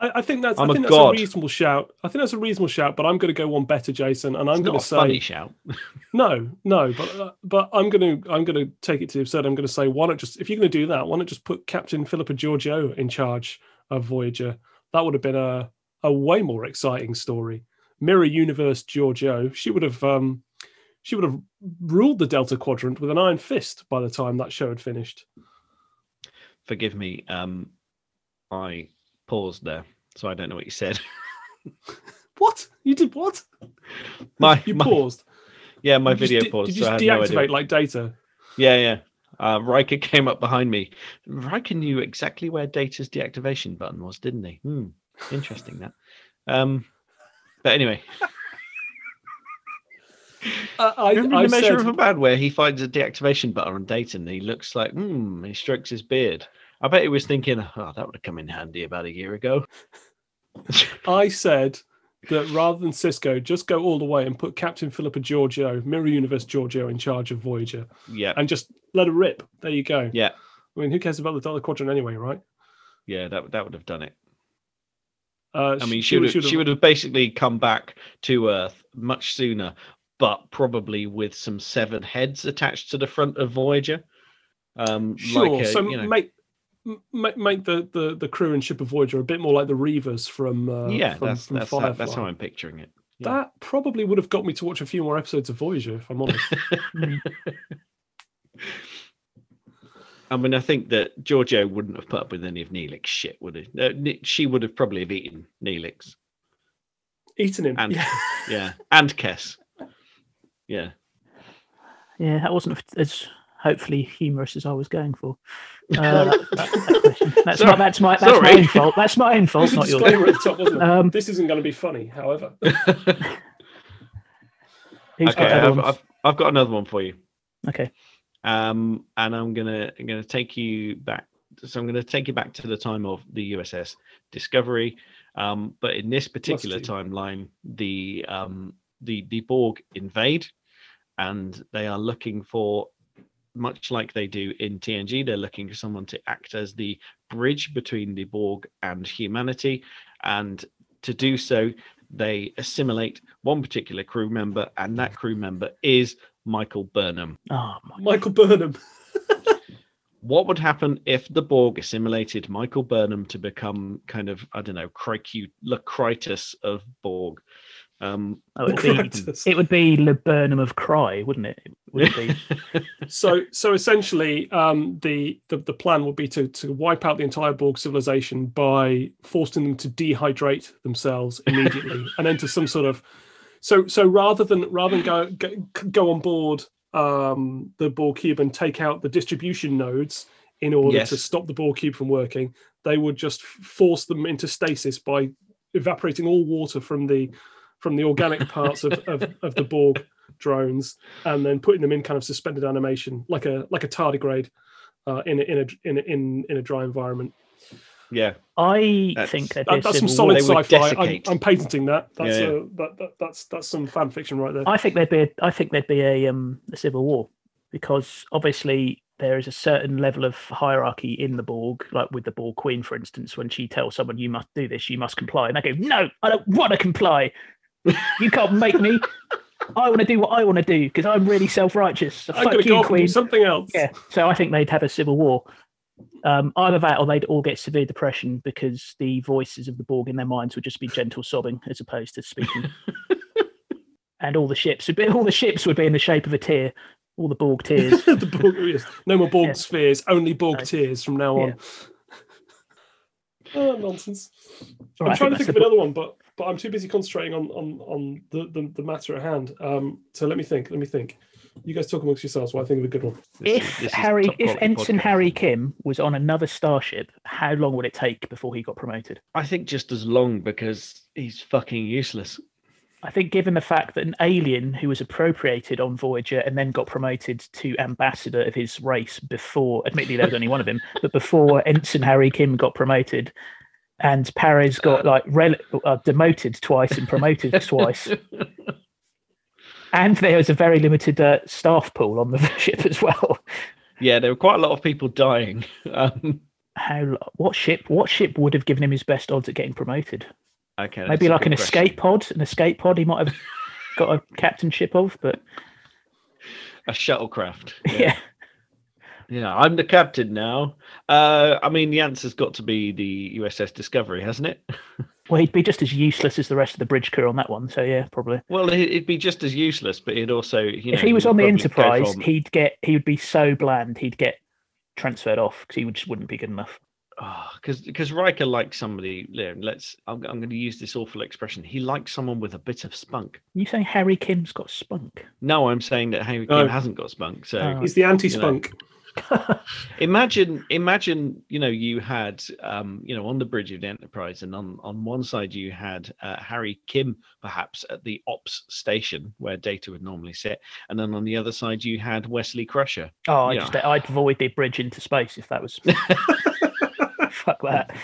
I, I think that's I'm I a think that's god. a reasonable shout. I think that's a reasonable shout, but I'm going to go one better, Jason, and I'm going to say funny shout. no, no, but uh, but I'm going to I'm going to take it to the absurd. I'm going to say why not just if you're going to do that, why not just put Captain Philippa Georgiou in charge of Voyager? That would have been a a way more exciting story. Mirror Universe Georgiou, she would have um she would have ruled the Delta Quadrant with an iron fist by the time that show had finished. Forgive me, um, I paused there, so I don't know what you said. What you did? What My, you my paused? yeah, my Did video de- paused. Did you so had no idea. like data? Yeah, yeah. Uh, Riker came up behind me. Riker knew exactly where Data's deactivation button was, didn't he? Hmm. Interesting that. Um, but anyway, I, I, remember I the measure said, of a man where he finds a deactivation button on Data and he looks like, hmm, he strokes his beard. I bet he was thinking, oh, that would have come in handy about a year ago. I said that rather than Sisko, just go all the way and put Captain Philippa Georgiou, Mirror Universe Georgiou, in charge of Voyager, yeah, and just let her rip. There you go. yeah, I mean, who cares about the Delta Quadrant anyway, right? yeah. That that would have done it. Uh, I mean, she would have, she would have basically come back to Earth much sooner, but probably with some severed heads attached to the front of Voyager. Um, Sure. like a, so you know, make make make the, the the crew and ship of Voyager a bit more like the Reavers from uh, yeah, from, that's from that's how, that's how I'm picturing it. yeah. That probably would have got me to watch a few more episodes of Voyager, if I'm honest. Mm. I mean, I think that Georgiou wouldn't have put up with any of Neelix's shit, would he? Uh, Ne- she would have probably have eaten Neelix. Eaten him. And- yeah. Yeah, and Kes. Yeah. Yeah, that wasn't as hopefully humorous as I was going for. Uh, that- that- that. That's Sorry. my that's my that's my own fault. That's my own fault, not yours. at the top. Um, this isn't going to be funny, however. Okay, I've. I've, I've got another one for you. Okay. um, and I'm gonna I'm gonna take you back. So I'm gonna take you back to the time of the USS Discovery, um, but in this particular timeline, the um, the the Borg invade, and they are looking for, much like they do in TNG, they're looking for someone to act as the bridge between the Borg and humanity, and to do so, they assimilate one particular crew member, and that crew member is Michael Burnham. Oh my Michael Burnham. What would happen if the Borg assimilated Michael Burnham to become kind of, I don't know, Cricu- Locritus of Borg? Um, Oh, it'd be, Critus. it would be Le Burnham of Cry, wouldn't it? It would be. So, so essentially, um, the, the the plan would be to to wipe out the entire Borg civilization by forcing them to dehydrate themselves immediately and enter some sort of. So, so rather than rather than go go, go on board um, the Borg cube and take out the distribution nodes in order to stop the Borg cube from working, they would just force them into stasis by evaporating all water from the from the organic parts of, of, of the Borg drones and then putting them in kind of suspended animation like a like a tardigrade uh, in a, in a in a, in in a dry environment. yeah, I That's- think there'd That, that's some solid They sci-fi. I'm. I'm patenting that. That's Yeah, yeah. uh that, that that's that's some fan fiction right there. I think there'd be a, I think there'd be a um a civil war because obviously there is a certain level of hierarchy in the Borg, like with the Borg Queen, for instance, when she tells someone you must do this, you must comply, and they go, No, I don't want to comply. You can't make me. I want to do what I want to do because I'm really self-righteous. So I'm fuck you, go off and do Queen. something else. Yeah, so I think they'd have a civil war. Um, either that, or they'd all get severe depression because the voices of the Borg in their minds would just be gentle sobbing as opposed to speaking. and all the ships would be all the ships would be in the shape of a tear, all the Borg tears. the Borg, yes. No more Borg Yeah. spheres, only Borg No. tears from now on. oh, nonsense. All I'm trying to think of another one, but but I'm too busy concentrating on on on the, the, the matter at hand. Um, so let me think. Let me think. You guys talk amongst yourselves while I think of a good one. This is- if this is Harry, if Ensign podcast. Harry Kim was on another starship, how long would it take before he got promoted? I think just as long because he's fucking useless. I think, given the fact that an alien who was appropriated on Voyager and then got promoted to ambassador of his race before, admittedly there was only one of him, but before Ensign Harry Kim got promoted, and Paris got like rel- uh, demoted twice and promoted twice, and there was a very limited uh, staff pool on the ship as well. yeah, there were quite a lot of people dying. Um, How? What ship? What ship would have given him his best odds at getting promoted? okay, Maybe like an question. escape pod. An escape pod. He might have got a captainship of, but a shuttlecraft. yeah. Yeah, I'm the captain now. Uh, I mean, the answer's got to be the USS Discovery, hasn't it? Well, he'd be just as useless as the rest of the bridge crew on that one. So yeah, probably. Well, it- it'd be just as useless, but he'd also, you know, if he was on the Enterprise, from- he'd get he would be so bland, he'd get transferred off because he just wouldn't be good enough. because because Riker likes somebody. Let's. I'm, I'm going to use this awful expression. He likes someone with a bit of spunk. You saying Harry Kim's got spunk? No, I'm saying that Harry No. Kim hasn't got spunk. So Oh. He's the anti-spunk. imagine, imagine, you know, you had, um, you know, on the bridge of the Enterprise, and on on one side you had uh, Harry Kim, perhaps at the ops station where Data would normally sit, and then on the other side you had Wesley Crusher. Oh, I just, I'd avoid the bridge into space if that was. Fuck that.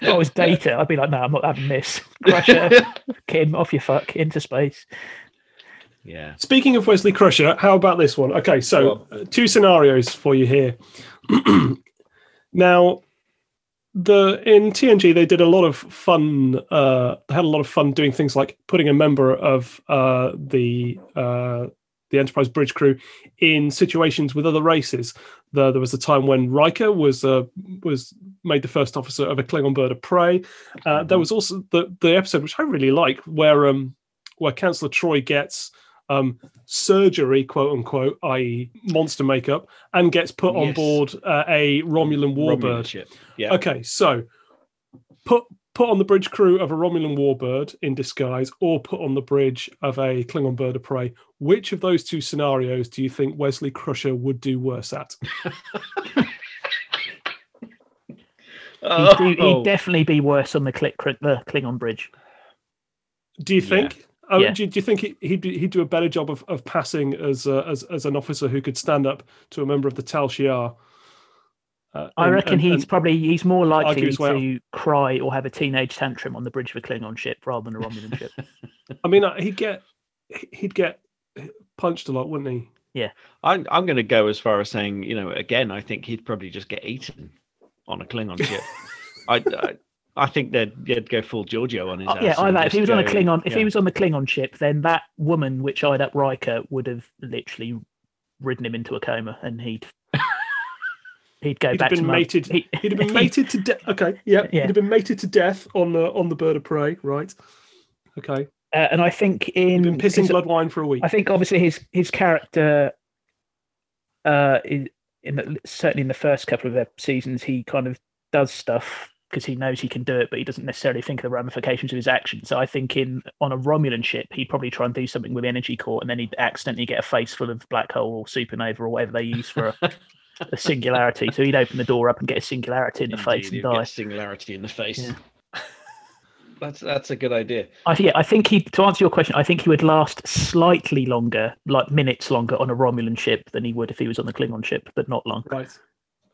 If I was data, I'd be like, no, I'm not having this. Crusher, Kim, off your fuck, into space. Yeah. Speaking of Wesley Crusher, how about this one? Okay, so Go uh, two scenarios for you here. now, the in TNG they did a lot of fun. Uh, they had a lot of fun doing things like putting a member of uh, the uh, the Enterprise bridge crew in situations with other races. The, there was a time when Riker was uh, was made the first officer of a Klingon bird of prey. Uh, there was also the the episode which I really like where um where Counsellor Troi gets um, surgery, quote unquote, i.e., monster makeup, and gets put on board uh, a Romulan Romulan warbird. ship. Yeah. Okay, so put put on the bridge crew of a Romulan warbird in disguise, or put on the bridge of a Klingon bird of prey. Which of those two scenarios do you think Wesley Crusher would do worse at? He'd, do, Oh. he'd definitely be worse on the, click, the Klingon bridge. Do you Yeah. Think? Oh, Yeah. do, do you think he- he'd he'd do a better job of, of passing as, uh, as as an officer who could stand up to a member of the Tal Shiar? Uh, I and- reckon and- he's and- probably he's more likely argue his to cry or have a teenage tantrum on the bridge of a Klingon ship rather than a Romulan ship. I mean, uh, he'd get he'd get punched a lot, wouldn't he? Yeah, I'm I'm going to go as far as saying, you know, again, I think he'd probably just get eaten on a Klingon ship. I, I I think they'd, they'd go full Georgiou on his Oh, ass. yeah, and either if he just was on a Klingon, if yeah. he was on the Klingon ship, then that woman which eyed up Riker would have literally ridden him into a coma, and he'd he'd go He'd back have to been mum- mated. he- He'd have been mated to death. Okay, yeah, Yeah. he'd have been mated to death on the on the bird of prey, right? Okay, uh, and I think he'd in been pissing 'cause blood wine for a week. I think obviously his his character, uh, in, in the, certainly in the first couple of ep- seasons, he kind of does stuff because he knows he can do it, but he doesn't necessarily think of the ramifications of his actions. So I think in on a Romulan ship, he'd probably try and do something with the energy core, and then he'd accidentally get a face full of black hole or supernova or whatever they use for a, a singularity. So he'd open the door up and get a singularity in the face and he'd get die. singularity in the face. Yeah. That's that's a good idea. I yeah, I think he to answer your question, I think he would last slightly longer, like minutes longer, on a Romulan ship than he would if he was on the Klingon ship, but not long. Right.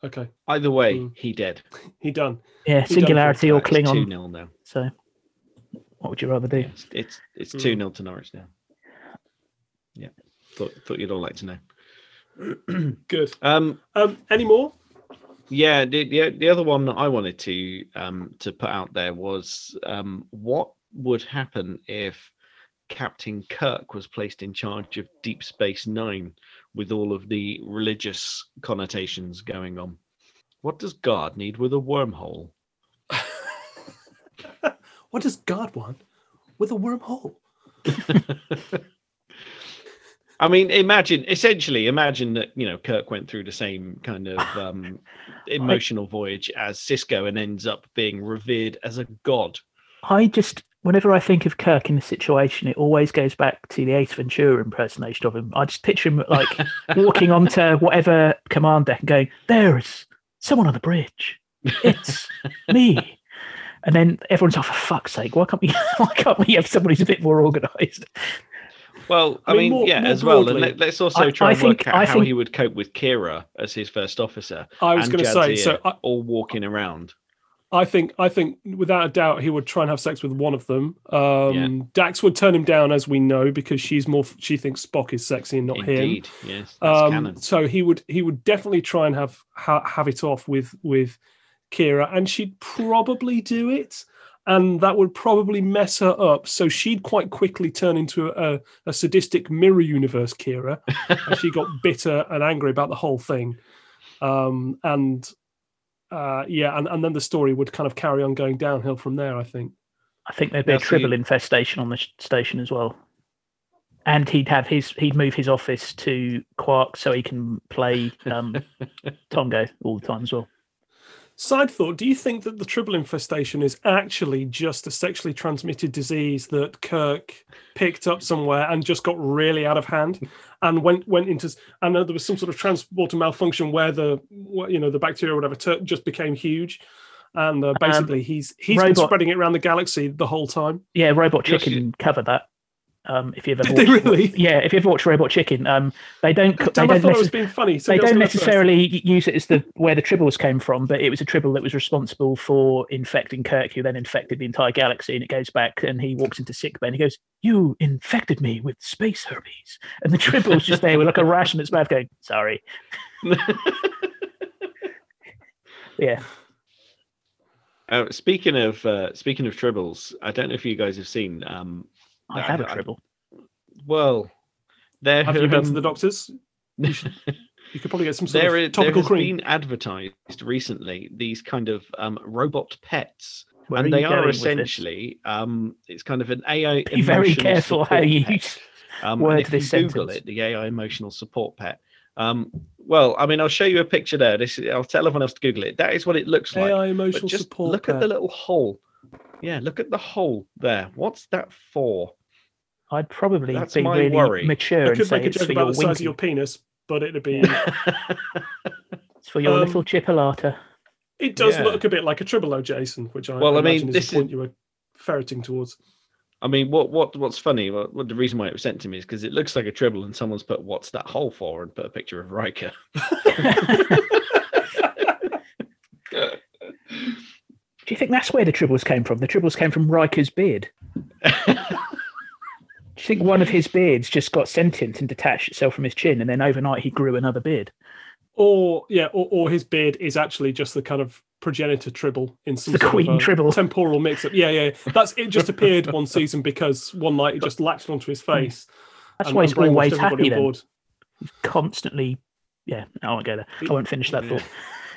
Okay. Either way, Mm. he dead. He done. Yeah, done for singularity or Klingon. two Klingon. 0 now. So, what would you rather do? It's it's, it's Mm. two 0 to Norwich now. Yeah, thought thought you'd all like to know. Good. um, Um, any more? yeah, the, the the other one that I wanted to um to put out there was um what would happen if Captain Kirk was placed in charge of Deep Space Nine with all of the religious connotations going on. What does God need with a wormhole? what does God want with a wormhole? I mean, imagine essentially imagine that you know Kirk went through the same kind of um, emotional voyage as Sisko and ends up being revered as a god. I just, whenever I think of Kirk in this situation, it always goes back to the Ace Ventura impersonation of him. I just picture him like walking onto whatever command deck and going, "There's someone on the bridge. It's me." And then everyone's like, "For fuck's sake, why can't we? Why can't we have someone who's a bit more organised?" Well, I, I mean, mean, more- yeah, more as well. And broadly- let, us also try I and work think- out I how think- he would cope with Kira as his first officer. I was going to say. So I, all walking around. I think I think without a doubt he would try and have sex with one of them. Um, Dax would turn him down, as we know, because she's more. She thinks Spock is sexy and not him. Indeed, yes, that's Um, so he would he would definitely try and have ha, have it off with with Kira, and she'd probably do it, and that would probably mess her up. So she'd quite quickly turn into a, a sadistic mirror universe Kira, and she got bitter and angry about the whole thing. Um, and uh, yeah, and, and then the story would kind of carry on going downhill from there. I think. I think there'd be Now, a so tribble you- infestation on the station as well. And he'd have his he'd move his office to Quark so he can play um, Tongo all the time as well. Side thought: Do you think that the Tribble infestation is actually just a sexually transmitted disease that Kirk picked up somewhere and just got really out of hand, and went went into? I know there was some sort of transporter malfunction where the you know the bacteria or whatever ter- just became huge, and uh, basically um, he's he's robot, been spreading it around the galaxy the whole time. Yeah, Robot Chicken covered that. Um, if you ever Did watched, they really? yeah, if you ever watch Robot Chicken, um, they don't. Damn, they don't necess- being funny. they don't necessarily use it as the where the tribbles came from, but it was a tribble that was responsible for infecting Kirk, who then infected the entire galaxy. And it goes back, and he walks into sick bay, and he goes, "You infected me with space herpes," and the tribble's just there with like a rash in its mouth, going, "Sorry." yeah. Uh, speaking of uh, speaking of tribbles, I don't know if you guys have seen um, I have had a tribble. Well, there have you been to the doctors? You, should, you could probably get some sort there of topical there has cream. been advertised recently these kind of um, robot pets, Where and are they are essentially um, it's kind of an AI. Be very careful how you use um, word if you this Google sentence. it, the AI emotional support pet. Um, well, I mean, I'll show you a picture there. This I'll tell everyone else to Google it. That is what it looks like. AI emotional But just support. look at pet. the little hole. Yeah, look at the hole there. What's that for? I'd probably That's be my really worry. mature I and could say make a it's joke for about your the size of winky. your penis, but it'd be. It's for your Um, little chipolata. It does Yeah. look a bit like a tribble, Jason, which I Well, I mean, imagine is this the point you were ferreting towards. I mean, what what what's funny? Well, what the reason why it was sent to me is because it looks like a tribble, and someone's put "What's that hole for?" and put a picture of Riker. Do you think that's where the tribbles came from? The tribbles came from Riker's beard. Do you think one of his beards just got sentient and detached itself from his chin, and then overnight he grew another beard? Or yeah, or, or his beard is actually just the kind of progenitor tribble in some The queen tribble. temporal mix-up. Yeah, yeah, that's it. Just appeared one season because one night it just latched onto his face. That's why he's always happy then. board. Constantly, yeah. I won't go there. I won't finish that Yeah. thought.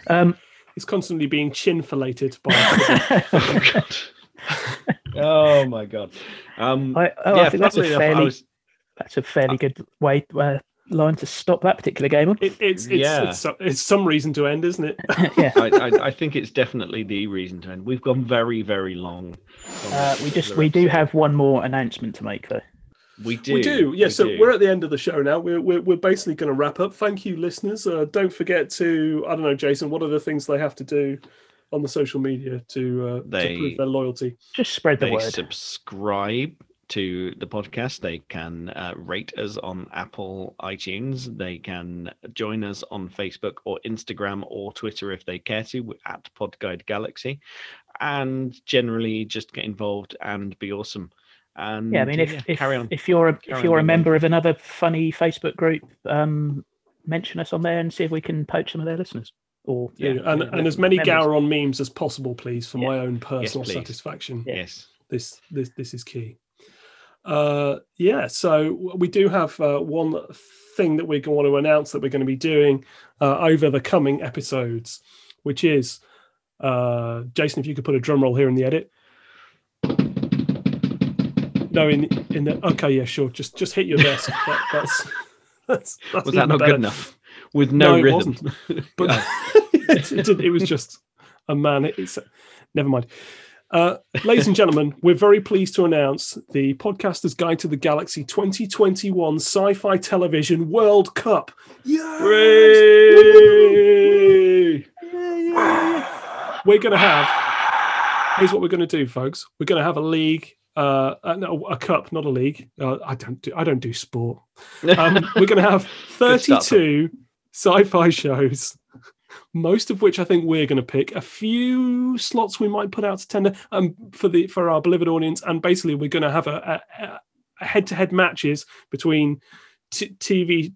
Um, He's constantly being chin filleted by. oh god. oh my god. Um, I, oh, yeah, I think that's a enough, fairly was- that's a fairly good way uh, line to stop that particular game on. it, it's it's, Yeah. it's it's some reason to end, isn't it? yeah. I, I, I think it's definitely the reason to end. We've gone very, very long. Uh, we just particular we do have one more announcement to make though. We do. We do, yeah. we so do. we're at the end of the show now. We're we're, we're basically going to wrap up. Thank you, listeners. Uh, don't forget to I don't know, Jason. What are the things they have to do on the social media to uh, They- to prove their loyalty? Just spread the they word. subscribe to the podcast. They can uh, rate us on Apple iTunes. They can join us on Facebook or Instagram or Twitter if they care to at Podguide Galaxy, and generally just get involved and be awesome. And yeah, I mean, if yeah, if, carry on. if you're a, Carry if you're a being member of another funny Facebook group, um, mention us on there and see if we can poach some of their listeners. Or Yeah, Yeah, and yeah, and as many members. Gowron memes as possible, please, for Yeah. my own personal please. satisfaction. Yes. This this this is key. Uh, yeah, so we do have uh, one thing that we want to announce that we're going to be doing uh, over the coming episodes, which is uh, Jason. If you could put a drum roll here in the edit. No, in in the okay, yeah, sure. Just just hit your desk. That, that's that's, that's Was that not better. good enough? With no, it rhythm. wasn't. But it, it, it was just a man. It's never mind. Uh, ladies and gentlemen, we're very pleased to announce the Podcasters Guide to the Galaxy 2021 Sci-Fi Television World Cup. Yes! We're going to have. Here's what we're going to do, folks. We're going to have a league. Uh, no, a cup, not a league. Uh, I don't do. I don't do sport. Um, we're going to have 32 sci-fi shows, most of which I think we're going to pick. A few slots we might put out to tender um, for the for our beloved audience, and basically we're going to have a, a, a head-to-head matches between t- TV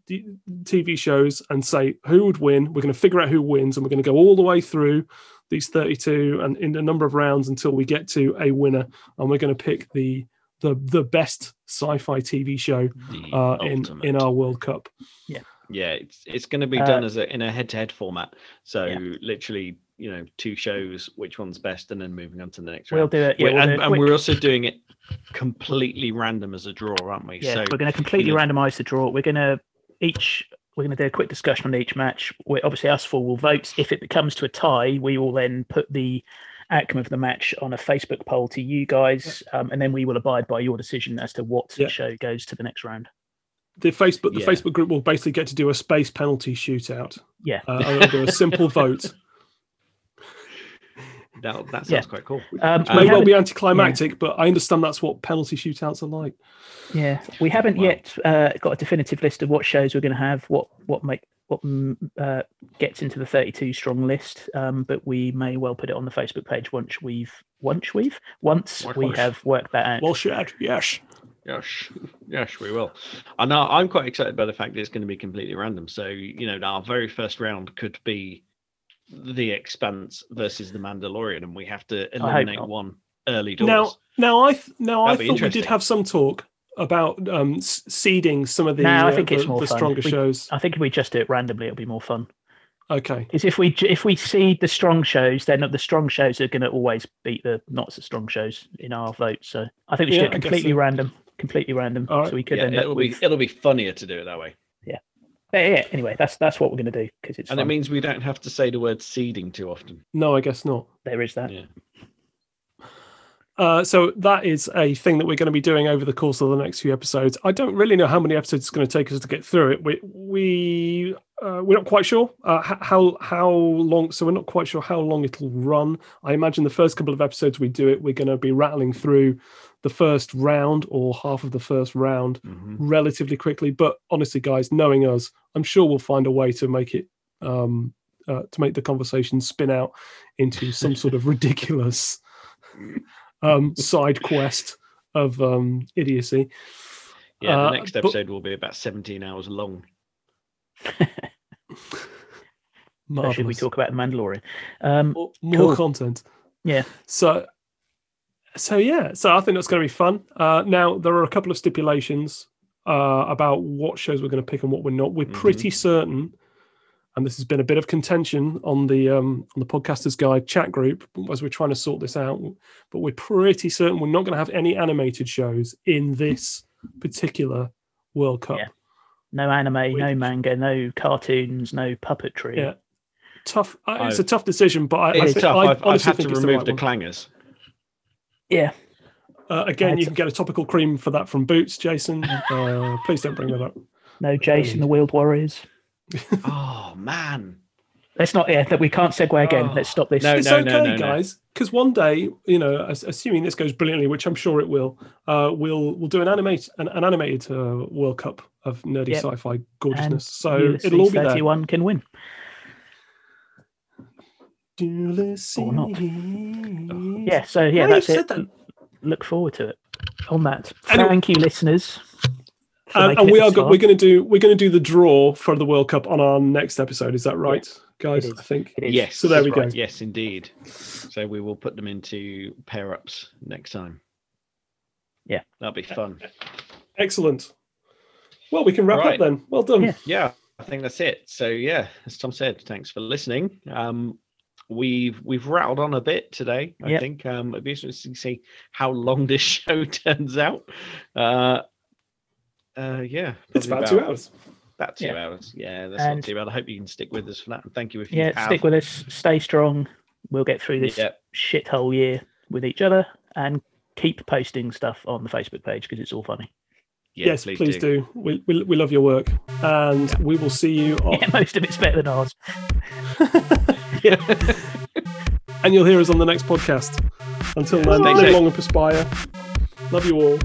TV shows and say who would win. We're going to figure out who wins, and we're going to go all the way through these 32 and in a number of rounds until we get to a winner, and we're going to pick the the the best sci-fi TV show uh, in in our World Cup. yeah Yeah, it's it's going to be Uh, done as a in a head-to-head format so Yeah. literally you know two shows which one's best and then moving on to the next we'll round do it. Yeah, We're- we'll do and, and we're also doing it completely random as a draw aren't we yeah, so we're going to completely know- randomize the draw. We're going to each we're going to do a quick discussion on each match. we obviously, us four will vote. If it comes to a tie, we will then put the outcome of the match on a Facebook poll to you guys, um, and then we will abide by your decision as to what Yeah. show goes to the next round. The Facebook the Yeah. Facebook group will basically get to do a space penalty shootout. Yeah. Uh, do a simple vote. That, that sounds Yeah. quite cool. Um, It may well haven't- be anticlimactic, but I understand that's what penalty shootouts are like. Yeah, we haven't Wow. yet uh, got a definitive list of what shows we're going to have, what what make what mm, uh, gets into the 32 strong list. Um, but we may well put it on the Facebook page once we've once we've once Once we we've- worked that out. Well shared, yes. Yes, yes, we will. And now I'm quite excited by the fact that it's going to be completely random. So you know, our very first round could be the Expanse versus the Mandalorian, and we have to eliminate one early doors. Now, now I th- now I That'd be thought we did have some talk about um, s- seeding some of the, No, I uh, think it's more the fun. stronger We- shows. I think if we just do it randomly, it'll be more fun. Okay, Because if we if we seed the strong shows, then the strong shows are going to always beat the not so strong shows in our vote. So I think we should Yeah, do it completely so. random, completely random. All right. So we could yeah, end up it'll with. be it'll be funnier to do it that way, But yeah, anyway, that's that's what we're going to do because it's and fun. it means we don't have to say the word seeding too often. no, I guess not. there is that. Yeah. Uh, so that is a thing that we're going to be doing over the course of the next few episodes. I don't really know how many episodes it's going to take us to get through it. We we uh, we're not quite sure uh, how how long. So we're not quite sure how long it'll run. I imagine the first couple of episodes we do it, we're going to be rattling through the first round or half of the first round Mhm. relatively quickly. But honestly, guys, knowing us, I'm sure we'll find a way to make it um, uh, to make the conversation spin out into some sort of ridiculous um, side quest of um, idiocy. Yeah, Uh, the next but- episode will be about 17 hours long. Especially if we talk about the Mandalorian. Um, more, more Cool. content. Yeah. So, so yeah. So I think that's going to be fun. Uh, now there are a couple of stipulations uh, about what shows we're going to pick and what we're not. We're Mhm. pretty certain, and this has been a bit of contention on the um, on the podcasters guide chat group as we're trying to sort this out. But we're pretty certain we're not going to have any animated shows in this particular World Cup. Yeah. no anime, no manga, no cartoons, no puppetry. Yeah. Tough. Uh, it's a tough decision, but I, I think, tough. I I've, I've honestly had to think it's remove the the, right one. Clangers. Yeah. Uh, again, you can get a topical cream for that from Boots, Jason. Uh, please don't bring that up. No Jason the Wheeled Warriors. oh man. Let's not. Yeah, that we can't segue again. Oh. Let's stop this. No, it's no, okay, no, no. guys, because one day, you know, assuming this goes brilliantly, which I'm sure it will, uh, we'll we'll do an animate an, an animated uh, World Cup of nerdy Yep. sci-fi And gorgeousness. So Ulysses it'll all be there. 31 can win. Ulysses. Or not. Oh. Yeah. So yeah, Why you that's it. that? Look forward to it. On that, Anyway- thank you, listeners. Um, and we are go- we're going to do we're going to do the draw for the World Cup on our next episode. Is that right, guys? I think. Yes. So there we right. go. Yes, indeed. So we will put them into pair ups next time. Yeah. That'll be fun. Excellent. Well, we can wrap Right. up then. Well done. Yeah. Yeah, I think that's it. So yeah, as Tom said, thanks for listening. Um, we've we've rattled on a bit today. I Yep. think um, it'd be interesting to see how long this show turns out. Uh, uh, yeah, It's probably about two hours. About two Yeah. hours. Yeah, that's And- not too bad. I hope you can stick with us for that. And thank you if you Yeah, have. stick with us. Stay strong. We'll get through this Yeah. shithole year with each other, and keep posting stuff on the Facebook page because it's all funny. Yeah, yes, please, do. We, we we love your work, and we will see you. On, Yeah, most of it's better than ours. Yeah. and you'll hear us on the next podcast. Until then, live long and perspire. Love you all.